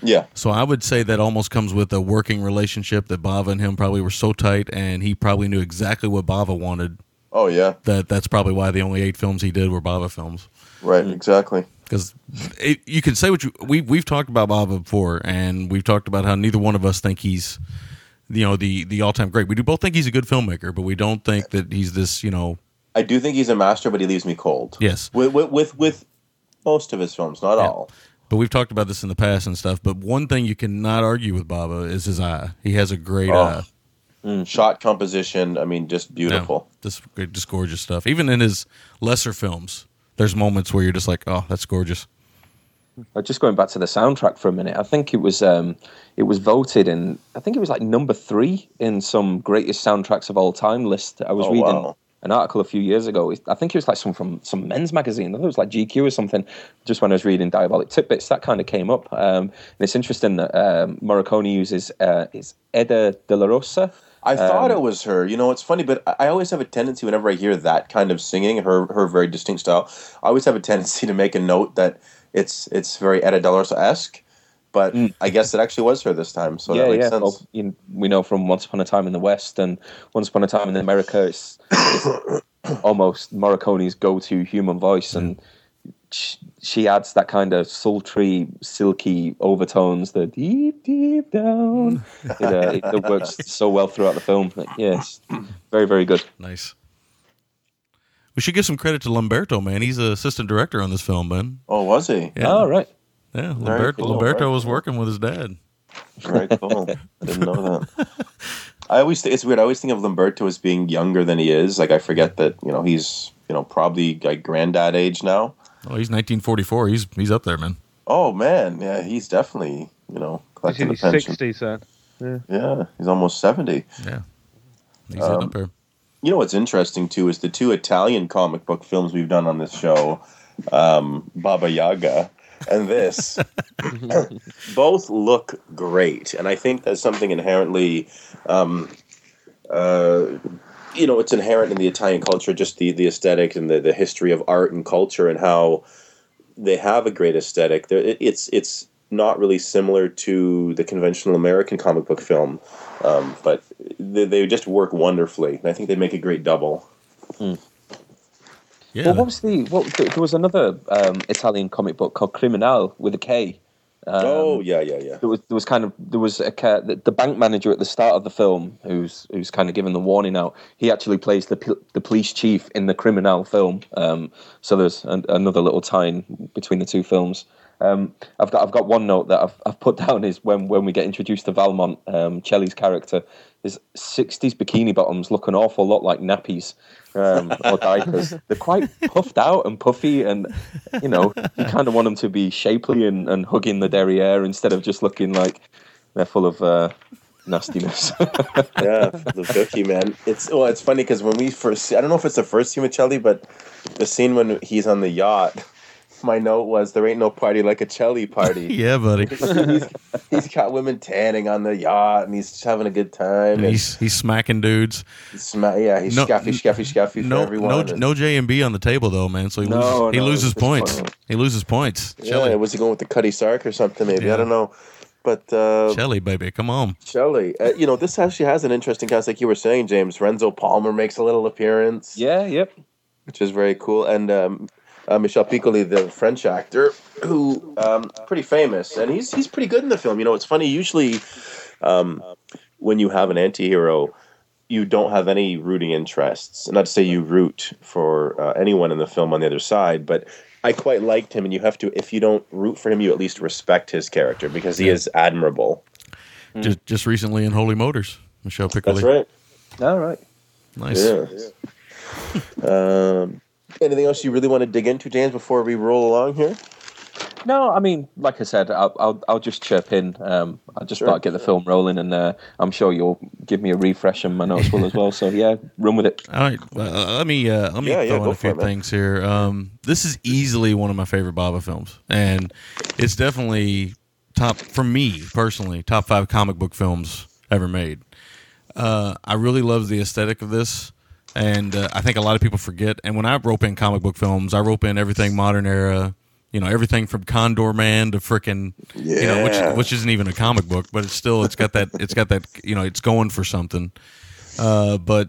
yeah, So I would say that almost comes with a working relationship that Bava and him probably were so tight and he probably knew exactly what Bava wanted. oh yeah, That that's probably why the only eight films he did were Bava films. right, exactly. because you can say what you we we've talked about Bava before, and we've talked about how neither one of us think he's you know the the all time great. We do both think he's a good filmmaker, but we don't think that he's this you know I do think he's a master, but he leaves me cold. yes. with with with, with most of his films, not Yeah. all. But we've talked about this in the past and stuff. But one thing you cannot argue with Bava is his eye. He has a great Oh, eye. Mm, shot composition, I mean, just beautiful. Yeah, just just gorgeous stuff. Even in his lesser films, there's moments where you're just like, oh, that's gorgeous. Just going back to the soundtrack for a minute, I think it was um, it was voted in. I think it was like number three in some greatest soundtracks of all time list. I was Oh, reading wow. an article a few years ago. I think it was like some from some men's magazine. I think it was like GQ or something. Just when I was reading Diabolik Tidbits, that kind of came up. Um, and it's interesting that um, Morricone uses uh, is Eda De La Rosa. I thought Um, it was her. You know, it's funny, but I I always have a tendency whenever I hear that kind of singing, her her very distinct style. I always have a tendency to make a note that it's it's very Edda Dell'Orso esque. But I guess it actually was her this time, so Mm. yeah, that makes yeah. sense. Well, you, we know from Once Upon a Time in the West and Once Upon a Time in America, it's, it's <coughs> almost Morricone's go-to human voice, and she, she adds that kind of sultry, silky overtones, the deep, deep down. <laughs> It, uh, it, it works so well throughout the film. Like, yeah, very, very good. Nice. We should give some credit to Lamberto, man. He's an assistant director on this film, man. Oh, was he? Yeah. right. Yeah, Very Lamberto, cool, Lamberto very was working with his dad. Very cool. I didn't know that. I always th- it's weird. I always think of Lamberto as being younger than he is. Like I forget that you know he's you know probably like granddad age now. Oh, he's 1944. He's he's up there, man. Oh man, yeah, he's definitely you know He's collecting in the his pension. sixties then. Yeah, he's almost seventy. Yeah, he's Um, up there. You know what's interesting too is the two Italian comic book films we've done on this show, um, Baba Yaga and this, <laughs> both look great, and I think that's something inherently, um, uh, you know, it's inherent in the Italian culture, just the the aesthetic and the the history of art and culture, and how they have a great aesthetic. It, it's it's not really similar to the conventional American comic book film, um, but they, they just work wonderfully, and I think they make a great double. Yeah, Well, what was the? What there was another um, Italian comic book called Kriminal with a K. Um, oh yeah, yeah, yeah. there was there was kind of there was a the, the bank manager at the start of the film who's who's kind of given the warning out. He actually plays the the police chief in the Kriminal film. Um, so there's an, another little tie in between the two films. Um, I've got I've got one note that I've I've put <laughs> down is when when we get introduced to Valmont, um, Celi's character, his '60s bikini bottoms look an awful lot like nappies um, or diapers. <laughs> They're quite puffed out and puffy, and you know you kind of want them to be shapely and, and hugging the derriere instead of just looking like they're full of uh, nastiness. <laughs> yeah, the cookie man. It's well, it's funny because when we first, I don't know if it's the first scene with Celi, but the scene when he's on the yacht. My note was there ain't no party like a Celi party. <laughs> yeah, buddy. he's, he's got women tanning on the yacht and he's just having a good time. And And he's he's smacking dudes. he's sma- yeah, he's No- scaffy, scaffy, scaffy for No, everyone. no, And- no J and B on the table though, man. So he No, loses, he loses points. fine. He loses points. yeah, Celi. was he going with the Cutty Sark or something? Maybe Yeah. I don't know. But uh, Celi, baby, come on. Celi, uh, you know, this actually has an interesting cast, like you were saying, James. Renzo Palmer makes a little appearance. Yeah, yep. Which is very cool. And um, uh, Michel Piccoli, the French actor, who um, pretty famous, and he's he's pretty good in the film. You know, it's funny. Usually, um, when you have an anti-hero, you don't have any rooting interests. Not to say you root for uh, anyone in the film on the other side, but I quite liked him, and you have to. If you don't root for him, you at least respect his character because he Yeah. is admirable. Just just recently in Holy Motors, Michel Piccoli. That's right. All right. Nice. Yeah. <laughs> um, anything else you really want to dig into, James, before we roll along here? No, I mean, like I said, I'll I'll, I'll just chirp in. Um, I'll just Sure. about get the film rolling, and uh, I'm sure you'll give me a refresh, and my notes will as well. So yeah, run with it. All right, well, uh, let me uh, let me Yeah, yeah, throw go in a for few it, things here. Um, this is easily one of my favorite Bava films, and it's definitely top for me personally. Top five comic book films ever made. Uh, I really love the aesthetic of this, and uh, I think a lot of people forget. And when I rope in comic book films, I rope in everything modern era. You know, everything from Condorman to frickin' you know, Yeah. which which isn't even a comic book, but it's still it's got that <laughs> it's got that you know it's going for something. Uh, but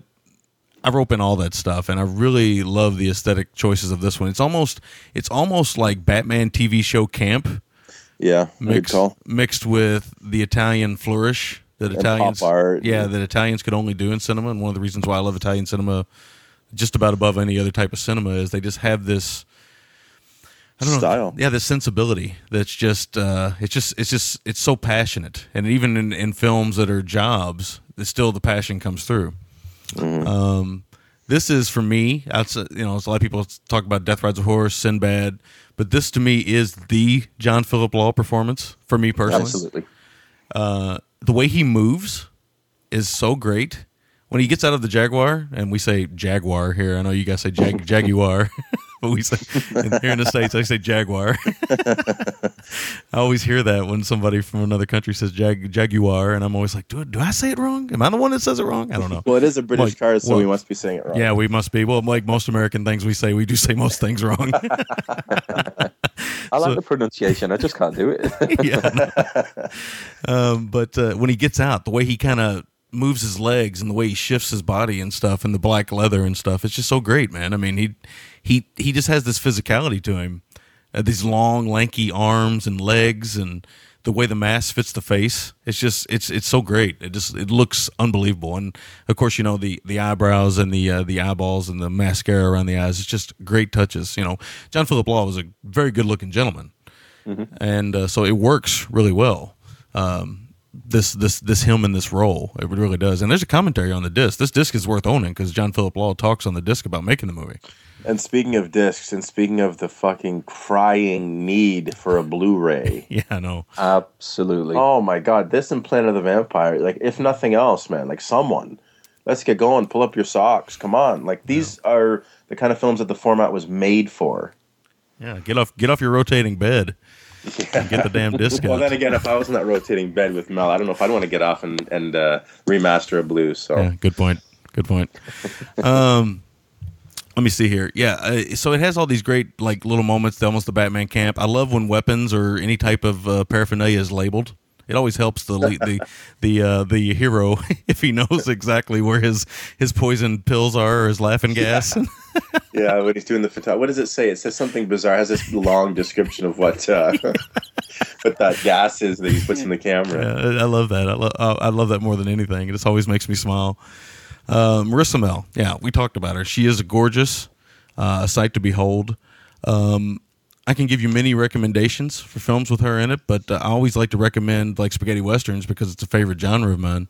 I rope in all that stuff, and I really love the aesthetic choices of this one. It's almost it's almost like Batman TV show camp. Yeah, mixed mixed with the Italian flourish that Italians art. yeah that Italians could only do in cinema. And one of the reasons why I love Italian cinema just about above any other type of cinema is they just have this. I don't Style. know. Yeah, this sensibility that's just uh, it's just it's just it's so passionate, and even in, in films that are jobs, it's still the passion comes through. Um, this is for me. Outside, you know, a lot of people talk about Death Rides a Horse, Sinbad, but this to me is the John Philip Law performance for me personally. Absolutely. Uh, the way he moves is so great. When he gets out of the Jaguar, and we say Jaguar here, I know you guys say Jag- <laughs> Jaguar, <laughs> but we say here in the states I say Jaguar. I always hear that when somebody from another country says Jag- Jaguar, and I'm always like, do, do I say it wrong? Am I the one that says it wrong? I don't know. Well, it is a British Like, car, so well, we must be saying it wrong. Yeah, we must be. Well, like most American things we say, we do say most things wrong. <laughs> I like So- the pronunciation. I just can't do it. <laughs> yeah. um, but uh, when he gets out, the way he kind of moves his legs and the way he shifts his body and stuff, and the black leather and stuff, it's just so great, man. I mean, he he he just has this physicality to him, uh, these long, lanky arms and legs, and the way the mask fits the face. It's just it's it's so great. It just it looks unbelievable, and of course, you know the the eyebrows and the uh, the eyeballs and the mascara around the eyes. It's just great touches. You know, John Philip Law was a very good looking gentleman and uh, so it works really well. Um, this this this him in this role, it really does. And there's a commentary on the disc. This disc is worth owning because John Philip Law talks on the disc about making the movie. And speaking of discs, and speaking of the fucking crying need for a Blu-ray, <laughs> Yeah, I know. Absolutely. Oh my god, this and Planet of the Vampire, like if nothing else, man, like someone, let's get going. Pull up your socks. Come on, like these are the kind of films that the format was made for. Yeah, get off get off your rotating bed. And get the damn disc <laughs> well, out. then again, if I was in that rotating bed with Mell, I don't know if I'd want to get off and and uh, remaster a blues. So Yeah, good point. Good point. Um, let me see here. Yeah, uh, so it has all these great like little moments. Almost the Batman camp. I love when weapons or any type of uh, paraphernalia is labeled. It always helps the the the uh, the hero <laughs> if he knows exactly where his his poison pills are or his laughing gas. <laughs> yeah, when he's doing the photo, what does it say? It says something bizarre. It has this long description of what uh, <laughs> what that gas is that he puts in the camera. Yeah, I love that. I, lo- I love that more than anything. It just always makes me smile. Uh, Marisa Mell, yeah, we talked about her. She is a gorgeous, uh, a sight to behold. Um, I can give you many recommendations for films with her in it, but uh, I always like to recommend like spaghetti westerns because it's a favorite genre of mine.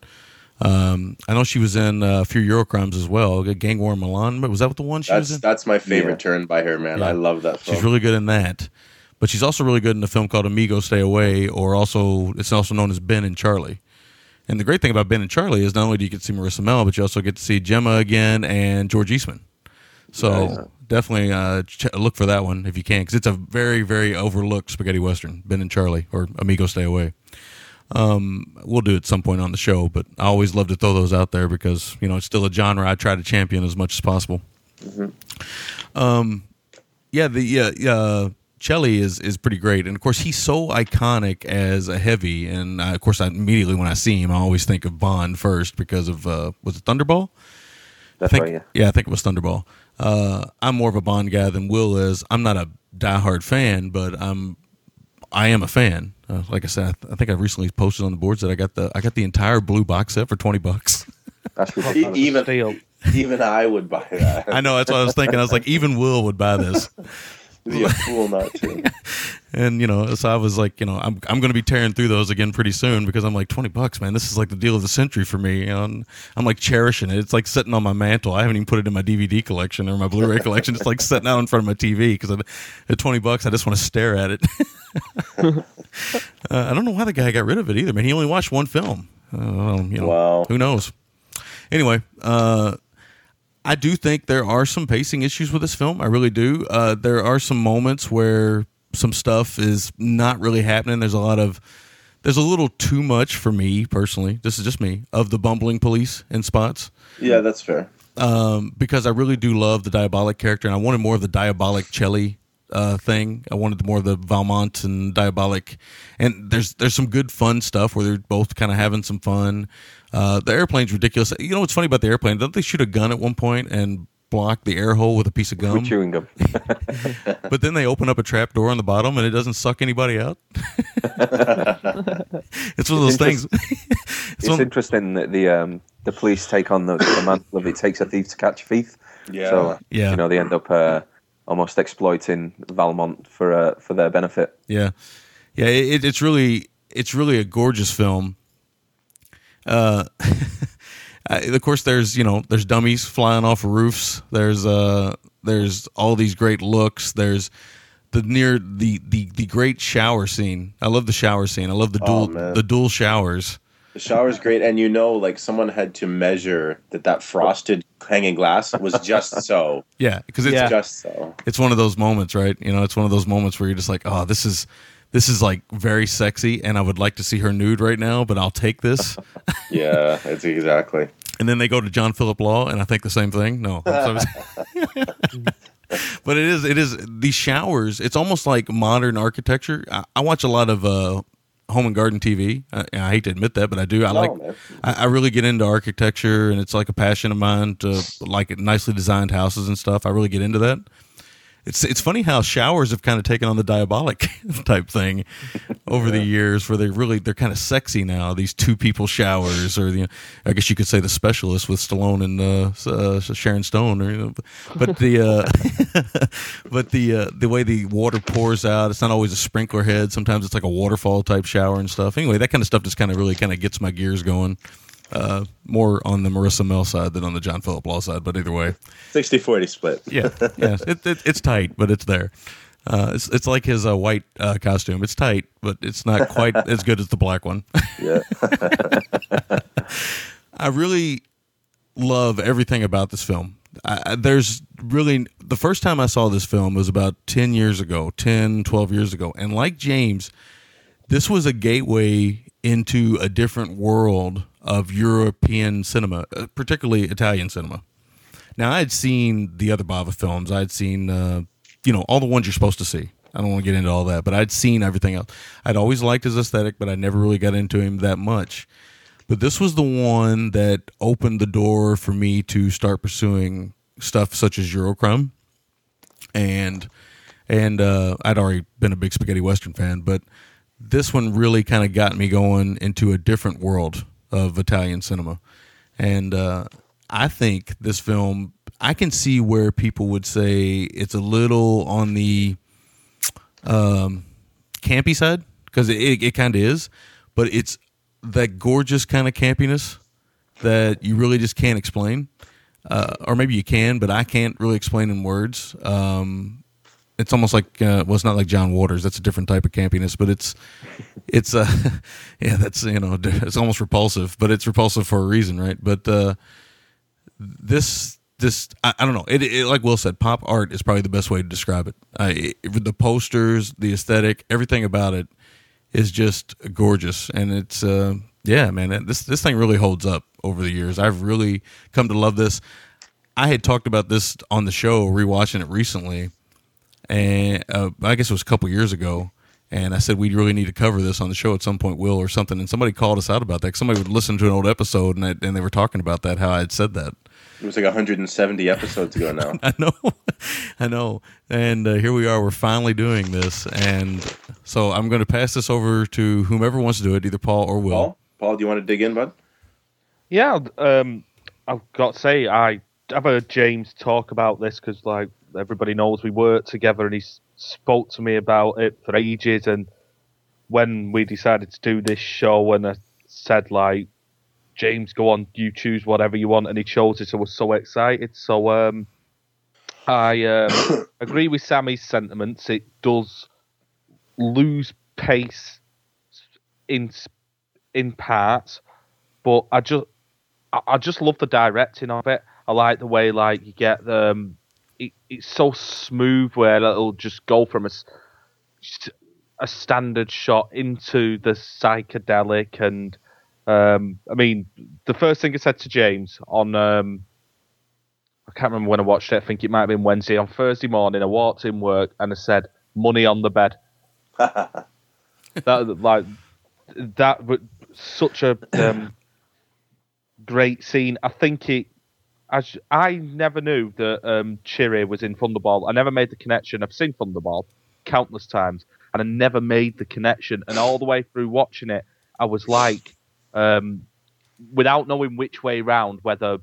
Um, I know she was in uh, a few Eurocrimes as well. Gang War in Milan, but was that what the one she was That's in? that's my favorite Yeah. turn by her, man. Yeah. I love that film. She's really good in that. But she's also really good in a film called Amigo Stay Away, or also it's also known as Ben and Charlie. And the great thing about Ben and Charlie is not only do you get to see Marisa Mell, but you also get to see Gemma again and George Eastman. So Nice. definitely uh, ch- look for that one if you can, because it's a very, very overlooked spaghetti western. Ben and Charlie, or Amigo Stay Away. Um, we'll do it at some point on the show, but I always love to throw those out there because you know it's still a genre I try to champion as much as possible. Um, yeah, the yeah, uh, Celi is is pretty great, and of course he's so iconic as a heavy. And uh, of course, I immediately when I see him, I always think of Bond first because of uh, was it Thunderball? That's I think, right. Yeah. I think it was Thunderball. Uh, I'm more of a Bond guy than Will is. I'm not a diehard fan, but I'm I am a fan. Uh, like I said, I, th- I think I recently posted on the boards that I got the I got the entire blue box set for twenty bucks. <laughs> That's ridiculous. even even I would buy that. I know that's what I was thinking. I was like, even Will would buy this. <laughs> Be a fool not to. <laughs> And you know, so I was like, you know, I'm I'm going to be tearing through those again pretty soon because I'm like twenty bucks, man. This is like the deal of the century for me. You know, and I'm like cherishing it. It's like sitting on my mantle. I haven't even put it in my DVD collection or my Blu-ray <laughs> collection. It's like sitting out in front of my TV because at twenty bucks, I just want to stare at it. <laughs> uh, I don't know why the guy got rid of it either, man. He only watched one film. Uh, you know, Wow. who knows? Anyway, uh, I do think there are some pacing issues with this film. I really do. Uh, there are some moments where some stuff is not really happening. There's a lot of, there's a little too much for me personally. This is just me of the bumbling police in spots Yeah, that's fair. um, because I really do love the diabolik character, and I wanted more of the diabolik Celi uh, thing. I wanted more of the Valmont and diabolik, and there's there's some good fun stuff where they're both kind of having some fun. Uh, the airplane's ridiculous. You know what's funny about the airplane? Don't they shoot a gun at one point and block the air hole with a piece of gum? With chewing gum. <laughs> <laughs> but then they open up a trap door on the bottom and it doesn't suck anybody out. <laughs> it's one of those things. It's, one- interesting that the um, the police take on the, the mantle of it takes a thief to catch a thief. Yeah. So Yeah. you know they end up uh, almost exploiting Valmont for uh, for their benefit. Yeah, yeah. It, it's really it's really a gorgeous film. Uh, <laughs> of course, there's you know there's dummies flying off roofs. There's uh there's all these great looks. There's the near the the the great shower scene. I love the shower scene. I love the Oh, dual man. the dual showers. The shower's great, and you know, like someone had to measure that that frosted hanging glass was just so. <laughs> Yeah, because it's Yeah. Just so. it's one of those moments, right? You know, it's one of those moments where you're just like, oh, this is this is like very sexy, and I would like to see her nude right now, but I'll take this. <laughs> Yeah, it's exactly. and then they go to John Philip Law, and I think the same thing. No, <laughs> but it is it is these showers. It's almost like modern architecture. I, I watch a lot of uh, home and garden TV. I, I hate to admit that, but I do. I No, like. I, I really get into architecture, and it's like a passion of mine to like nicely designed houses and stuff. I really get into that. It's it's funny how showers have kind of taken on the diabolik <laughs> type thing over the years, where they really they're kind of sexy now. These two people showers, or the I guess you could say the specialist with Stallone and uh, uh, Sharon Stone, or you know, but the uh, <laughs> but the uh, the way the water pours out, it's not always a sprinkler head. Sometimes it's like a waterfall type shower and stuff. Anyway, that kind of stuff just kind of really kind of gets my gears going. Uh, more on the Marisa Mell side than on the John Philip Law side, but either way, 60 40 split. <laughs> yeah, yeah, it, it, it's tight, but it's there. Uh, it's it's like his uh, white uh, costume. It's tight, but it's not quite <laughs> as good as the black one. Yeah. <laughs> I really love everything about this film. I, I- there's really the first time I saw this film was about 10 years ago, 10, 12 years ago. And like James, this was a gateway into a different world of European cinema, uh, particularly Italian cinema. Now, I had seen the other Bava films. I'd seen, uh, you know, all the ones you're supposed to see. I don't want to get into all that, but I'd seen everything else. I'd always liked his aesthetic, but I never really got into him that much. But this was the one that opened the door for me to start pursuing stuff such as Eurocrime, and and uh, I'd already been a big spaghetti western fan, but this one really kind of got me going into a different world of Italian cinema, and uh, I think this film I can see where people would say it's a little on the um, campy side because it, it, it kind of is, but it's that gorgeous kind of campiness that you really just can't explain, uh, or maybe you can, but I can't really explain in words. Um, it's almost like uh, well, it's not like John Waters. That's a different type of campiness, but it's it's uh, <laughs> yeah, that's you know, <laughs> it's almost repulsive, but it's repulsive for a reason, right? But uh, this this I, I don't know. It, it like Will said, pop art is probably the best way to describe it. I, it- the posters, the aesthetic, everything about it is just gorgeous, and it's uh, yeah, man. This this thing really holds up over the years. I've really come to love this. I had talked about this on the show, rewatching it recently, and uh, I guess it was a couple years ago. And I said we really need to cover this on the show at some point, Will, or something. And somebody called us out about that. Somebody would listen to an old episode, and, I, and they were talking about that, how I had said that. It was like 170 episodes ago now. <laughs> I know, I know. And uh, here we are. We're finally doing this, and so I'm going to pass this over to whomever wants to do it, either Paul or Will. Paul, Paul, do you want to dig in, bud? Yeah, um, I've got to say, I I've heard James talk about this because, like, everybody knows we work together, and he spoke to me about it for ages. And when we decided to do this show, and I said, like, James, go on, you choose whatever you want, and he chose it, So I was so excited. So, um, I um, <coughs> agree with Sammy's sentiments. It does lose pace in in parts, but I just I, I just love the directing of it. I like the way like you get the um, it, it's so smooth where it'll just go from a standard shot into the psychedelic and um, I mean the first thing I said to James on um, I can't remember when I watched it. I think it might have been Wednesday. On Thursday morning, I walked in work and I said, "Money on the bed." <laughs> that like that was such a um, great scene. I think it. As I never knew that um, Celi was in Thunderball. I never made the connection. I've seen Thunderball countless times, and I never made the connection. And all the way through watching it, I was like, um, without knowing which way round, whether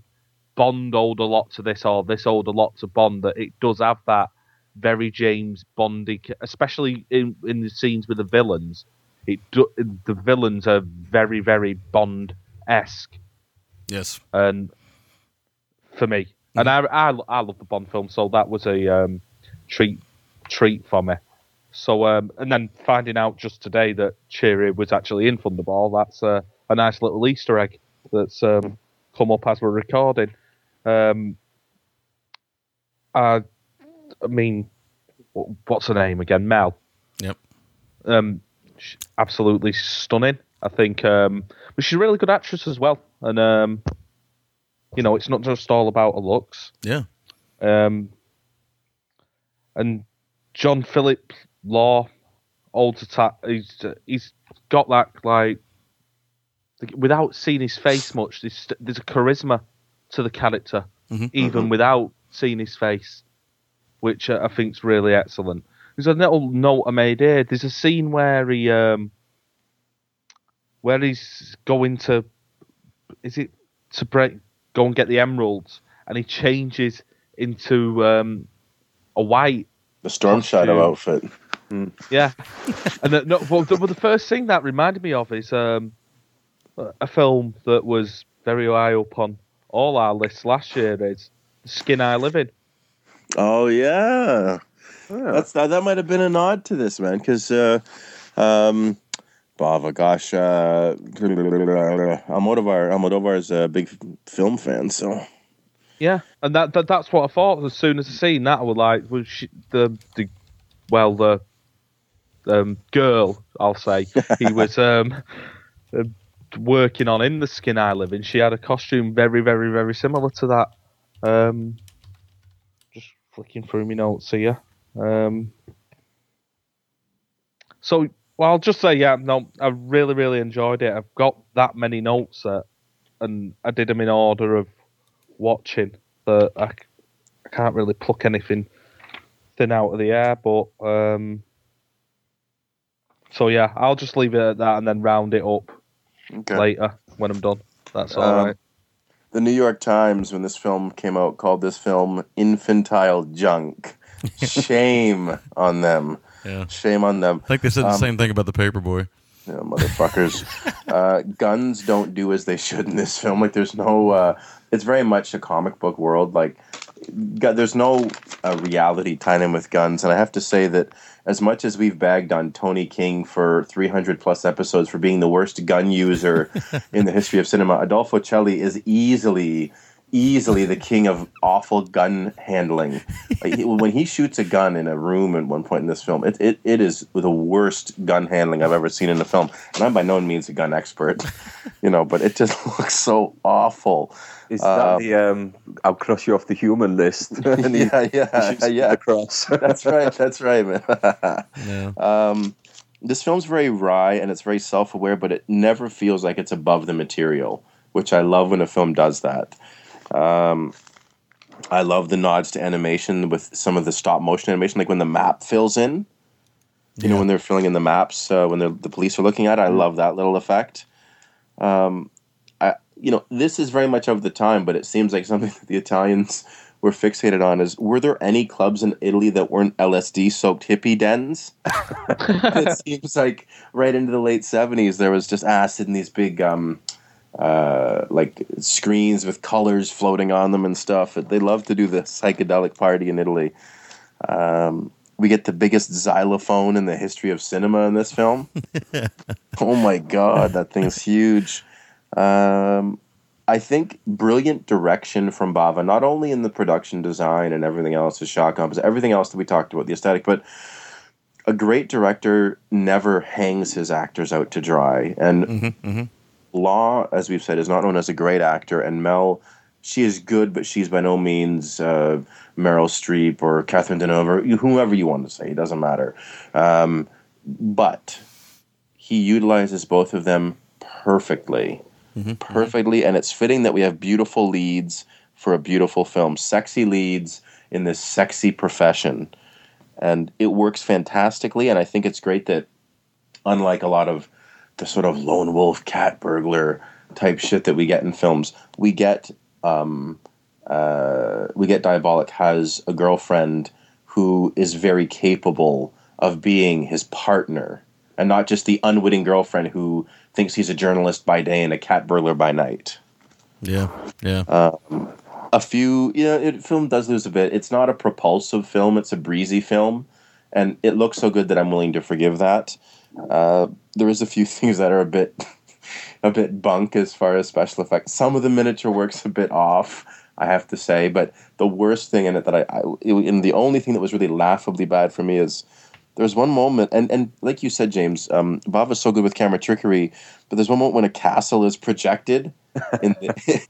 Bond owed a lot to this or this owed a lot to Bond, that it does have that very James Bondy, especially in in the scenes with the villains. It do, the villains are very very Bond esque, Yes. and for me, and I, I I love the Bond film, so that was a um, treat treat for me. So um, and then finding out just today that Celi was actually in Thunderball, that's a, a nice little Easter egg that's um, come up as we're recording. Um, I, I mean, what's her name again? Mell. Yep. Um, absolutely stunning. I think, um, but she's a really good actress as well, and um, you know, it's not just all about her looks. Yeah. Um, and John Philip Law, old attack, he's he's got that like without seeing his face much. There's, there's a charisma to the character, Mhm. even without seeing his face, which uh, I think's really excellent. There's a little note I made here. There's a scene where he um, where he's going to is it to break go and get the emeralds, and he changes into um, a white The Storm Shadow Costume. outfit. yeah, and the, no, well, the, well, the first thing that reminded me of is um, a film that was very high up on all our lists last year. Is Skin I Live In. Oh yeah, that's that. That might have been a nod to this man because, uh, um, Bava, gosh, uh, Almodovar, Almodovar is a big film fan, so Yeah, and that, that that's what I thought. As soon as I seen that, I was like, was she, the the well the um, girl, I'll say, he <laughs> was um, uh, working on in the skin I live in. She had a costume very, very, very similar to that. Um, just flicking through my notes here. Um, so, well, I'll just say, yeah, no, I really, really enjoyed it. I've got that many notes, uh, and I did them in order of watching that I, I can't really pluck anything thin out of the air. But um, so yeah, I'll just leave it at that and then round it up Okay. later when I'm done. That's all Um, right. The New York Times, when this film came out, called this film infantile junk. <laughs> Shame on them. Yeah. Shame on them. I think they said the Um, same thing about the Paperboy. Yeah, motherfuckers. <laughs> uh, guns don't do as they should in this film. Like, there's no. Uh, it's very much a comic book world. Like, there's no uh, reality tied in with guns. And I have to say that as much as we've bagged on Tony King for 300 plus episodes for being the worst gun user <laughs> in the history of cinema, Adolfo Celi is easily easily the king of awful gun handling. <laughs> Like, he- when he shoots a gun in a room at one point in this film, it, it, it is the worst gun handling I've ever seen in a film. And I'm by no means a gun expert, <laughs> you know, but it just <laughs> looks so awful. Is Uh, that the um, I'll cross you off the human list? and he- yeah, yeah, he yeah. across. That's right. That's right, man. Yeah. um, this film's very wry and it's very self-aware, but it never feels like it's above the material, which I love when a film does that. Um, I love the nods to animation with some of the stop motion animation, like when the map fills in. You know, when they're filling in the maps, uh, when the police are looking at it, I love that little effect. Um, I, you know, this is very much of the time, but it seems like something <laughs> that the Italians were fixated on. Is were there any clubs in Italy that weren't LSD soaked hippie dens? <laughs> it <laughs> seems like right into the late seventies, there was just acid in these big, um, uh, like screens with colors floating on them and stuff. They love to do the psychedelic party in Italy. Um, we get the biggest xylophone in the history of cinema in this film. <laughs> oh my god, that thing's huge. Um, I think brilliant direction from Bava, not only in the production design and everything else, the shot composition, everything else that we talked about, the aesthetic, but a great director never hangs his actors out to dry. And Law, as we've said, is not known as a great actor, and Mell, she is good, but she's by no means uh, Meryl Streep or Catherine Deneuve or whomever you want to say. It doesn't matter. Um, but he utilizes both of them perfectly, perfectly, and it's fitting that we have beautiful leads for a beautiful film, sexy leads in this sexy profession, and it works fantastically. And I think it's great that, unlike a lot of the sort of lone wolf cat burglar type shit that we get in films, we get um, uh, we get Diabolik has a girlfriend who is very capable of being his partner, and not just the unwitting girlfriend who thinks he's a journalist by day and a cat burglar by night. Yeah, yeah. Um, a few, yeah, it film does lose a bit. It's not a propulsive film; it's a breezy film, and it looks so good that I'm willing to forgive that. Uh, there is a few <laughs> things that are a bit, <laughs> a bit bunk as far as special effects. Some of the miniature work's a bit off, I have to say. But the worst thing in it that I, I it, and the only thing that was really laughably bad for me is there's one moment, and, and like you said, James, um, Bava's so good with camera trickery, but there's one moment when a castle is projected, <laughs> in the,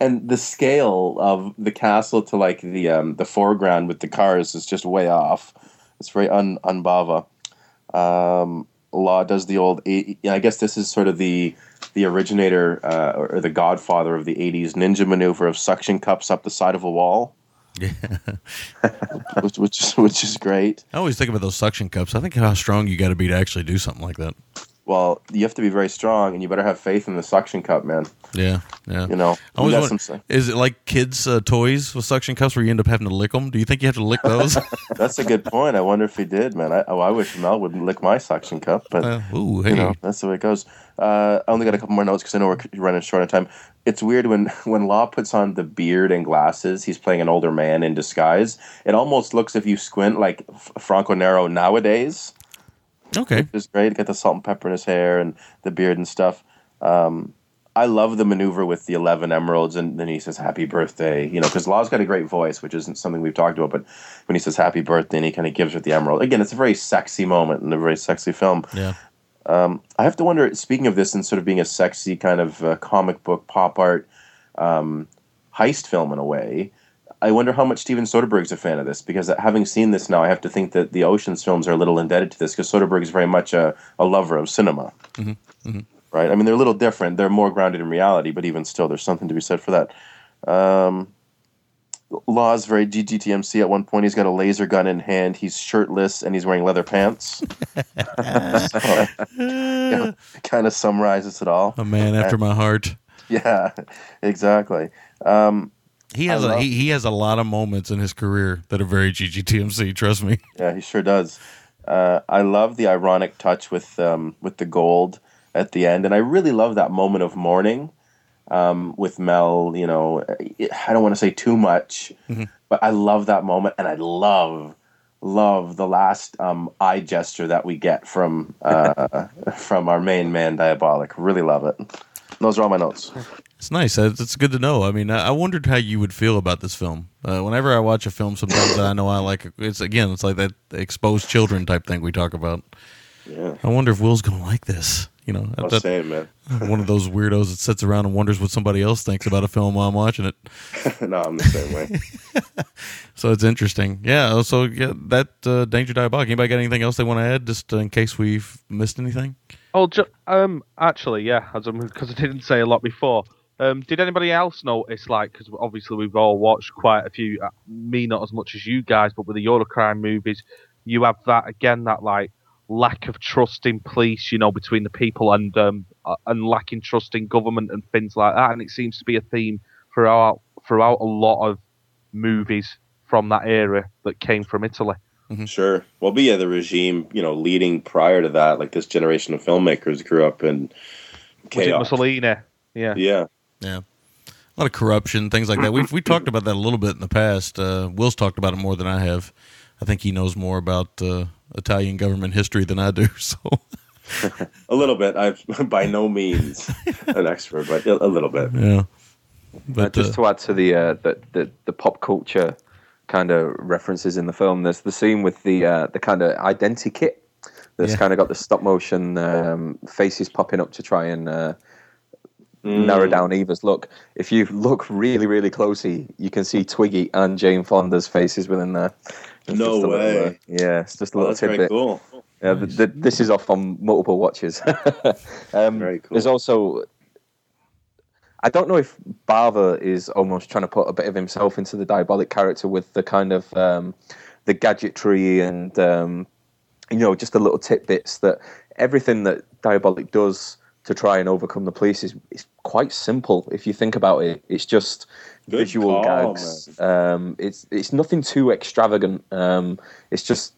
and the scale of the castle to like the um, the foreground with the cars is just way off. It's very un un Bava. Um, Law does the old. I guess this is sort of the the originator uh, or, the godfather of the '80s ninja maneuver of suction cups up the side of a wall. Yeah. <laughs> which, which is which is great. I always think about those suction cups. I think how strong you got to be to actually do something like that. Well, you have to be very strong, and you better have faith in the suction cup, man. Yeah, yeah. You know, I always some- is it like kids' uh, toys with suction cups where you end up having to lick them? Do you think you have to lick those? <laughs> That's a good point. I wonder if he did, man. I, oh, I wish Mell would lick my suction cup, but Uh, ooh, you know that's the way it goes. Uh, I only got a couple more notes because I know we're running short on time. It's weird when <laughs> when Law puts on the beard and glasses. He's playing an older man in disguise. It almost looks if you squint like F- Franco Nero nowadays. Okay, which is great. Got the salt and pepper in his hair and the beard and stuff. Um, I love the maneuver with the eleven emeralds, and then he says "Happy Birthday," you know, because Law's got a great voice, which isn't something we've talked about. But when he says "Happy Birthday," and he kind of gives her the emerald again, it's a very sexy moment in a very sexy film. Yeah. Um, I have to wonder. Speaking of this, and sort of being a sexy kind of uh, comic book pop art um, heist film in a way, I wonder how much Steven Soderbergh's a fan of this because having seen this now, I have to think that the Ocean's films are a little indebted to this because Soderbergh is very much a, a lover of cinema, Mhm, mhm. right? I mean, they're a little different; they're more grounded in reality, but even still, there's something to be said for that. Um, Law's very GGTMC. At one point, he's got a laser gun in hand. He's shirtless and he's wearing leather pants. <laughs> <laughs> kind of summarizes it all. A man after my heart. <laughs> Yeah, exactly. Um, He has a he, he has a lot of moments in his career that are very GGTMC. Trust me. Yeah, he sure does. Uh, I love the ironic touch with um, with the gold at the end, and I really love that moment of mourning um, with Mell. You know, I don't want to say too much, but I love that moment, and I love love the last um, eye gesture that we get from uh, <laughs> from our main man, Diabolik. Really love it. Those are all my notes. It's nice. It's it's good to know. I mean, I I wondered how you would feel about this film. Uh, whenever I watch a film, sometimes that I know I like. It's again, it's like that exposed children type thing we talk about. Yeah. I wonder if Will's gonna like this. You know, Oh, that- same, man. <laughs> one of those weirdos that sits around and wonders what somebody else thinks about a film while I'm watching it. <laughs> no, I'm the same way. <laughs> So it's interesting. Yeah. So yeah, that uh, Danger Diabolik. Anybody got anything else they want to add, just uh, in case we've missed anything? Oh, ju- um, actually, yeah, as because I didn't say a lot before. Um, did anybody else notice, like, because obviously we've all watched quite a few, uh, me not as much as you guys, but with the Eurocrime movies, you have that again, that like lack of trust in police, you know, between the people and um, uh, and lacking trust in government and things like that, and it seems to be a theme throughout throughout a lot of movies from that era that came from Italy. Sure. Well, but yeah, the regime, you know, leading prior to that, like this generation of filmmakers grew up in Was it chaos. Mussolini? Yeah. Yeah. Yeah. A lot of corruption, things like that. We've we talked about that a little bit in the past. Uh, Will's talked about it more than I have. I think he knows more about uh, Italian government history than I do. <laughs> So <laughs> A little bit. I'm <laughs> by no means an expert, but a, a little bit. yeah. But But just uh, to add to the, uh, the the the pop culture kind of references in the film, there's the scene with the uh, the kind of identity kit that's Yeah. kind of got the stop motion um, faces popping up to try and uh, Mm. narrow down Eva's look. If you look really really closely, you can see Twiggy and Jane Fonda's faces within there. It's No a little, way. uh, yeah, it's just a Oh, little that's very tidbit. cool. Yeah, th th this is off on multiple watches. <laughs> um, Very cool. There's also, I don't know if Bava is almost trying to put a bit of himself into the diabolik character with the kind of um, the gadgetry and um, you know just the little tidbits that everything that diabolik does to try and overcome the police is, is quite simple if you think about it. It's just Good visual call, gags. Um, it's it's nothing too extravagant. Um, it's just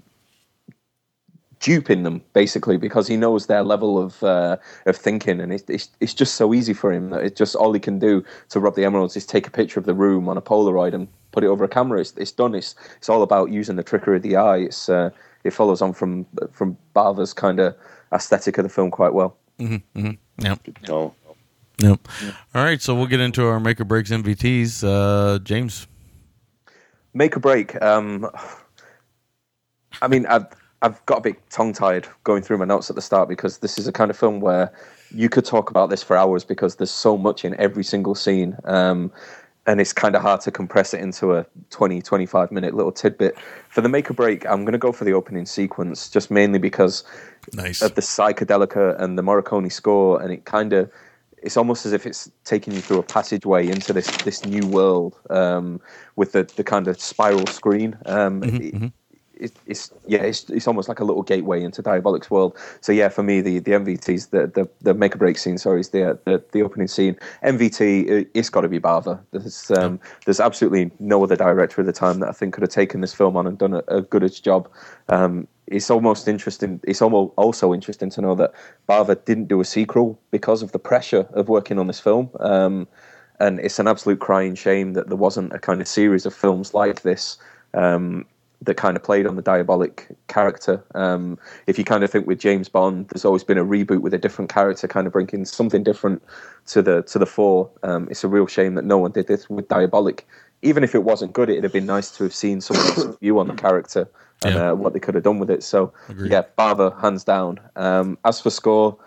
duping them basically because he knows their level of uh, of thinking and it's, it's it's just so easy for him that it's just all he can do to rob the emeralds is take a picture of the room on a polaroid and put it over a camera it's, it's done it's it's all about using the trickery of the eye it's uh, it follows on from from Bava's kind of aesthetic of the film quite well mm-hmm, yep. Oh, Yep. All right, so we'll get into our make or breaks MVTs. Uh, James. make or break. Um, I mean, I've I've got a bit tongue tied going through my notes at the start because this is a kind of film where you could talk about this for hours because there's so much in every single scene. Um, and it's kind of hard to compress it into a 20, 25 minute little tidbit. For the make or break, I'm going to go for the opening sequence just mainly because Nice. of the psychedelica and the Morricone score, and it kind of it's almost as if it's taking you through a passageway into this this new world um, with the the kind of spiral screen. Um, it- it, it's yeah, it's it's almost like a little gateway into Diabolik's world. So yeah, for me, the the MVTs, the the, the make or break scene, sorry, is the the, the opening scene. MVT, it, it's got to be Bava. There's um, there's absolutely no other director at the time that I think could have taken this film on and done a, a good as job. Um, it's almost interesting. It's almost also interesting to know that Bava didn't do a sequel because of the pressure of working on this film. Um, and it's an absolute crying shame that there wasn't a kind of series of films like this um, that kind of played on the diabolik character. Um, if you kind of think with James Bond, there's always been a reboot with a different character, kind of bringing something different to the to the fore. Um, it's a real shame that no one did this with Diabolik. Even if it wasn't good, it'd have been nice to have seen someone's <coughs> view on the character and Yeah. uh, what they could have done with it. So, Agreed. yeah, Bava, hands down. Um, as for score,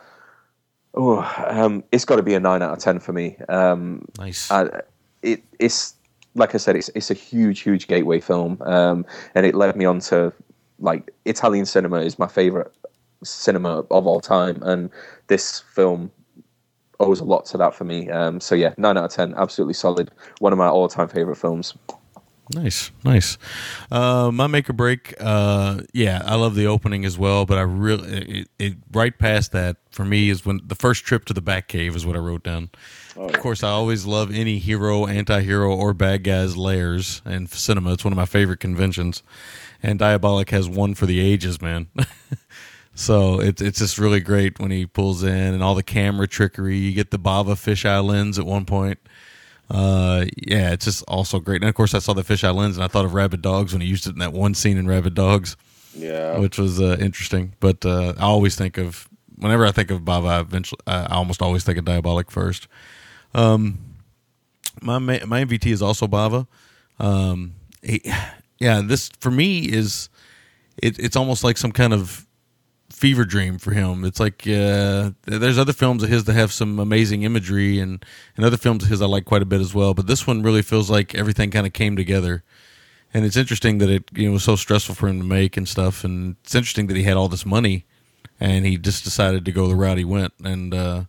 oh, um, it's got to be a nine out of ten for me. Um, Nice. uh, it, it's like I said, it's it's a huge, huge gateway film, um, and it led me on to like Italian cinema is my favorite cinema of all time, and this film owes a lot to that for me. Um, so yeah, nine out of ten, absolutely solid. One of my all-time favorite films. Nice, nice. Uh, my make or break, uh, yeah, I love the opening as well, but I really, it, it right past that for me is when the first trip to the back Batcave is what I wrote down. Of course, I always love any hero, anti-hero, or bad guys layers in cinema. It's one of my favorite conventions, and Diabolik has one for the ages, man. <laughs> so it's it's just really great when he pulls in and all the camera trickery. You get the Bava fisheye lens at one point. Uh, yeah, it's just also great. And of course, I saw the fisheye lens, and I thought of Rabid Dogs when he used it in that one scene in Rabid Dogs, yeah. which was uh, interesting. But uh, I always think of whenever I think of Bava, I eventually, I almost always think of Diabolik first. Um, my my MVP is also Bava. Um, he, <sighs> yeah, this for me is it, it's almost like some kind of fever dream for him. It's like uh, there's other films of his that have some amazing imagery, and and other films of his I like quite a bit as well. But this one really feels like everything kind of came together. And it's interesting that it you know was so stressful for him to make and stuff. And it's interesting that he had all this money, and he just decided to go the route he went. And uh,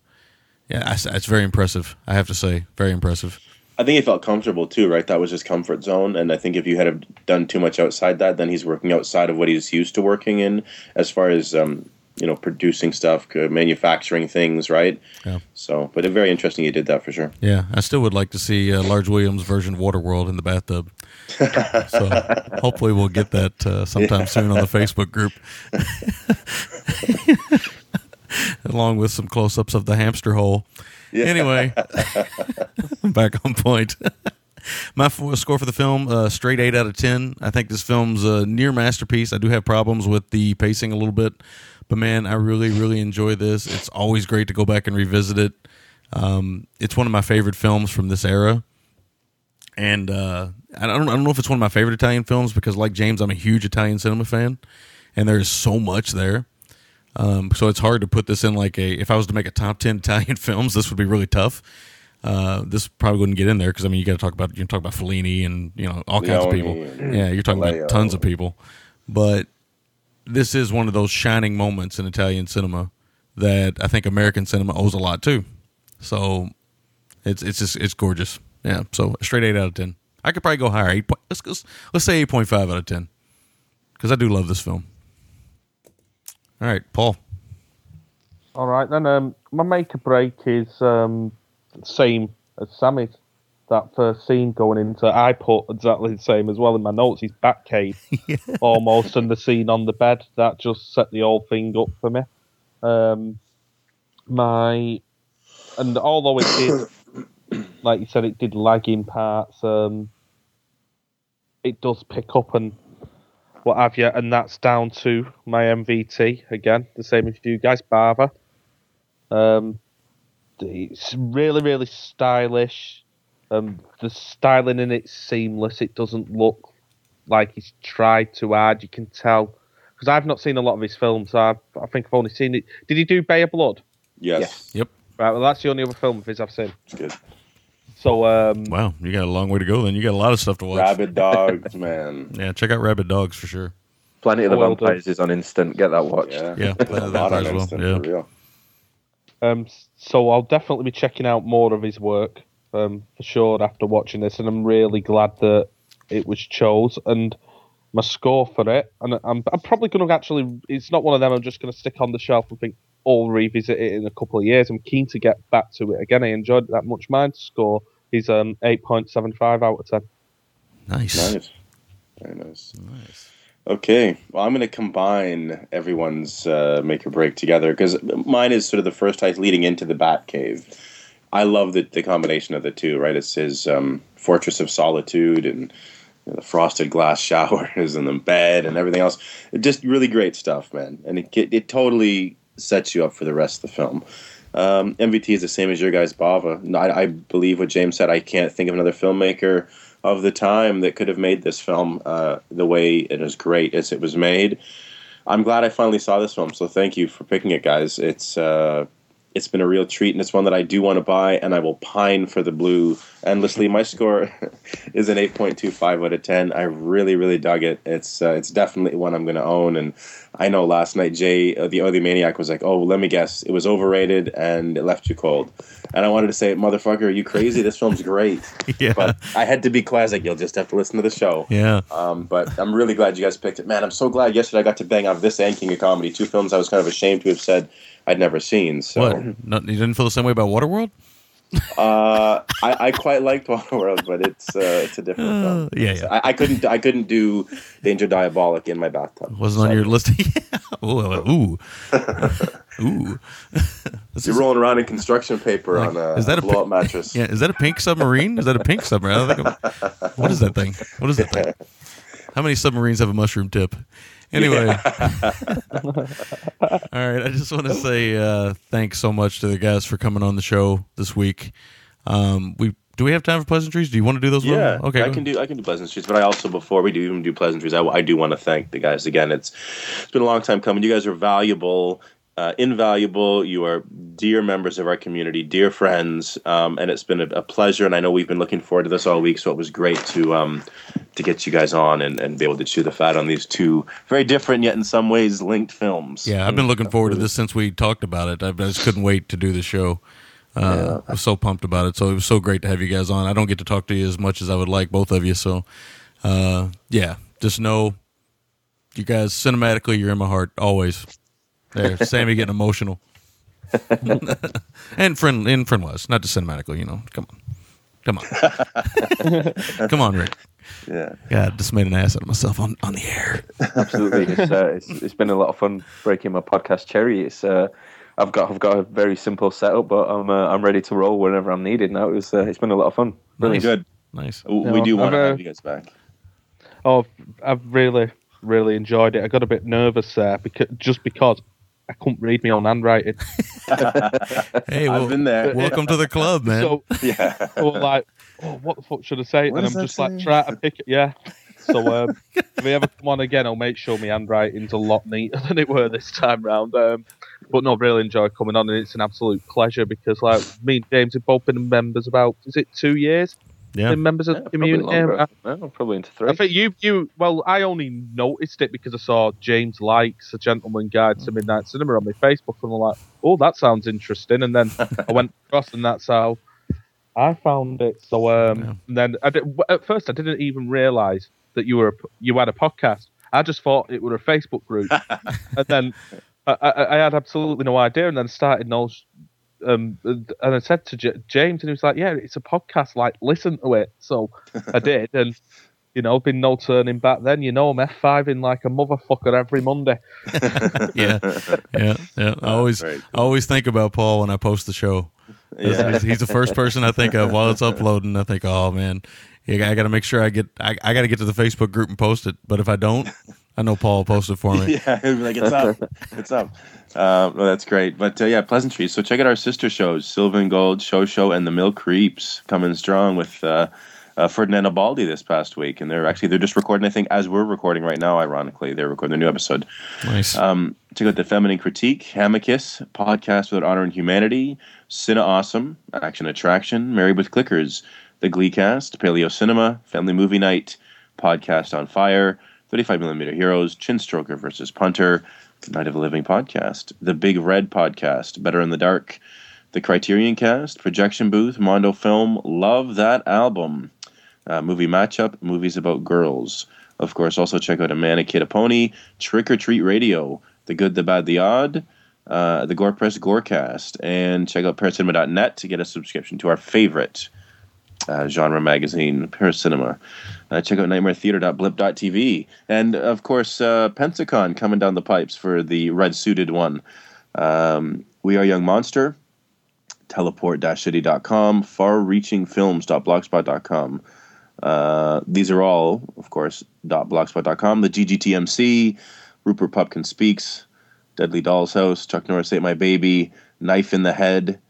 yeah, it's, it's very impressive. I have to say, very impressive. I think he felt comfortable too, right? That was his comfort zone, and I think if you had done too much outside that, then he's working outside of what he's used to working in, as far as um, you know, producing stuff, manufacturing things, right? Yeah. So, but it's very interesting he did that for sure. Yeah, I still would like to see uh, Large Williams' version of Waterworld in the bathtub. <laughs> so hopefully we'll get that uh, sometime Yeah. soon on the Facebook group, <laughs> along with some close-ups of the hamster hole. Yeah. Anyway, <laughs> back on point. My score for the film, uh, straight eight out of ten. I think this film's a near masterpiece. I do have problems with the pacing a little bit, but man, I really, really enjoy this. It's always great to go back and revisit it. Um, it's one of my favorite films from this era, and uh, I don't, I don't know if it's one of my favorite Italian films because, like James, I'm a huge Italian cinema fan, and there's so much there. Um, so it's hard to put this in like a. If I was to make a top ten Italian <laughs> films, this would be really tough. Uh, this probably wouldn't get in there because I mean you got to talk about you talk about Fellini and you know all kinds of people. Yeah, you're talking Vallejo. about tons of people, but this is one of those shining moments in Italian cinema that I think American cinema owes a lot to. So it's it's just it's gorgeous. Yeah, so a straight eight out of ten. I could probably go higher. Eight point, let's let's, let's say eight point five out of ten because I do love this film. All right, Paul. All right, then. Um, my make or break is um, same as Sammy's. That first scene going into, I put exactly the same as well in my notes. He's Batcave, <laughs> almost, and the scene on the bed that just set the whole thing up for me. Um, my, and although it did, <coughs> like you said, it did lag in parts. Um, it does pick up and what have you, and that's down to my MVT again, the same as you guys, Bava. Um, it's really, really stylish. Um, the styling in it's seamless. It doesn't look like he's tried too hard. You can tell because I've not seen a lot of his films. I've, I think I've only seen it. Did he do Bay of Blood? Yes. Yep. Right. Well, that's the only other film of his I've seen. It's good. So, um, Wow, you got a long way to go. Then you got a lot of stuff to watch. Rabid <laughs> dogs, man. Yeah, check out Rabid Dogs for sure. Planet of the Well done. Vampires is on instant. Get that watched. Yeah. Yeah, Planet of the <laughs> A lot on Vampires as instant, well. Yeah. Um, so I'll definitely be checking out more of his work um, for sure after watching this, and I'm really glad that it was chose. And my score for it, and I'm, I'm probably going to actually, it's not one of them I'm just going to stick on the shelf and think, oh, revisit it in a couple of years. I'm keen to get back to it again. I enjoyed that much. My score is um, 8.75 out of 10. Nice. Nice. Very nice. Nice. Okay. Well, I'm going to combine everyone's uh, make or break together because mine is sort of the first time leading into the Bat Cave. I love the, the combination of the two, right? It's his um, Fortress of Solitude and you know, the frosted glass <laughs> showers and the bed and everything else. Just really great stuff, man. And it, it totally sets you up for the rest of the film. Um, MVT is the same as your guys, Bava. I, I believe what James said. I can't think of another filmmaker of the time that could have made this film uh, the way it is great as it was made. I'm glad I finally saw this film, so thank you for picking it, guys. It's uh, it's been a real treat, and it's one that I do want to buy, and I will pine for the blue endlessly. My score <laughs> is an 8.25 out of 10. I really, really dug it. It's uh, it's definitely one I'm going to own, and I know last night Jay, uh, the Oily Maniac, was like, "Oh, let me guess, it was overrated and it left you cold." And I wanted to say, "Motherfucker, are you crazy? This film's great." <laughs> Yeah. But I had to be classic. You'll just have to listen to the show. Yeah. Um, but I'm really glad you guys picked it. Man, I'm so glad yesterday I got to bang off this and King of Comedy, two films I was kind of ashamed to have said I'd never seen. So What? Not, you didn't feel the same way about Waterworld? uh, I, I quite liked <laughs> Waterworld, but it's uh, it's a different Uh, film. yeah, yeah. I, I couldn't I couldn't do Danger Diabolik in my bathtub. Wasn't on your list. <laughs> Ooh, ooh, <laughs> ooh. This You're is- rolling around in construction paper like, on a, is that a blow up mattress. Yeah, is that a pink submarine? Is that a pink submarine? I don't think what is that thing? What is that thing? How many submarines have a mushroom tip? Anyway, <laughs> all right. I just want to say uh, thanks so much to the guys for coming on the show this week. Um, we do we have time for pleasantries? Do you want to do those? one? Yeah, Okay. I can do I can do pleasantries, but I also before we do even do pleasantries, I, I do want to thank the guys again. It's it's been a long time coming. You guys are valuable, uh, invaluable. You are dear members of our community, dear friends, um, and it's been a, a pleasure. And I know we've been looking forward to this all week, so it was great to um, to get you guys on and, and be able to chew the fat on these two very different yet in some ways linked films. Yeah, I've been looking forward to this since we talked about it. I, I just couldn't wait to do the show. Uh, I was so pumped about it. So it was so great to have you guys on. I don't get to talk to you as much as I would like, both of you. So, uh, yeah, just know you guys cinematically, you're in my heart always. There, Sammy getting emotional, <laughs> and friend, and friend wise, not just cinematically. You know, come on, come on, <laughs> come on, Rick. Yeah. Yeah, I just made an ass out of myself on, on the air. Absolutely, it's, uh, <laughs> it's it's been a lot of fun breaking my podcast cherry. It's uh, I've got I've got a very simple setup, but I'm uh, I'm ready to roll whenever I'm needed. Now it's uh, it's been a lot of fun. Really good. Nice. We No, do want to I've, uh, have you guys back. Oh, I've really, really enjoyed it. I got a bit nervous there because just because I couldn't read my own handwriting. <laughs> Hey, well, I've been there. welcome to the club, <laughs> man. <laughs> So Yeah. I was like, oh, what the fuck should I say? What and I'm that just like say? trying to pick it. Yeah. So um, if we ever come on again, I'll make sure my handwriting's a lot neater than it were this time round. Um, but no, really enjoy coming on, and it's an absolute pleasure because like me and James have both been members about is it two years? Yeah. Been members of Yeah, the probably community. longer. I, No, probably into three. I think you you well, I only noticed it because I saw James likes a gentleman guide to midnight cinema on my Facebook, and I'm like, oh, that sounds interesting. And then I went <laughs> across, and that's how I found it. So um, and then I did, at first I didn't even realize that you were a, you had a podcast. I just thought it were a Facebook group, <laughs> and then I, I, I had absolutely no idea. And then started those. Um, and I said to J- James, and he was like, "Yeah, it's a podcast. Like, listen to it." So I <laughs> did, and you know, been no turning back. Then you know, I'm F five in like a motherfucker every Monday. <laughs> yeah, yeah, yeah. I always, very I always think about Paul when I post the show. He's, he's the first person I think of while it's <laughs> uploading. I think, oh man, yeah, I got to make sure I get, I, I got to get to the Facebook group and post it. But if I don't, I know Paul will post it for me. <laughs> yeah, be like it's up, it's up. Um, well, that's great. But uh, yeah, pleasantries. So check out our sister shows, Sylvan Gold, Show Show, and The Mill Creeps, coming strong with uh, uh, Ferdinand Baldi this past week, and they're actually they're just recording. I think as we're recording right now, ironically, they're recording their new episode. Nice. Um, check out the Feminine Critique, Hamicus, Podcast Without Honor and Humanity, Cine Awesome, Action Attraction, Married with Clickers, The Glee Cast, Paleo Cinema, Family Movie Night, Podcast on Fire, 35mm Heroes, Chin Stroker versus Punter, Night of the Living Podcast, The Big Red Podcast, Better in the Dark, The Criterion Cast, Projection Booth, Mondo Film, Love That Album, uh, Movie Matchup, Movies About Girls. Of course, also check out A Man, a Kid, a Pony, Trick or Treat Radio, The Good, the Bad, the Odd, uh, the Gore Press Gorecast, and check out paracinema.net to get a subscription to our favorite uh, genre magazine, Paracinema. Uh, check out nightmaretheater.blip.tv. And, of course, uh, Pensacon coming down the pipes for the red suited one. Um, we Are Young Monster, teleport-city.com, far-reachingfilms.blogspot.com. Uh, these are all, of course, .blogspot.com, the GGTMC, Rupert Pupkin Speaks, Deadly Doll's House, Chuck Norris Ate My Baby, Knife in the Head,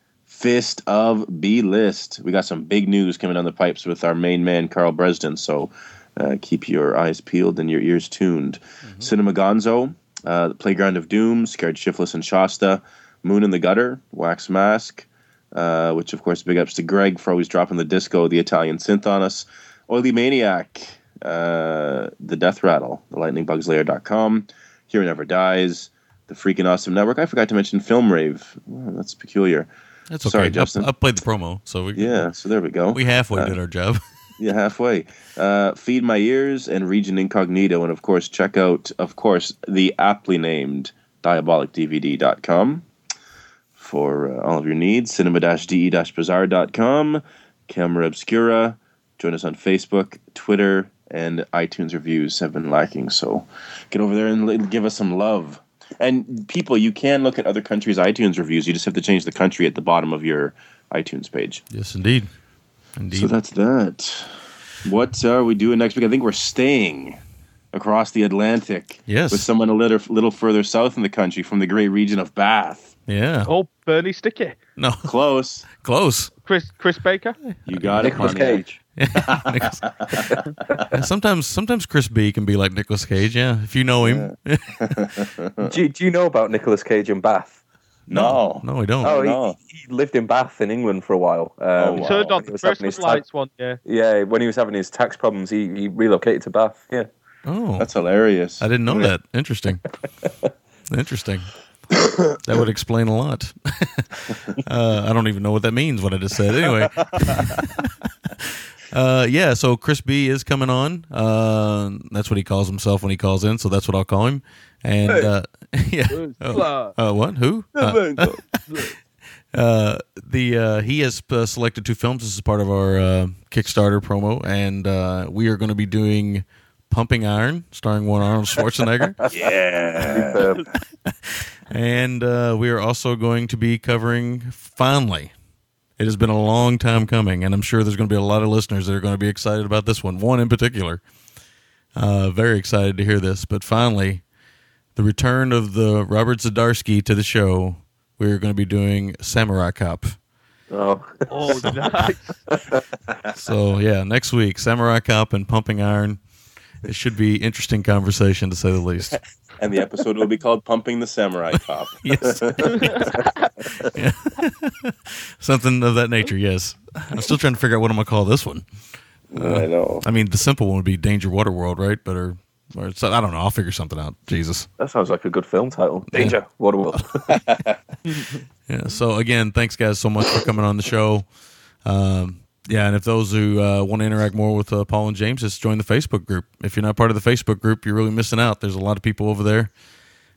Fist of B List. We got some big news coming down the pipes with our main man, Carl Bresden, so uh, keep your eyes peeled and your ears tuned. Cinema Gonzo, uh, The Playground of Doom, Scared Shiftless and Shasta, Moon in the Gutter, Wax Mask, uh, which of course big ups to Greg for always dropping the disco, the Italian synth on us. Oily Maniac, uh, The Death Rattle, The Lightning Bugs TheLightningBugsLayer.com, Here Never Dies, The Freaking Awesome Network. I forgot to mention Film Rave. Oh, that's peculiar. That's okay. Sorry, I, Justin. I played the promo, so we Yeah, so there we go. we halfway Uh, did our job. <laughs> yeah, halfway. Uh, Feed My Ears and Region Incognito. And of course, check out, of course, the aptly named diabolikdvd.com for uh, all of your needs. Cinema-de-bazaar.com, Camera Obscura. Join us on Facebook, Twitter, and iTunes reviews have been lacking. So get over there and give us some love. And people, you can look at other countries' iTunes reviews. You just have to change the country at the bottom of your iTunes page. yes, indeed, indeed. So that's that. What are we doing next week? I think we're staying across the Atlantic. Yes. With someone a little, little further south in the country from the great region of Bath. yeah. Oh, Bernie Sticky. No, Close. <laughs> close. Chris Chris Baker. You got it, Pontiac. Cage. <laughs> Nicolas- sometimes sometimes Chris B can be like Nicolas Cage. Yeah, if you know him. <laughs> do, you- do you know about Nicolas Cage in Bath? No. no, we don't. Oh, no. he, he lived in Bath in England for a while. Um, Oh, wow. Turned on he the was having Christmas lights tax- one. Yeah. Yeah, when he was having his tax problems, he, he relocated to Bath. Yeah. Oh, That's hilarious. I didn't know that. Interesting. <laughs> Interesting. That would explain a lot. uh, I don't even know what that means. What I just said. Anyway. Uh, yeah, so Chris B is coming on. Uh, that's what he calls himself when he calls in, so that's what I'll call him. And uh, <laughs> yeah, oh, uh, what? Who? Uh, <laughs> uh, the uh, he has uh, selected two films. This is part of our uh, Kickstarter promo, and uh, we are going to be doing Pumping Iron, starring one Arnold <laughs> Schwarzenegger. Yeah. And uh, we are also going to be covering finally. It has been a long time coming, and I'm sure there's going to be a lot of listeners that are going to be excited about this one. One in particular. Uh, very excited to hear this. But finally, the return of the Robert Zadarsky to the show. We're going to be doing Samurai Cop. Oh, Oh, <laughs> nice. So yeah, next week, Samurai Cop and Pumping Iron. It should be interesting conversation to say the least. <laughs> and the episode will be called Pumping the Samurai <laughs> Cop. Yes. Yeah. <laughs> Something of that nature, yes. I'm still trying to figure out what I'm gonna call this one. I know. I mean, the simple one would be Danger Waterworld, right? But or, or I don't know. I'll figure something out. Jesus. that sounds like a good film title. Danger, Waterworld. <laughs> Yeah. So again, thanks guys so much for coming on the show. Um, yeah, and if those who uh, want to interact more with uh, Paul and James, just join the Facebook group. If you're not part of the Facebook group, you're really missing out. There's a lot of people over there,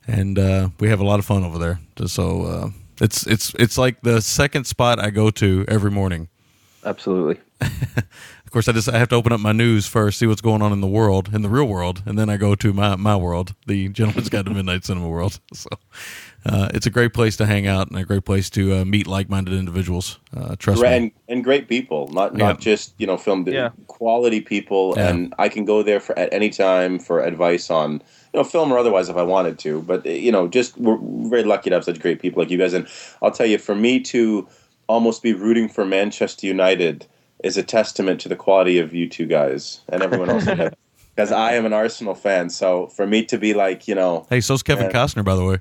and uh, we have a lot of fun over there. So uh, it's it's it's like the second spot I go to every morning. Absolutely. <laughs> Of course, I just I have to open up my news first, see what's going on in the world, in the real world, and then I go to my my world, the Gentleman's Guide to Midnight Cinema world. <laughs> So uh, it's a great place to hang out and a great place to uh, meet like-minded individuals. Uh, trust me. and, and great people, not not Yeah. just you know film Yeah. quality people, Yeah. and I can go there for at any time for advice on you know film or otherwise if I wanted to. But you know, just we're very lucky to have such great people like you guys. And I'll tell you, for me to almost be rooting for Manchester United is a testament to the quality of you two guys and everyone else. <laughs> Because I am an Arsenal fan, so for me to be like, you know, Hey, so's Kevin Yeah. Costner, by the way.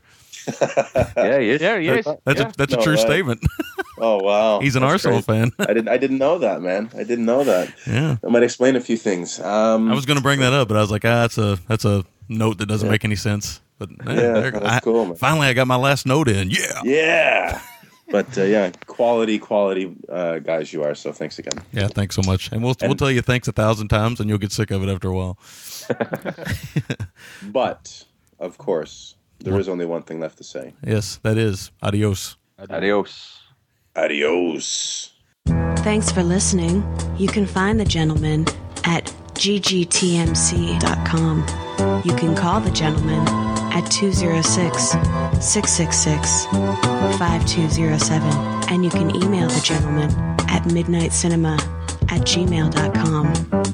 <laughs> Yeah, he is. Yeah, he is. That's Yeah. a that's a true way. statement. <laughs> oh wow, He's an That's Arsenal great. fan. I didn't I didn't know that, man. I didn't know that. yeah, That might explain a few things. Um, I was going to bring that up, but I was like, ah, that's a that's a note that doesn't Yeah. make any sense. But eh, Yeah, there- that's I- cool, man. Finally, I got my last note in. Yeah, Yeah. <laughs> But uh, yeah, quality, quality uh, guys you are. So thanks again. yeah. Thanks so much, and we'll we'll tell you thanks a thousand times, and you'll get sick of it after a while. But of course, there is only one thing left to say. Yes, that is adios. Adios. Adios. Thanks for listening. You can find the gentleman at ggtmc.com. You can call the gentleman at 206 666 5207. And you can email the gentleman at midnitecinema at gmail.com.